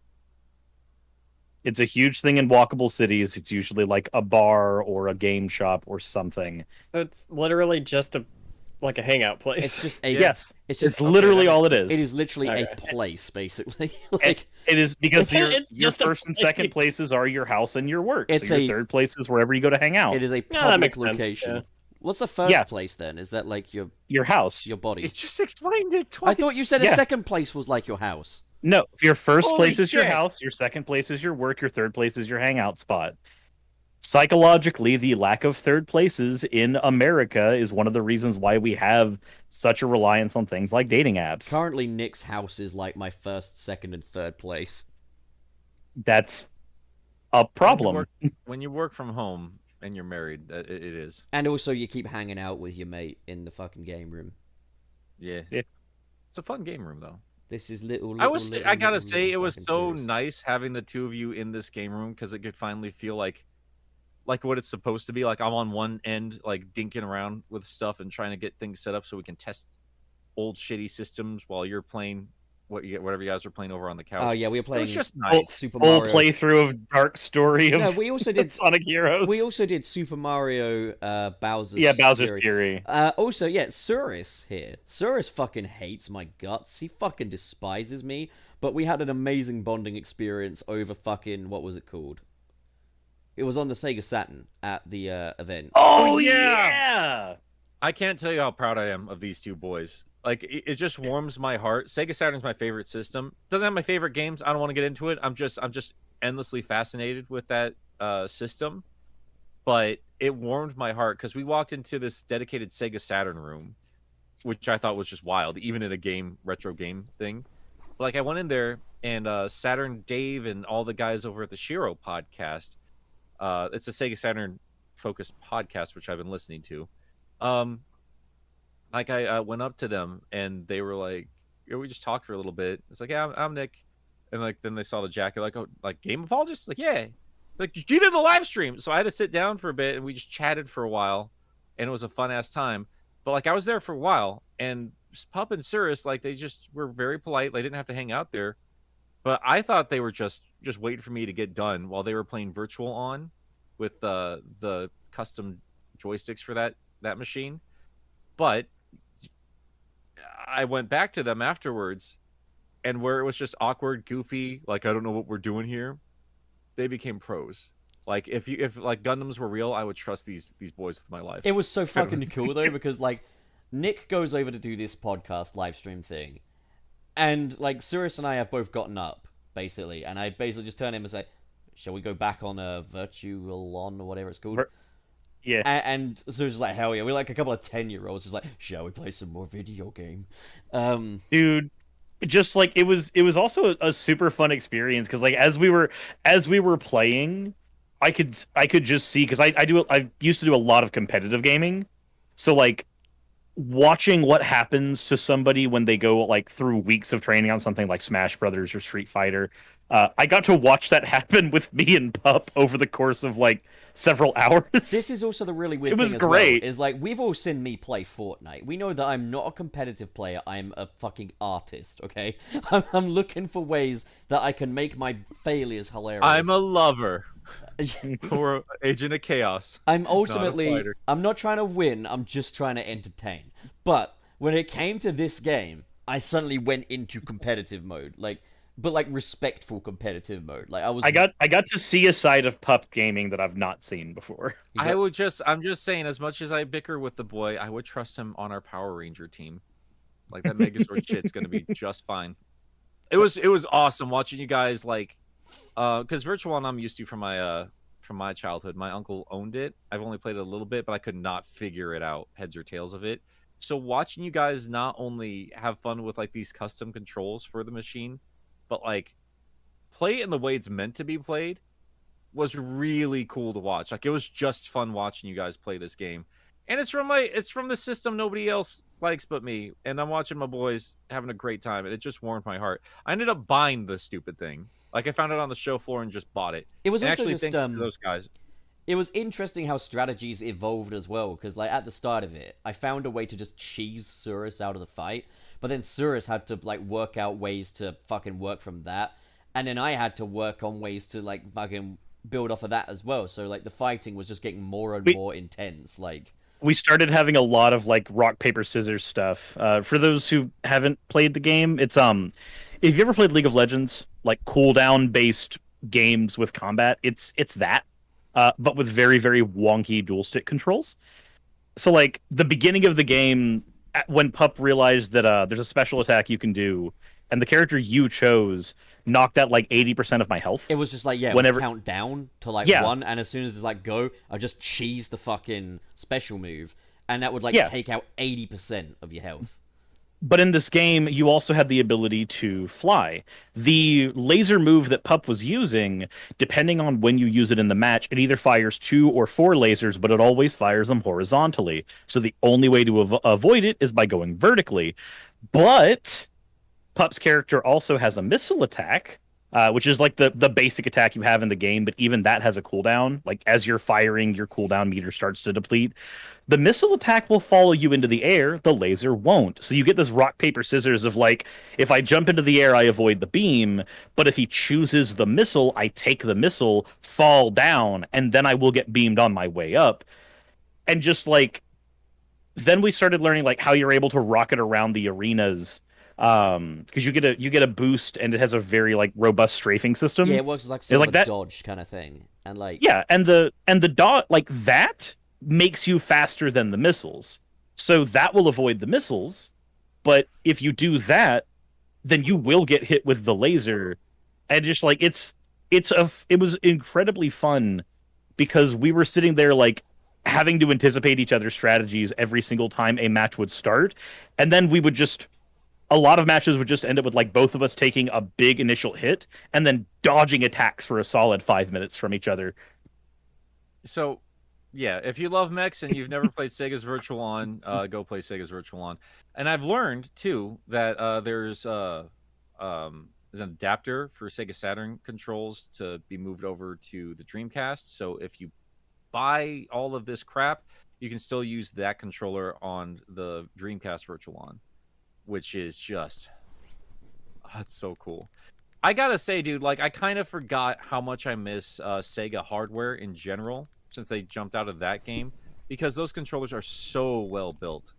It's a huge thing in walkable cities. It's usually like a bar or a game shop or something. So it's literally just a like a hangout place. It's just a Yes. It's It's just literally all it is. it is literally a place, basically. And like it is because your, It's your just first and second places are your house and your work. It's so your a- third place is wherever you go to hang out. it is a Yeah, public makes location. yeah. What's the first Yeah. place then? Is that like your your house. your body? It just explained it twice. I thought you said a second place was like your house. No, your first Holy place is your house, your second place is your work, your third place is your hangout spot. Psychologically, the lack of third places in America is one of the reasons why we have such a reliance on things like dating apps. Currently, Nick's house is like my first, second, and third place. That's a problem. When you work, when you work from home and you're married, it, it is. And also, you keep hanging out with your mate in the fucking game room. Yeah. Yeah. It's a fun game room though. This is little. I was little, I gotta little, say it was so serious. nice having the two of you in this game room because it could finally feel like like what it's supposed to be. Like I'm on one end, like dinking around with stuff and trying to get things set up so we can test old shitty systems while you're playing what you whatever you guys are playing over on the couch. Oh yeah, we were it playing was just Full- nice. Super Full Mario. playthrough of Dark Story of No, we also did. Sonic Heroes. we also did Super Mario uh, Bowser's. yeah, Bowser's Fury. Fury. Uh, also, yeah, Cirrus here. Cirrus fucking hates my guts. He fucking despises me. But we had an amazing bonding experience over fucking what was it called? It was on the Sega Saturn at the uh, event. Oh, yeah! yeah! I can't tell you how proud I am of these two boys. Like it, it just warms my heart. Sega Saturn's my favorite system. Doesn't have my favorite games. I don't want to get into it. I'm just I'm just endlessly fascinated with that uh, system. But it warmed my heart because we walked into this dedicated Sega Saturn room, which I thought was just wild, even in a game retro game thing. Like I went in there and uh, Saturn Dave and all the guys over at the Shiro podcast. Uh, it's a Sega Saturn focused podcast, which I've been listening to. Um, like I went up to them and they were like, we just talked for a little bit. It's like, yeah, I'm, I'm Nick, and like then they saw the jacket, like, oh, like game apologist, like, yeah, like you did the live stream. So I had to sit down for a bit, and we just chatted for a while, and it was a fun ass time. But like I was there for a while, and Pup and Cirrus, like they just were very polite. They didn't have to hang out there, but I thought they were just just waiting for me to get done while they were playing virtual on with uh, the custom joysticks for that that machine. But I went back to them afterwards, and where it was just awkward, goofy, like I don't know what we're doing here, they became pros. Like if you if like Gundams were real, I would trust these these boys with my life. It was so fucking cool though because like Nick goes over to do this podcast live stream thing, and like Cirrus and I have both gotten up basically, and I basically just turn him and say, "Shall we go back on a virtual on or whatever it's called?" Yeah. and, and so it's like hell yeah we're like a couple of 10 year olds just like shall we play some more video game um dude just like it was it was also a, a super fun experience because like as we were as we were playing i could i could just see because I, I do i used to do a lot of competitive gaming so like watching what happens to somebody when they go like through weeks of training on something like smash brothers or street fighter uh, i got to watch that happen with me and pup over the course of like several hours. This is also the really weird It was thing as great. well is like we've all seen me play fortnite. We know that i'm not a competitive player i'm a fucking artist okay? I'm, I'm looking for ways that i can make my failures hilarious. I'm a lover or agent of chaos. I'm ultimately fighter. I'm not trying to win, I'm just trying to entertain. But when it came to this game, I suddenly went into competitive mode. Like but like respectful competitive mode. Like I was i got i got to see a side of pup gaming that i've not seen before you I would just I'm just saying as much as I bicker with the boy, I would trust him on our Power Ranger team. Like that Megazord shit's gonna be just fine. It was it was awesome watching you guys like uh because Virtual On I'm used to from my uh from my childhood. My uncle owned it. I've only played it a little bit, but I could not figure it out, heads or tails of it. So watching you guys not only have fun with like these custom controls for the machine, but like play it in the way it's meant to be played was really cool to watch. Like it was just fun watching you guys play this game. And it's from my it's from the system nobody else likes but me. And I'm watching my boys having a great time and it just warmed my heart. I ended up buying the stupid thing. Like I found it on the show floor and just bought it. It was And also actually just thanks to um those guys. it was interesting how strategies evolved as well because like at the start of it i found a way to just cheese Cirrus out of the fight but then Cirrus had to like work out ways to fucking work from that and then i had to work on ways to like fucking build off of that as well so like the fighting was just getting more and We- more intense like we started having a lot of like rock paper scissors stuff. Uh, for those who haven't played the game, it's um, if you ever played League of Legends, like cooldown based games with combat, it's it's that, uh, but with very very wonky dual stick controls. So like the beginning of the game, when Pup realized that uh, there's a special attack you can do, and the character you chose knocked out like eighty percent of my health. it was just like yeah Whenever- count down to like Yeah. one and as soon as it's like go i just cheese the fucking special move and that would like Yeah. take out 80% of your health But in this game, you also had the ability to fly. The laser move that Pup was using, depending on when you use it in the match, it either fires two or four lasers, but it always fires them horizontally. So the only way to av- avoid it is by going vertically. But Pup's character also has a missile attack, uh, which is like the the basic attack you have in the game, but even that has a cooldown. Like as you're firing, your cooldown meter starts to deplete. The missile attack will follow you into the air, the laser won't. So you get this rock, paper, scissors of like, if I jump into the air, I avoid the beam, but if he chooses the missile, I take the missile, fall down, and then I will get beamed on my way up. And just like, then we started learning like how you're able to rocket around the arenas um because you get a you get a boost and it has a very like robust strafing system yeah it works like sort like a that- dodge kind of thing and like yeah, and the and the dot like that makes you faster than the missiles. So that will avoid the missiles, but if you do that, then you will get hit with the laser. And just like it's it's a it was incredibly fun because we were sitting there like having to anticipate each other's strategies every single time a match would start, and then we would just a lot of matches would just end up with like both of us taking a big initial hit and then dodging attacks for a solid five minutes from each other. So yeah, if you love mechs and you've never played Sega's Virtual On, uh, go play Sega's Virtual On. And I've learned too that uh, there's uh, um, there's an adapter for Sega Saturn controls to be moved over to the Dreamcast. So if you buy all of this crap, you can still use that controller on the Dreamcast Virtual On, which is just that's so cool. I gotta say, dude, like I kind of forgot how much I miss uh, Sega hardware in general since they jumped out of that game because those controllers are so well built.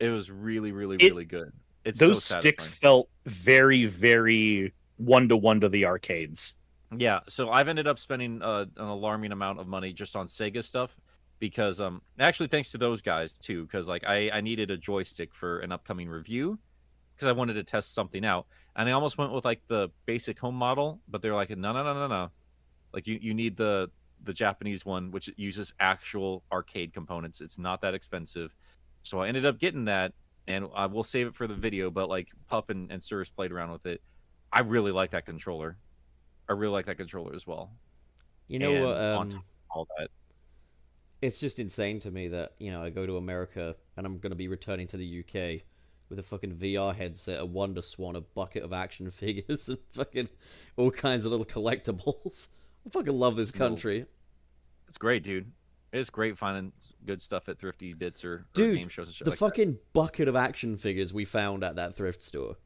It was really, really, It- really good. It's Those so sticks felt very, very one to one to the arcades. Yeah, so I've ended up spending uh, an alarming amount of money just on Sega stuff because um actually thanks to those guys too because like I I needed a joystick for an upcoming review because I wanted to test something out. And I almost went with like the basic home model but they're like no no no no no. Like you you need the the Japanese one which uses actual arcade components. It's not that expensive. So I ended up getting that and I will save it for the video but like Pup and, and Cirrus played around with it. I really like that controller. I really like that controller as well. You know And on Um, all that it's just insane to me that you know I go to America and I'm gonna be returning to the UK with a fucking VR headset, a Wonder Swan, a bucket of action figures, and fucking all kinds of little collectibles. I fucking love this country, It's great, dude. It's great finding good stuff at thrifty bits or, or dude. game shows and shit the like that. fucking bucket of action figures we found at that thrift store.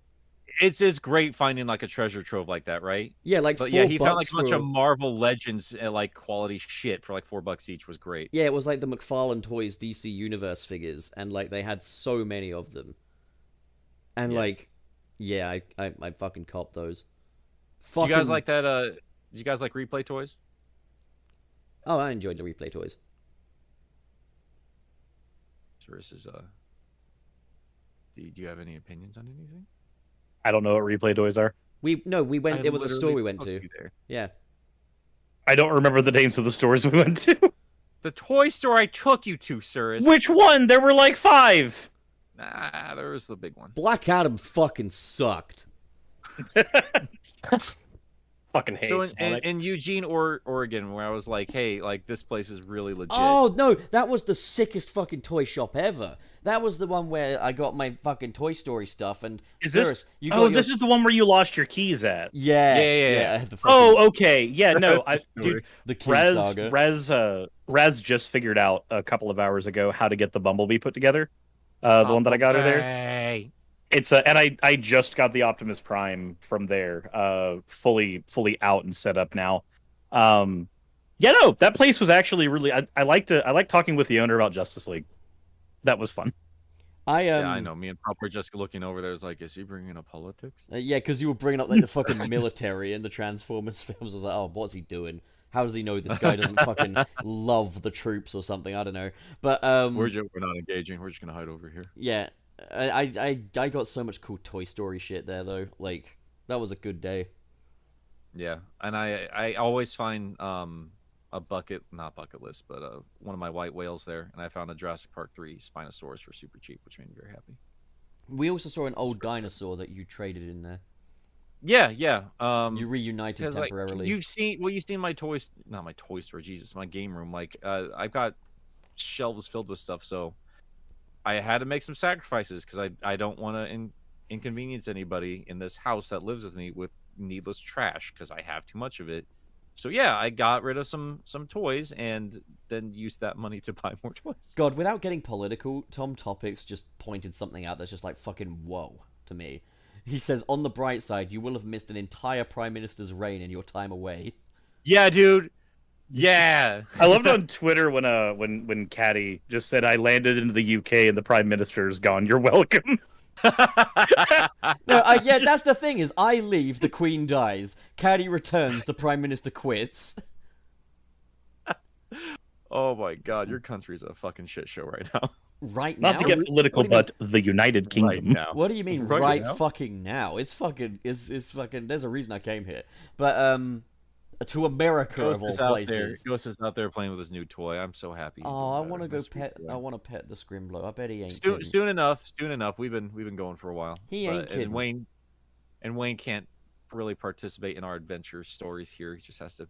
It's it's great finding like a treasure trove like that, right? Yeah, like But yeah, he found like a bunch of Marvel Legends uh, like quality shit for like four bucks each was great. Yeah, it was like the McFarlane Toys DC Universe figures, and like they had so many of them. And Yeah. like, yeah, I, I I fucking copped those. Do you guys like that? Uh, do you guys like replay toys? Oh, I enjoyed the replay toys. Cirrus is uh. Do you have any opinions on anything? I don't know what replay toys are. We no, we went. I It was a store we went to. Yeah, I don't remember the names of the stores we went to. The toy store I took you to, Cirrus. Which one? There were like five. Nah, there was the big one. Black Adam fucking sucked. Fucking hate So in, in, in Eugene, or Oregon, where I was like, "Hey, like this place is really legit." Oh no, that was the sickest fucking toy shop ever. That was the one where I got my fucking Toy Story stuff. And Is Cirrus, this? You got oh, your... this is the one where you lost your keys at. Yeah, Yeah, yeah, yeah. I had the fucking, Oh, okay. Yeah, no, I, story. dude, the key Rez, saga. Rez, uh, Rez just figured out a couple of hours ago how to get the Bumblebee put together. Uh, the one that I got her there. Hey. It's a, and I, I just got the Optimus Prime from there, uh, fully, fully out and set up now. Um, yeah, no, that place was actually really. I, I like to, I like talking with the owner about Justice League. That was fun. I um, yeah, I know. Me and Pup were just looking over there. Was like, is he bringing up politics? Uh, yeah, because you were bringing up like the fucking military in the Transformers films. I was like, oh, what's he doing? How does he know this guy doesn't fucking love the troops or something? I don't know. But um, We're just, we're not engaging. We're just gonna hide over here. yeah, I, I I I got so much cool Toy Story shit there though. Like that was a good day. Yeah, and I I always find um a bucket not bucket list, but uh one of my white whales there, and I found a Jurassic Park three Spinosaurus for super cheap, which made me very happy. We also saw an old dinosaur that you traded in there. Yeah, yeah. Um, You reunited because like temporarily. you've seen well, you've seen my toys, not my toy store. Jesus, my game room. Like uh, I've got shelves filled with stuff, so I had to make some sacrifices because I I don't want to in, inconvenience anybody in this house that lives with me with needless trash because I have too much of it. So yeah, I got rid of some some toys and then used that money to buy more toys. God, without getting political, Tom Topics just pointed something out that's just like fucking whoa to me. He says, on the bright side, you will have missed an entire prime minister's reign in your time away. Yeah, dude. Yeah. I loved on Twitter when uh when when Caddy just said I landed into the UK and the Prime Minister's gone. You're welcome. No, I, yeah, that's the thing is, I leave, the Queen dies. Caddy returns, the Prime Minister quits. oh my god, your country's a fucking shit show right now. Right now? Not to get political, What mean- but the United Kingdom. Right now. What do you mean Right right, now? fucking now? It's fucking it's it's fucking there's a reason I came here. But um to America Ghost of all is out there. places. Ghost is out there playing with his new toy. I'm so happy. he's Oh, I want to go pet boy. I want to pet the Scrimblow. I bet he ain't soon, soon enough. Soon enough. We've been we've been going for a while. He ain't But- kidding. And Wayne, and Wayne can't really participate in our adventure stories here. He just has to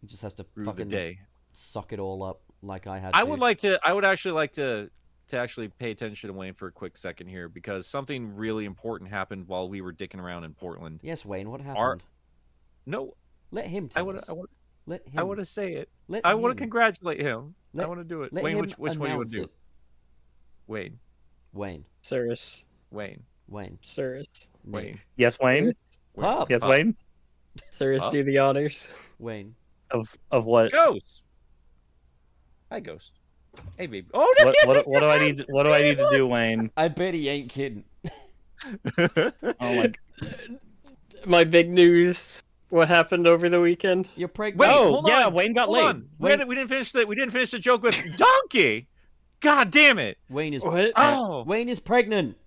He just has to fucking the day. suck it all up like I had. I to. would like to. I would actually like to to actually pay attention to Wayne for a quick second here because something really important happened while we were dicking around in Portland. Yes, Wayne. What happened? Our- No, Let him I tell want us. I want. Let him. I want to say it. Let I want to congratulate him. I want to do it. Wayne, which which one you want to do? it. Wayne. Wayne. Cirrus. Wayne. Wayne. Cirrus. Wayne. Nick. Yes, Wayne. Wayne. Pup. Yes, Pup. Wayne. Cirrus, Huh? do the honors. Wayne. Of of what? Ghost. Hi, Ghost. Hey, baby. Oh no! What, what, what do I need? What do I need to do, Wayne? I bet he ain't kidding. Oh my! My big news. What happened over the weekend? You're pregnant. Wait, oh hold yeah, on, Wayne got Hold late. on. We, Wait. hadn't- we didn't finish the we didn't finish the joke with donkey. God damn it! Wayne is. What? Oh. Wayne is pregnant.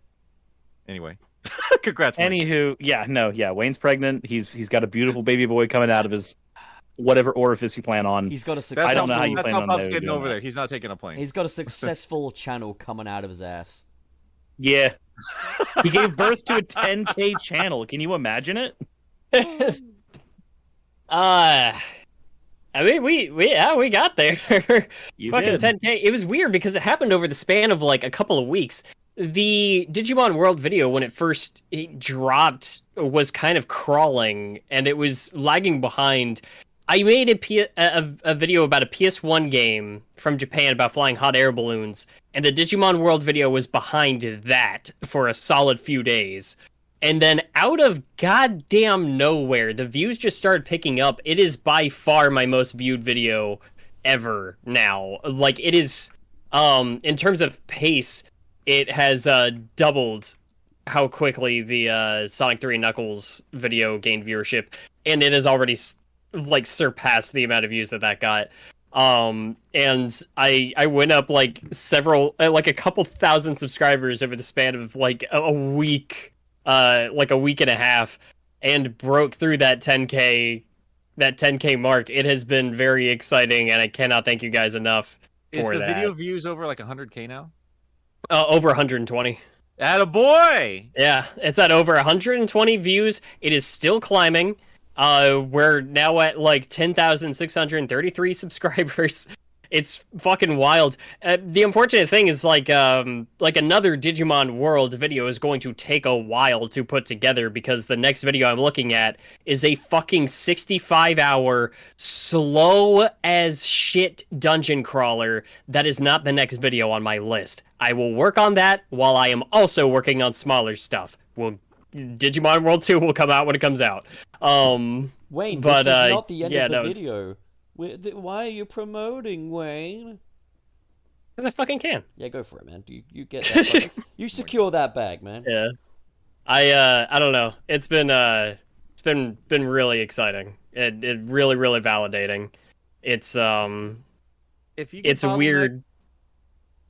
Anyway, congrats. Wayne. Anywho, yeah, no, yeah, Wayne's pregnant. He's he's got a beautiful baby boy coming out of his whatever orifice you plan on. He's got a successful. I don't know how you That's plan how on Pop's those getting over that. there. He's not taking a plane. He's got a successful channel coming out of his ass. Yeah, he gave birth to a 10k channel. Can you imagine it? Uh I mean we we yeah, we got there. You Fucking did. 10k. It was weird because it happened over the span of like a couple of weeks. The Digimon World video when it first it dropped was kind of crawling and it was lagging behind. I made a, P- a, a video about a PS1 game from Japan about flying hot air balloons, and the Digimon World video was behind that for a solid few days. And then out of goddamn nowhere, the views just started picking up. It is by far my most viewed video ever now. Like it is um in terms of pace, it has uh doubled how quickly the uh Sonic 3 Knuckles video gained viewership and it has already like surpassed the amount of views that that got. Um and I I went up like several uh, like a couple thousand subscribers over the span of like a, a week uh like a week and a half and broke through that 10k that 10k mark. It has been very exciting, and I cannot thank you guys enough Is for the that. video views over like 100k now? Uh, over 120. At a boy. Yeah, it's at over 120 views. It is still climbing. Uh, we're now at like 10,633 subscribers. It's fucking wild. Uh, the unfortunate thing is like um like another Digimon World video is going to take a while to put together because the next video I'm looking at is a fucking 65 hour slow as shit dungeon crawler that is not the next video on my list. I will work on that while I am also working on smaller stuff. Well Digimon World 2 will come out when it comes out. Um Wayne, But, this is uh, not the end yeah, of the no, video. Wh- th- Why are you promoting, Wayne? cuz I fucking can. Yeah, go for it, man. You you get that. you secure that bag, man. Yeah. I uh I don't know. It's been uh it's been been really exciting. It it really really validating. It's um If you it's bottlenecked weird.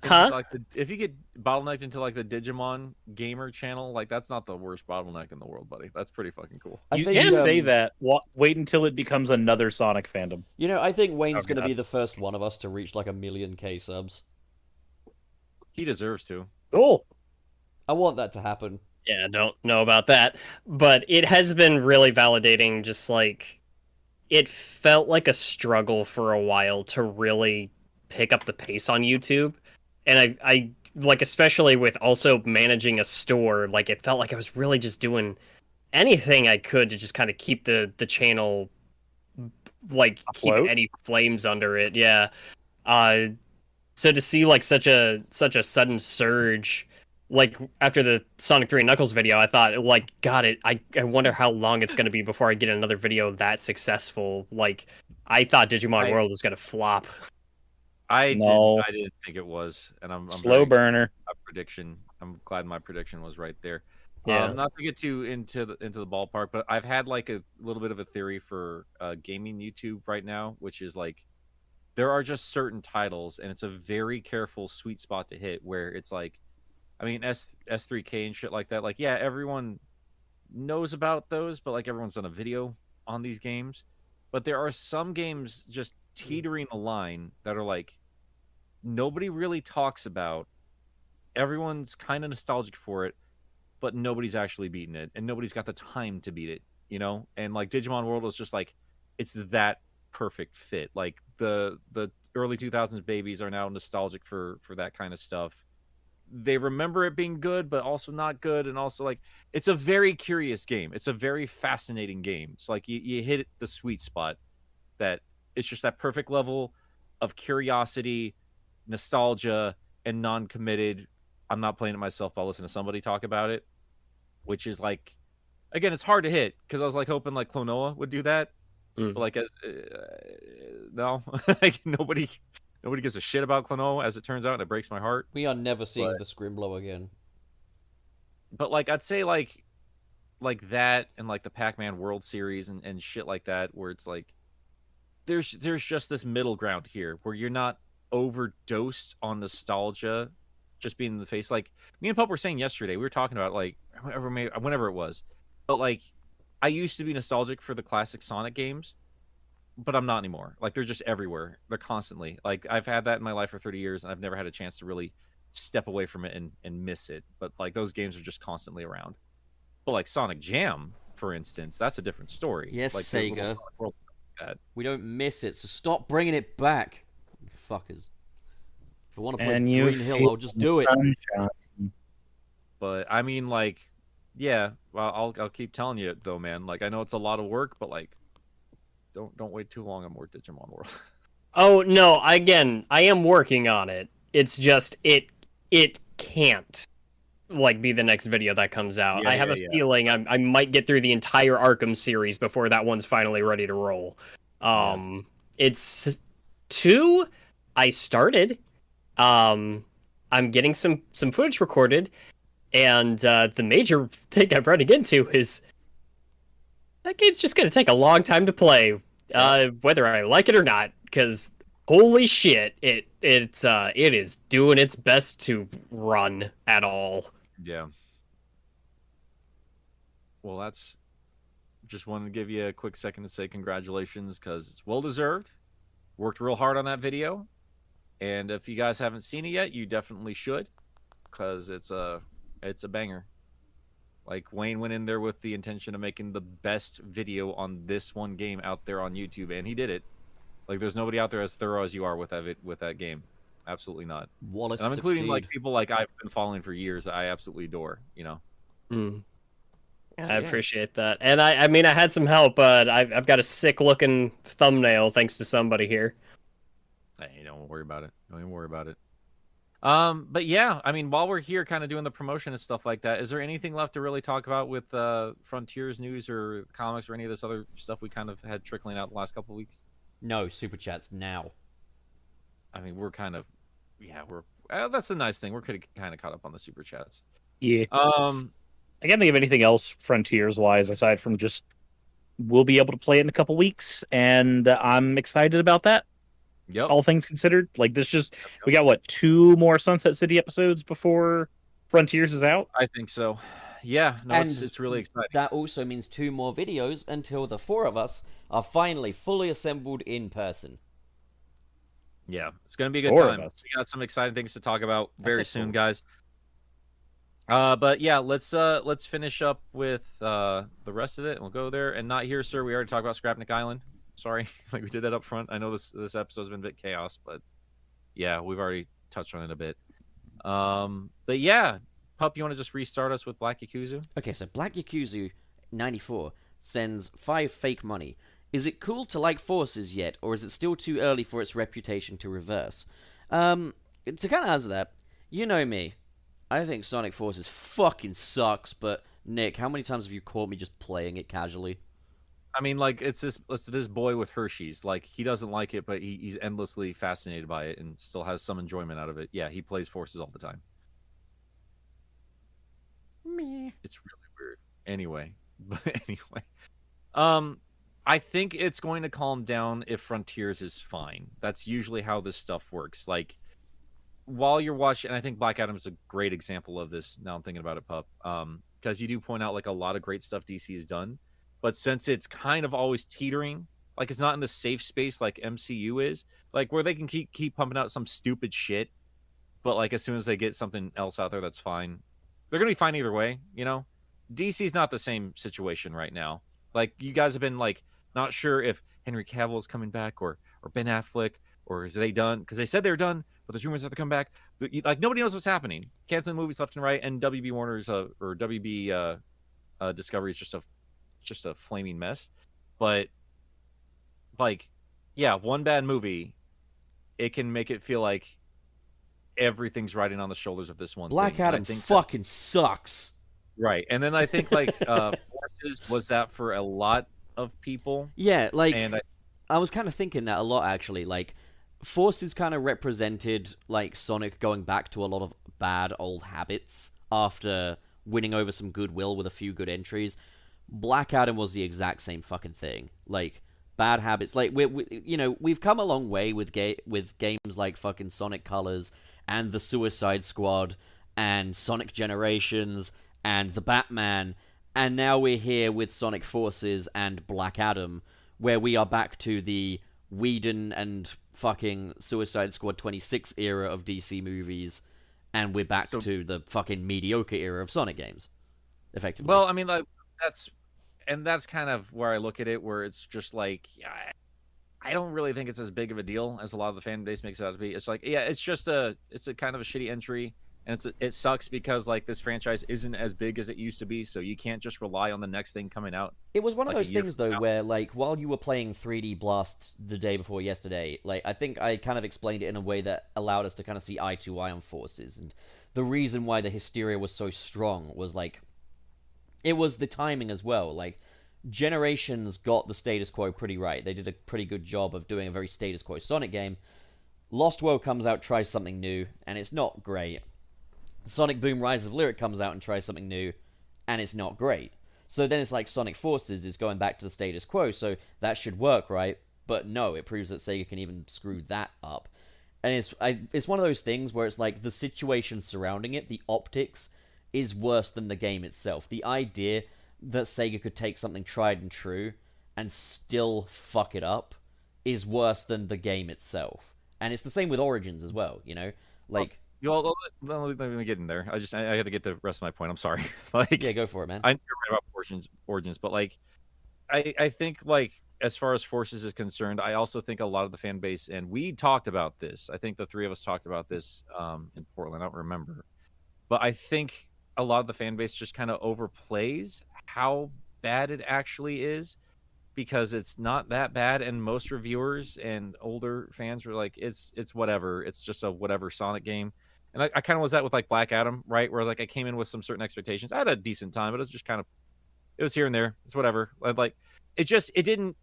Into, Huh? Like the, if you get bottlenecked into like the Digimon gamer channel, like that's not the worst bottleneck in the world, buddy. That's pretty fucking cool. I You think, can um, say that. Wa- Wait until it becomes another Sonic fandom. You know, I think Wayne's Oh, going to be the first one of us to reach like a million K subs. He deserves to. Cool. I want that to happen. Yeah, don't know about that. But it has been really validating just like it felt like a struggle for a while to really pick up the pace on YouTube. And I I like especially with also managing a store, like it felt like I was really just doing anything I could to just kind of keep the the channel like Afloat? keep any flames under it. Yeah. Uh so to see like such a such a sudden surge like after the Sonic 3 and Knuckles video, I thought like God it I, I wonder how long it's gonna be before I get another video that successful. Like I thought Digimon I- World was gonna flop. I No. didn't, I didn't think it was, and I'm, I'm Slow burner. prediction. I'm glad my prediction was right there. Yeah. Um, not to get too into the into the ballpark, but I've had like a little bit of a theory for uh, gaming YouTube right now, which is like there are just certain titles, and it's a very careful sweet spot to hit where it's like, I mean S S three K and shit like that. Like yeah, everyone knows about those, but like everyone's done a video on these games. But there are some games just Mm-hmm. teetering the line that are like nobody really talks about. Everyone's kind of nostalgic for it, but nobody's actually beaten it, and nobody's got the time to beat it, you know. And like Digimon World is just like, it's that perfect fit. Like the the early 2000s babies are now nostalgic for for that kind of stuff they remember it being good but also not good and also like it's a very curious game it's a very fascinating game it's like you, you hit the sweet spot that it's just that perfect level of curiosity nostalgia and non-committed i'm not playing it myself but i'll listen to somebody talk about it which is like again it's hard to hit because i was like hoping like Klonoa would do that Mm. but like as uh, no like nobody nobody gives a shit about Klonoa as it turns out and it breaks my heart We are never seeing But- the Scrimblow again. but like I'd say like like that and like the Pac-Man World Series and, and shit like that where it's like there's there's just this middle ground here where you're not overdosed on nostalgia just being in the face like me and Pup were saying yesterday we were talking about like whenever whenever it was but like I used to be nostalgic for the classic Sonic games but I'm not anymore like they're just everywhere they're constantly like I've had that in my life for 30 years and I've never had a chance to really step away from it and, and miss it. But like those games are just constantly around. But like Sonic Jam, for instance, that's a different story. Yes, like Sega. World that. We don't miss it, so stop bringing it back. Fuckers. If I want to play And you Green Hill, I'll just do it. Sunshine. But I mean, like, yeah. Well, I'll I'll keep telling you though, man. Like, I know it's a lot of work, but like, don't don't wait too long on more Digimon World. Oh no! Again, I am working on it. It's just it it can't like be the next video that comes out. Yeah, I have yeah, a feeling I'm, I might get through the entire Arkham series before that one's finally ready to roll. Um, it's two. I started. Um, I'm getting some some footage recorded, and uh, the major thing I'm running into is that game's just gonna take a long time to play, uh, whether I like it or not. Because holy shit, it it's uh it is doing its best to run at all. Yeah. Well, that's just wanted to give you a quick second to say congratulations because it's well deserved. Worked real hard on that video, and if you guys haven't seen it yet, you definitely should because it's a it's a banger. Like Wayne went in there with the intention of making the best video on this one game out there on YouTube, and he did it. Like, there's nobody out there as thorough as you are with that with that game. Absolutely not. Wallace And I'm including like people like I've been following for years. I absolutely adore. You know. Hmm. So, I yeah. appreciate that, and I I mean I had some help, but I've I've got a sick looking thumbnail thanks to somebody here. Hey, don't worry about it. Don't even worry about it. Um, but yeah, I mean, while we're here, kind of doing the promotion and stuff like that, is there anything left to really talk about with uh, Frontiers news or comics or any of this other stuff we kind of had trickling out the last couple of weeks? No, super chats now. I mean, we're kind of, yeah, we're. Uh, that's the nice thing. We're kind of caught up on the super chats. Yeah. Um, I can't think of anything else frontiers wise aside from just we'll be able to play it in a couple weeks, and I'm excited about that. yep. All things considered, like this, just we got what two more Sunset City episodes before Frontiers is out. I think so. Yeah, no, it's, And it's really exciting. That also means two more videos until the four of us are finally fully assembled in person. Yeah, it's gonna be a good Four time. We got some exciting things to talk about very said soon, four. guys. Uh, but yeah, let's uh let's finish up with uh the rest of it, and we'll go there. And not here, sir. We already talked about Scrapnik Island. Sorry, like we did that up front. I know this this episode's been a bit chaos, but yeah, we've already touched on it a bit. Um, but yeah, pup, you want to just restart us with Black Yakuza? Okay, so Black Yakuza 94 sends five fake money. Is it cool to like forces yet, or is it still too early for its reputation to reverse? Um, to kind of answer that, you know me. I think Sonic Forces fucking sucks, but Nick, how many times have you caught me just playing it casually? I mean, like it's this it's this boy with Hershey's. Like he doesn't like it, but he, he's endlessly fascinated by it and still has some enjoyment out of it. Yeah, he plays Forces all the time. Me. It's really weird. Anyway, but anyway, um, I think it's going to calm down if Frontiers is fine. That's usually how this stuff works. Like while you're watching, and I think Black Adam is a great example of this. Now I'm thinking about it, pup. Um, because you do point out like a lot of great stuff DC has done, but since it's kind of always teetering, like it's not in the safe space like MCU is, like where they can keep keep pumping out some stupid shit, but like as soon as they get something else out there that's fine, they're gonna be fine either way. You know, DC's not the same situation right now. Like you guys have been like Not sure if Henry Cavill is coming back or or Ben Affleck or is they done because they said they're done, but there's rumors have to come back. Like nobody knows what's happening. Canceling movies left and right, and WB Warner's uh, or WB uh, uh, Discovery is just a just a flaming mess. But like, yeah, one bad movie, it can make it feel like everything's riding on the shoulders of this one. Black thing. Adam think that- fucking sucks. right, and then I think like uh, Forces was that for a lot of people, Yeah, like and I, I was kind of thinking that a lot actually. Like, Forces kind of represented like Sonic going back to a lot of bad old habits after winning over some goodwill with a few good entries. Black Adam was the exact same fucking thing. Like bad habits. Like we, we you know, we've come a long way with ga- with games like fucking Sonic Colors and the Suicide Squad and Sonic Generations and the Batman and now we're here with Sonic Forces and Black Adam where we are back to the Whedon and fucking Suicide Squad 26 era of DC movies and we're back So- to the fucking mediocre era of Sonic games. Effectively. well, I mean, like that's and that's kind of where I look at it, where it's just like, yeah, I don't really think it's as big of a deal as a lot of the fan base makes it out to be. It's like, yeah, it's just a, it's a kind of a shitty entry, and it's it sucks because like this franchise isn't as big as it used to be, so you can't just rely on the next thing coming out. It was one of like those things though where like while you were playing 3D Blast the day before yesterday, like I think I kind of explained it in a way that allowed us to kind of see eye to eye on forces and the reason why the hysteria was so strong was like it was the timing as well. Like Generations got the status quo pretty right. They did a pretty good job of doing a very status quo Sonic game. Lost World comes out, tries something new, and it's not great. Sonic Boom Rise of Lyric comes out and tries something new, and it's not great. So then it's like Sonic Forces is going back to the status quo, so that should work, right? But no, it proves that Sega can even screw that up. And it's I, it's one of those things where it's like the situation surrounding it, the optics, is worse than the game itself. The idea that Sega could take something tried and true and still fuck it up is worse than the game itself. And it's the same with Origins as well, you know? Like, You all, me get in there. I just I, I had to get the rest of my point. I'm sorry. like, yeah, go for it, man. I know you're right about origins, origins, but like, I I think like as far as forces is concerned, I also think a lot of the fan base, and we talked about this. I think the three of us talked about this um, in Portland. I don't remember, but I think a lot of the fan base just kind of overplays how bad it actually is because it's not that bad and most reviewers and older fans were like it's it's whatever it's just a whatever sonic game and i, I kind of was that with like black adam right? Where like i came in with some certain expectations. I had a decent time but it was just kind of it was here and there. It's whatever. Like- like it just it didn't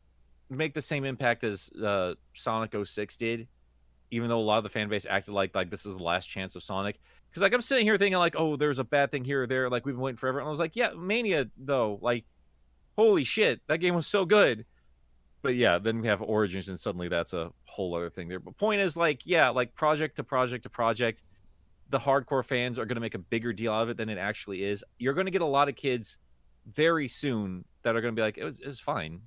make the same impact as uh sonic 06 did even though a lot of the fan base acted like like this is the last chance of sonic. Because like i'm sitting here thinking like oh there's a bad thing here or there like we've been waiting forever. And i was like yeah mania though like holy shit that game was so good. But yeah then we have origins and suddenly that's a whole other thing there. But point is like yeah like project to project to project the hardcore fans are going to make a bigger deal out of it than it actually is. You're going to get a lot of kids very soon that are going to be like it was, it was fine.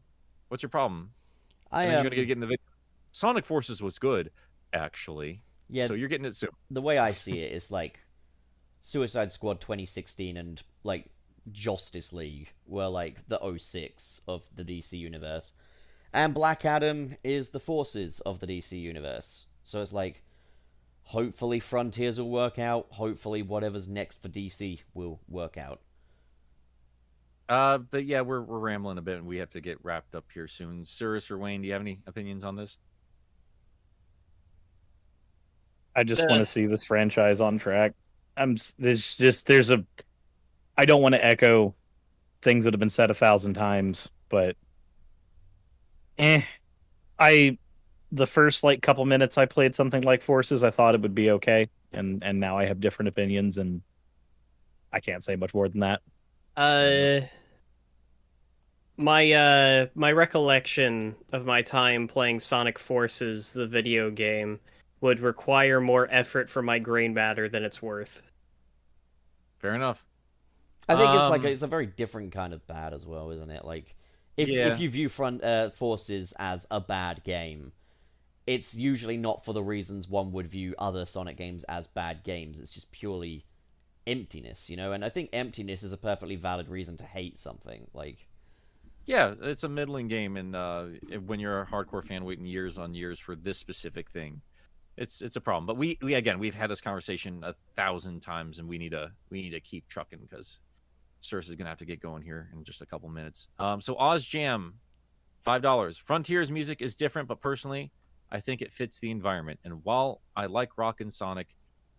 What's your problem? I then um, you're going to get in the video sonic forces was good actually. Yeah, so you're getting it soon. The way I see it is like Suicide Squad 2016 and like Justice League were like the 06 of the DC universe. And Black Adam is the forces of the DC universe. So it's like hopefully Frontiers will work out, hopefully whatever's next for DC will work out. uh but yeah we're, we're rambling a bit and we have to get wrapped up here soon Cirrus or wayne do you have any opinions on this I just Uh, want to see this franchise on track. I'm there's just there's a I don't want to echo things that have been said a thousand times, but eh I the first like couple minutes I played something like Forces, I thought it would be okay, and and now I have different opinions and I can't say much more than that. Uh, my uh, my recollection of my time playing Sonic Forces, the video game, would require more effort for my grain matter than it's worth. fair enough I think it's like Um, it's a very different kind of bad as well, isn't it? Like if Yeah. if you view Front uh, Forces as a bad game, it's usually not for the reasons one would view other Sonic games as bad games. It's just purely emptiness, you know. And I think emptiness is a perfectly valid reason to hate something. Like Yeah, it's a middling game, and uh, when you're a hardcore fan waiting years on years for this specific thing, it's it's a problem. But we we again we've had this conversation a thousand times, and we need to we need to keep trucking because Cirrus is gonna have to get going here in just a couple minutes. Um, so Oz Jam, five dollars. Frontiers music is different, but personally, I think it fits the environment. And while I like rock and Sonic,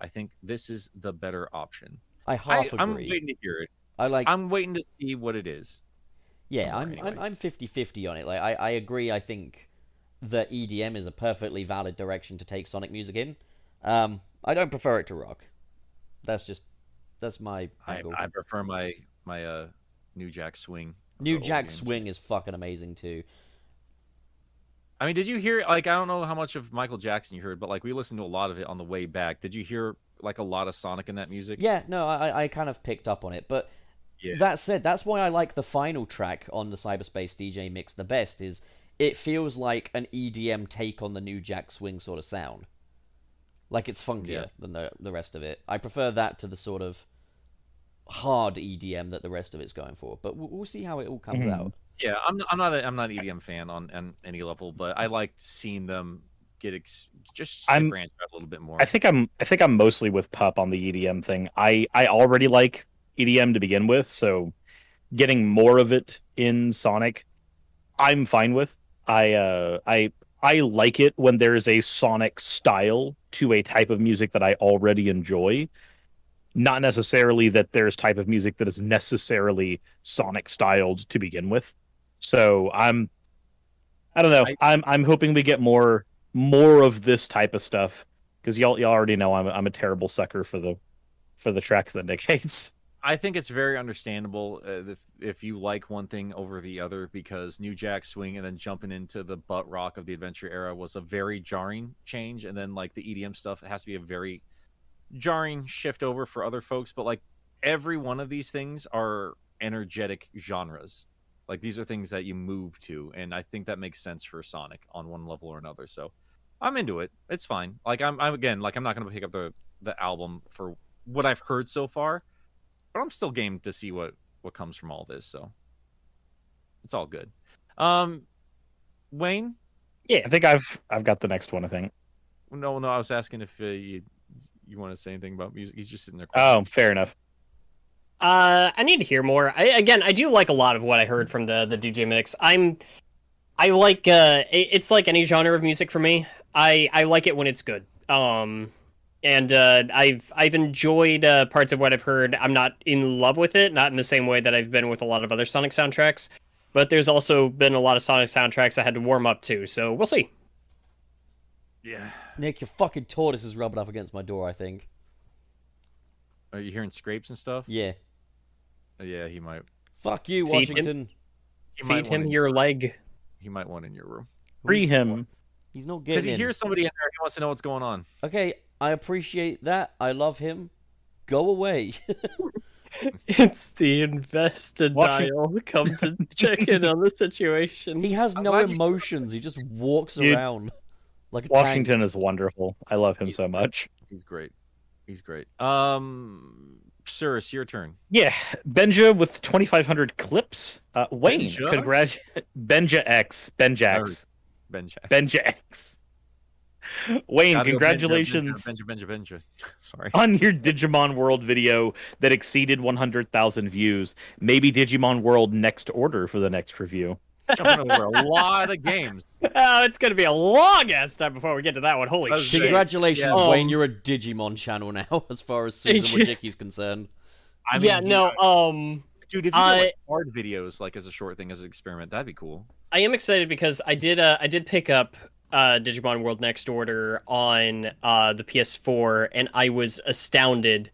I think this is the better option. I I, half I'm waiting to hear it. I like. I'm waiting to see what it is. Yeah, I'm, anyway. I'm I'm 50-50 on it. Like I, I agree. I think that EDM is a perfectly valid direction to take Sonic music in. Um, I don't prefer it to rock. That's just that's my I, angle. I prefer my my uh New Jack Swing. New Jack. Swing is fucking amazing too. I mean, did you hear? Like, I don't know how much of Michael Jackson you heard, but like we listened to a lot of it on the way back. Did you hear like a lot of Sonic in that music? Yeah, no, I I kind of picked up on it, but Yeah. that said, that's why I like the final track on the Cyberspace DJ mix the best. Is it feels like an EDM take on the New Jack Swing sort of sound. Like it's funkier Yeah. than the the rest of it. I prefer that to the sort of hard EDM that the rest of it's going for. But we'll, we'll see how it all comes Mhm. out. Yeah, I'm I'm not a, I'm not an EDM fan on, on any level, but I liked seeing them get ex- just I'm- branch out a little bit more. I think I'm I think I'm mostly with Pup on the EDM thing. I I already like EDM to begin with, so getting more of it in Sonic, I'm fine with. I uh I I like it when there is a Sonic style to a type of music that I already enjoy. Not necessarily that there's type of music that is necessarily Sonic styled to begin with. So I'm I don't know. I- am I'm hoping we get more more of this type of stuff because y'all y'all already know I'm I'm a terrible sucker for the for the tracks that Nick hates. I think it's very understandable uh, if if you like one thing over the other because New Jack Swing and then jumping into the butt rock of the adventure era was a very jarring change, and then like the EDM stuff it has to be a very jarring shift over for other folks. But like every one of these things are energetic genres. Like these are things that you move to, and I think that makes sense for Sonic on one level or another. So I'm into it. It's fine. Like I'm, I'm again, like I'm not gonna pick up the the album for what I've heard so far, but I'm still game to see what what comes from all this. So it's all good. Um, Wayne, Yeah, I think I've I've got the next one. I think. no, no, I was asking if uh, you you want to say anything about music. He's just sitting there. Oh, fair enough. Uh, I need to hear more. I, again, I do like a lot of what I heard from the the DJ mix. I'm, I like. Uh, it- it's like any genre of music for me. I I like it when it's good. Um, and uh, I've I've enjoyed uh, parts of what I've heard. I'm not in love with it, not in the same way that I've been with a lot of other Sonic soundtracks. But there's also been a lot of Sonic soundtracks I had to warm up to. So we'll see. Yeah. Nick, your fucking tortoise is rubbing up against my door. I think. Are you hearing scrapes and stuff? Yeah. Yeah, he might. Fuck you, Feed. Washington. He might Feed him your leg. He might want in your room Free Who's- him. He's not getting. because he hears somebody in there. He wants to know what's going on. Okay, I appreciate that. I love him. Go away. It's the investor Washington- dial. Come to check in on the situation. he has I'm no glad you- emotions. He just walks Dude, around like a tank. Washington is wonderful. I love him so much. He's great. He's great. Um, sir, it's your turn. Yeah, Benja with 2,500 clips. Uh, Wayne, Benja? congrat Benja X, Benjax, Ben Jack. Benja X. Wayne, Gotta Benja, congratulations Benja, Benja, Benja, Benja. Sorry. on your Digimon World video that exceeded 100,000 views. Maybe Digimon World next order for the next review. Jumping over a lot of games. Oh, it's gonna be a long ass time before we get to that one. Holy That's shit! Congratulations, Yeah. Wayne. Um, You're a Digimon channel now, as far as Susan Wojcicki's concerned. I mean, yeah, he- no. Um, dude. If you I- did like hard videos, like as a short thing, as an experiment, that'd be cool. I am excited because I did. Uh, I did pick up uh, Digimon World Next Order on uh, the PS4, and I was astounded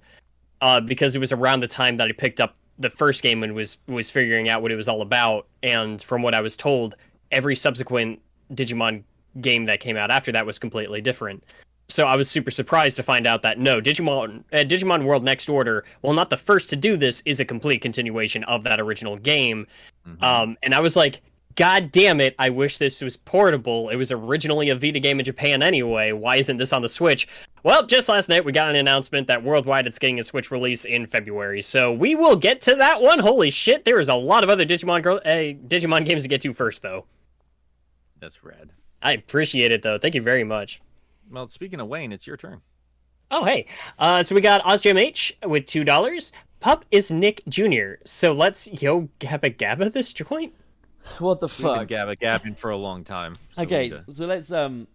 uh, because it was around the time that I picked up the first game and was was figuring out what it was all about. And from what I was told, every subsequent Digimon game that came out after that was completely different. So I was super surprised to find out that no, Digimon uh, Digimon World Next Order, while not the first to do this, is a complete continuation of that original game. Mhm. Um, and I was like, God damn it, I wish this was portable. It was originally a Vita game in Japan anyway. Why isn't this on the Switch? Well, just last night we got an announcement that worldwide it's getting a Switch release in February. So we will get to that one. Holy shit, there is a lot of other Digimon gro- uh, Digimon games to get to first though. That's rad. I appreciate it though. Thank you very much. Well, speaking of Wayne, it's your turn. Oh, hey. Uh, so we got Ozjam H with $2. Pup is Nick Jr. So let's yo gabba gabba this joint. What the We've been fuck? gabba gabbing for a long time. so Okay, to- so let's um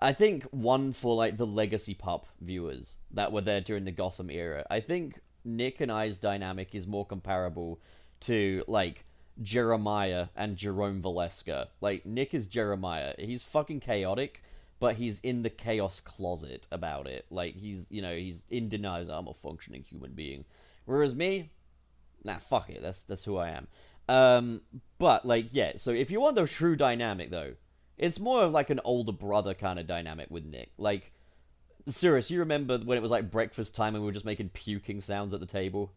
I think one for like the legacy pup viewers that were there during the Gotham era. I think Nick and I's dynamic is more comparable to like Jeremiah and Jerome Valeska. Like Nick is Jeremiah. He's fucking chaotic, but he's in the chaos closet about it. Like he's you know, he's in denial I'm a functioning human being. Whereas me, nah, fuck it. That's that's who I am. Um, but like, yeah. So if you want the true dynamic, though, it's more of like an older brother kind of dynamic with Nick. Like, Cirrus, you remember when it was like breakfast time and we were just making puking sounds at the table?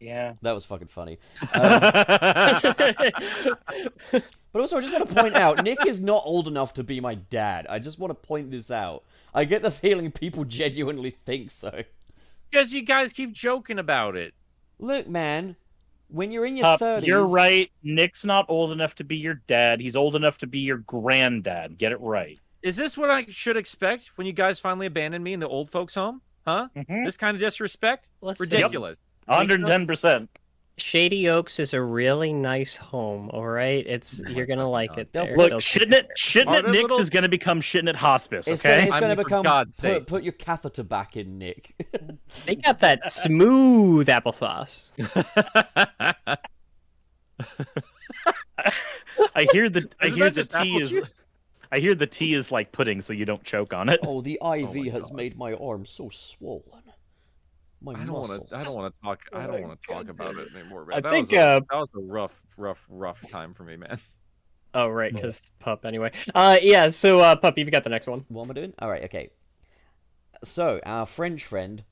Yeah. That was fucking funny. Um, but also, I just want to point out, Nick is not old enough to be my dad. I just want to point this out. I get the feeling people genuinely think so. Because you guys keep joking about it. Look, man, when you're in your Pup, thirties, you're right. Nick's not old enough to be your dad. He's old enough to be your granddad. Get it right. Is this what I should expect when you guys finally abandon me in the old folks' home? Huh? Mhm. This kind of disrespect? Let's Ridiculous. 110%. Shady Oaks is a really nice home, all right? It's oh you're gonna like it there. Look, They'll- shitting it, shitting Are at there Nick's little- is going to become shitting at hospice, It's okay? gonna, it's gonna mean, become God's put, sake. put your catheter back in, Nick. They got that smooth applesauce. I hear the I Isn't hear the tea is juice? I hear the tea is like pudding, so you don't choke on it. oh, the oh IV my has God. made my arm so swollen. My I don't want to. I don't want to talk. I Oh don't want to talk about it anymore. Man. I that think, was a, uh, that was a rough, rough, rough time for me, man. Oh right, because pup anyway. Uh yeah, so uh pup, you've got the next one. What am I doing? All right, okay. So our French friend,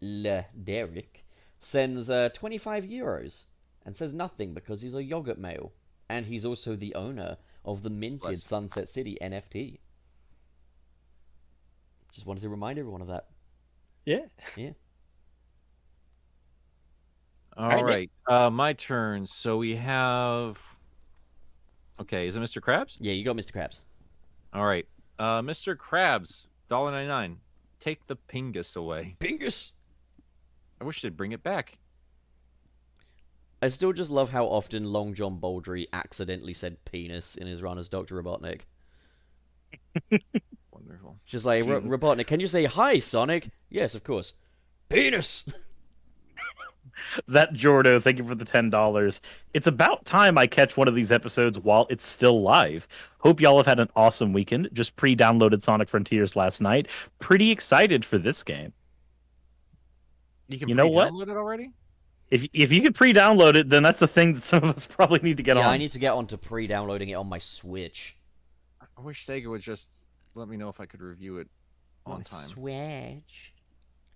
Le Derrick, sends uh, 25 euros and says nothing because he's a yogurt male, and he's also the owner of the minted Bless. Sunset City NFT. Just wanted to remind everyone of that. Yeah. Yeah. All right, right, uh, my turn. So we have. Okay, is it Mr. Krabs? Yeah, you got Mr. Krabs. All right, uh, Mr. Krabs, dollar ninety nine. Take the pingus away. Pingus. I wish they'd bring it back. I still just love how often Long John Baldry accidentally said penis in his run as Dr. Robotnik. Wonderful. Just like, "Ro- Robotnik, can you say hi, Sonic? Yes, of course. Penis! That Jordo, thank you for the ten dollars. It's about time I catch one of these episodes while it's still live. Hope y'all have had an awesome weekend. Just pre-downloaded Sonic Frontiers last night. Pretty excited for this game. You can You know what? pre-download it already. If if you could pre-download it, then that's the thing that some of us probably need to get yeah, on. I need to get onto pre-downloading it on my Switch. I wish Sega would just let me know if I could review it on my time. Switch.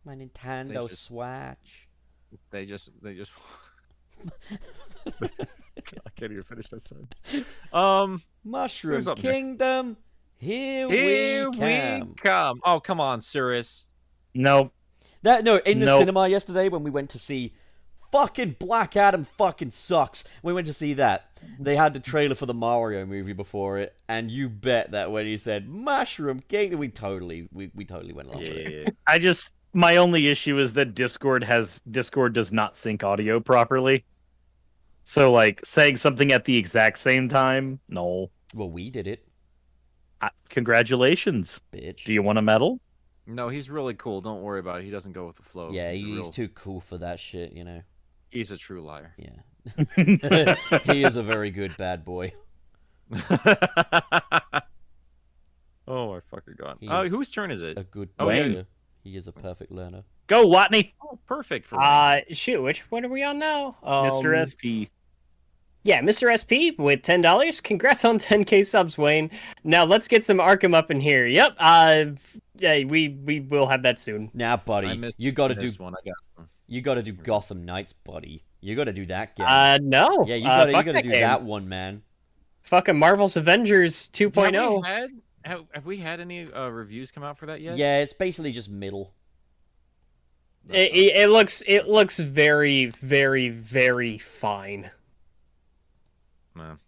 My Nintendo just- Switch. They just, they just. I can't even finish that sentence. Um, Mushroom Who's up next? Kingdom. Here, here we we come. come. Oh, come on, Cirrus. No, That no, in the Nope. cinema yesterday when we went to see fucking Black Adam fucking sucks. We went to see that. They had the trailer for the Mario movie before it, and you bet that when he said Mushroom Kingdom, we totally we, we totally went along with it. I just my only issue is that Discord has Discord does not sync audio properly. So like saying something at the exact same time, no. Well, we did it, Uh, congratulations. bitch. Do you want a medal? No, he's really cool. Don't worry about it. He doesn't go with the flow. yeah, he's, he's real- too cool for that shit, you know. He's a true liar. Yeah. he is a very good bad boy. oh my fucking god. He's- Uh, whose turn is it? A good Oh, yeah. Teacher. He is a perfect learner. Go Watney, Oh, perfect for me. Uh shoot, which one are we on now? Um, Mr. SP. Yeah, Mr. SP with ten dollars. Congrats on 10k subs, Wayne. Now let's get some Arkham up in here. Yep. Uh, yeah, we we will have that soon. Now, I buddy, you got to do one. I got some. You got to do Gotham Knights, buddy. You got to do that game. Uh, no. yeah, you Uh, got to you fuck got to do game. that one, man. Fucking Marvel's Avengers 2.0. we had, have, have we had any uh, reviews come out for that yet? Yeah, it's basically just middle. It, it, it looks it looks very very very fine. no.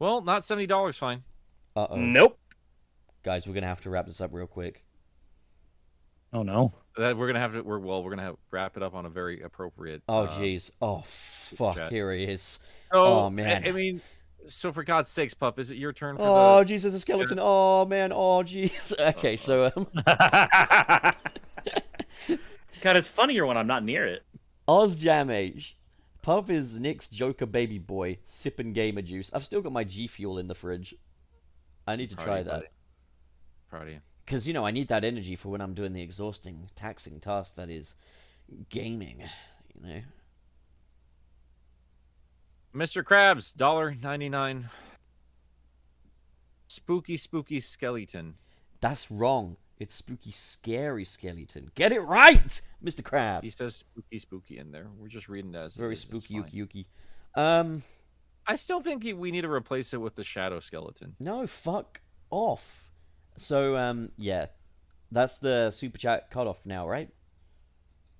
Well, not seventy dollars. Fine. Uh oh, Nope. guys, we're gonna have to wrap this up real quick. Oh no. That we're gonna have to. We're well. We're gonna have wrap it up on a very appropriate. Oh uh, jeez. Oh fuck. chat. Here he is. So, Oh, man. I, I mean, so for God's sakes, pup, is it your turn for Oh the? jeez, there's a skeleton. Oh man. Oh jeez. Okay, so um, God, it's funnier when I'm not near it. Ozjam Age. Pup is Nick's Joker baby boy, sipping gamer juice. I've still got my G Fuel in the fridge. I need to Proud try you, that. buddy. Proud of you. Because, you know, I need that energy for when I'm doing the exhausting, taxing task that is gaming, you know? Mr. Krabs, dollar ninety nine. Spooky, spooky skeleton. That's wrong. It's spooky, scary skeleton. Get it right, Mr. Krabs. He says spooky, spooky in there. We're just reading that as Very it's spooky, fine. yuki, yuki. Um, I still think we need to replace it with the shadow skeleton. no, fuck off. So, um, yeah. That's the super chat cutoff now, right?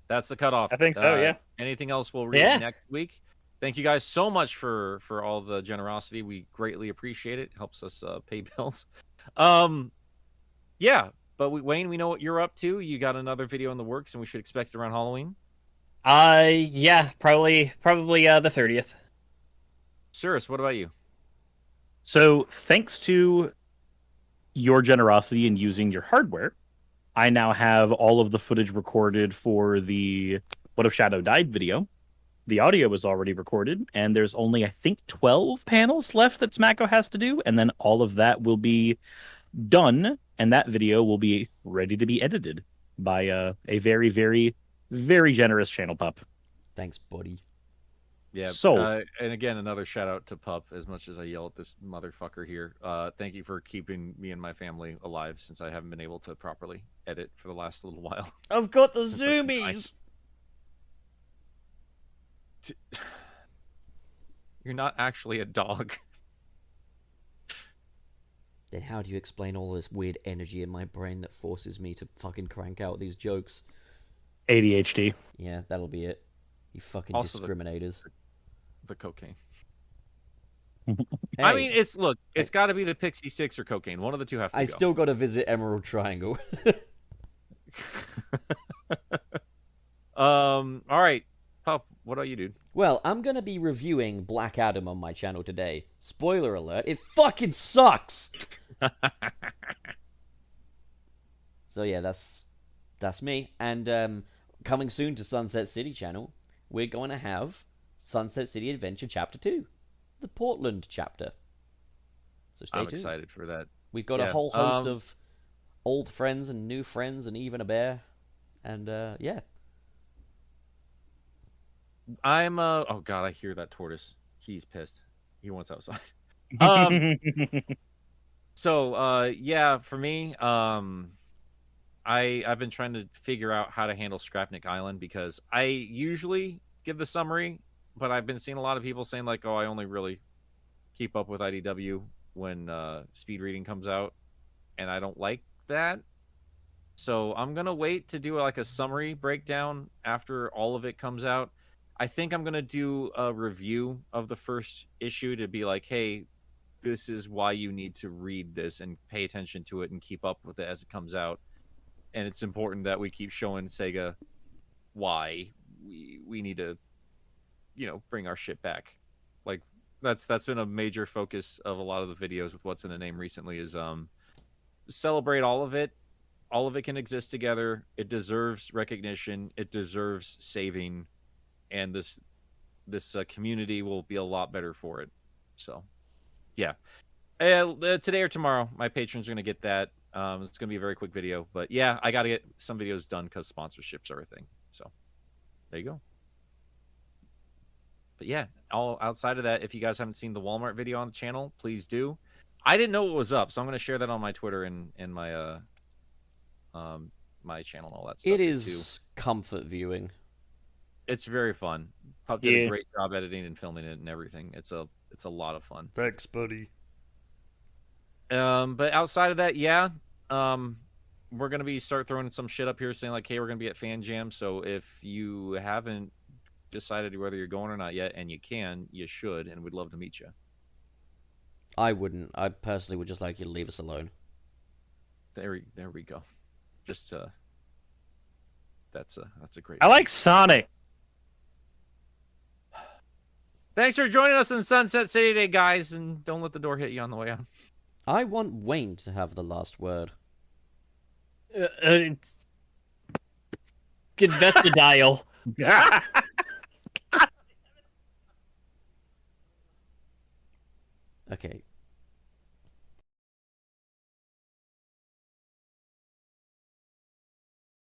That's the cutoff. I think so, Uh, yeah. Anything else we'll read Yeah. next week. Thank you guys so much for for all the generosity. We greatly appreciate it. Helps us uh, pay bills. Um, yeah. But we, Wayne, we know what you're up to. You got another video in the works, and we should expect it around Halloween. Uh yeah, probably probably uh the 30th. Cirrus, what about you? So, thanks to your generosity in using your hardware, I now have all of the footage recorded for the What If Shadow Died video. The audio is already recorded, and there's only, I think, 12 panels left that Smacko has to do, and then all of that will be done, and that video will be ready to be edited by uh, a very, very, very generous channel pup. Thanks, buddy. Yeah. So- uh, and again, another shout out to Pup. As much as I yell at this motherfucker here, uh, thank you for keeping me and my family alive since I haven't been able to properly edit for the last little while. I've got the zoomies! You're not actually a dog. Then how do you explain all this weird energy in my brain that forces me to fucking crank out these jokes? ADHD. Yeah, that'll be it. You fucking Also discriminators. The cocaine. Hey, I mean, it's look, it's got to be the Pixy Stix or cocaine. One of the two have to I go. still got to visit Emerald Triangle. Um. All right, Pup. What are you, dude? well, I'm gonna be reviewing Black Adam on my channel today. Spoiler alert: it fucking sucks. so yeah, that's that's me. And um, coming soon to Sunset City channel, we're going to have Sunset City Adventure Chapter Two, the Portland chapter. So stay I'm tuned. excited for that. We've got Yeah, a whole host um, of old friends and new friends, and even a bear. And uh, yeah, I'm. Uh. Oh God, I hear that tortoise. He's pissed. He wants outside. Um, So uh yeah, for me, um I I've been trying to figure out how to handle Scrapnik Island because I usually give the summary, but I've been seeing a lot of people saying like, "Oh, I only really keep up with IDW when uh speed reading comes out." And I don't like that. So I'm going to wait to do like a summary breakdown after all of it comes out. I think I'm to do a review of the first issue to be like, "Hey, this is why you need to read this and pay attention to it and keep up with it as it comes out. And it's important that we keep showing Sega why we we need to, you know, bring our shit back. Like that's that's been a major focus of a lot of the videos with what's in the name recently is um celebrate all of it. All of it can exist together. It deserves recognition. It deserves saving, and this this uh, community will be a lot better for it. So yeah uh, today or tomorrow my patrons are going to get that um, it's going to be a very quick video but yeah i got to get some videos done because sponsorships are a thing so there you go but yeah all outside of that if you guys haven't seen the walmart video on the channel please do i didn't know what was up so i'm going to share that on my twitter and and my uh um my channel and all that stuff it too. comfort viewing. It's very fun. Pup did Yeah. a great job editing and filming it and everything. It's a it's a lot of fun. Thanks, buddy. Um, but outside of that, yeah, um, we're gonna be start throwing some shit up here saying like, hey, we're gonna be at Fan Jam. So if you haven't decided whether you're going or not yet, and you can, you should, and we'd love to meet you. I wouldn't. I personally would just like you to leave us alone. There, we- there we go. Just uh, that's a that's a great. I like Sonic. Thanks for joining us in Sunset City today, guys, and don't let the door hit you on the way out. I want Wayne to have the last word. Uh, uh, it's... Invest the dial. Okay,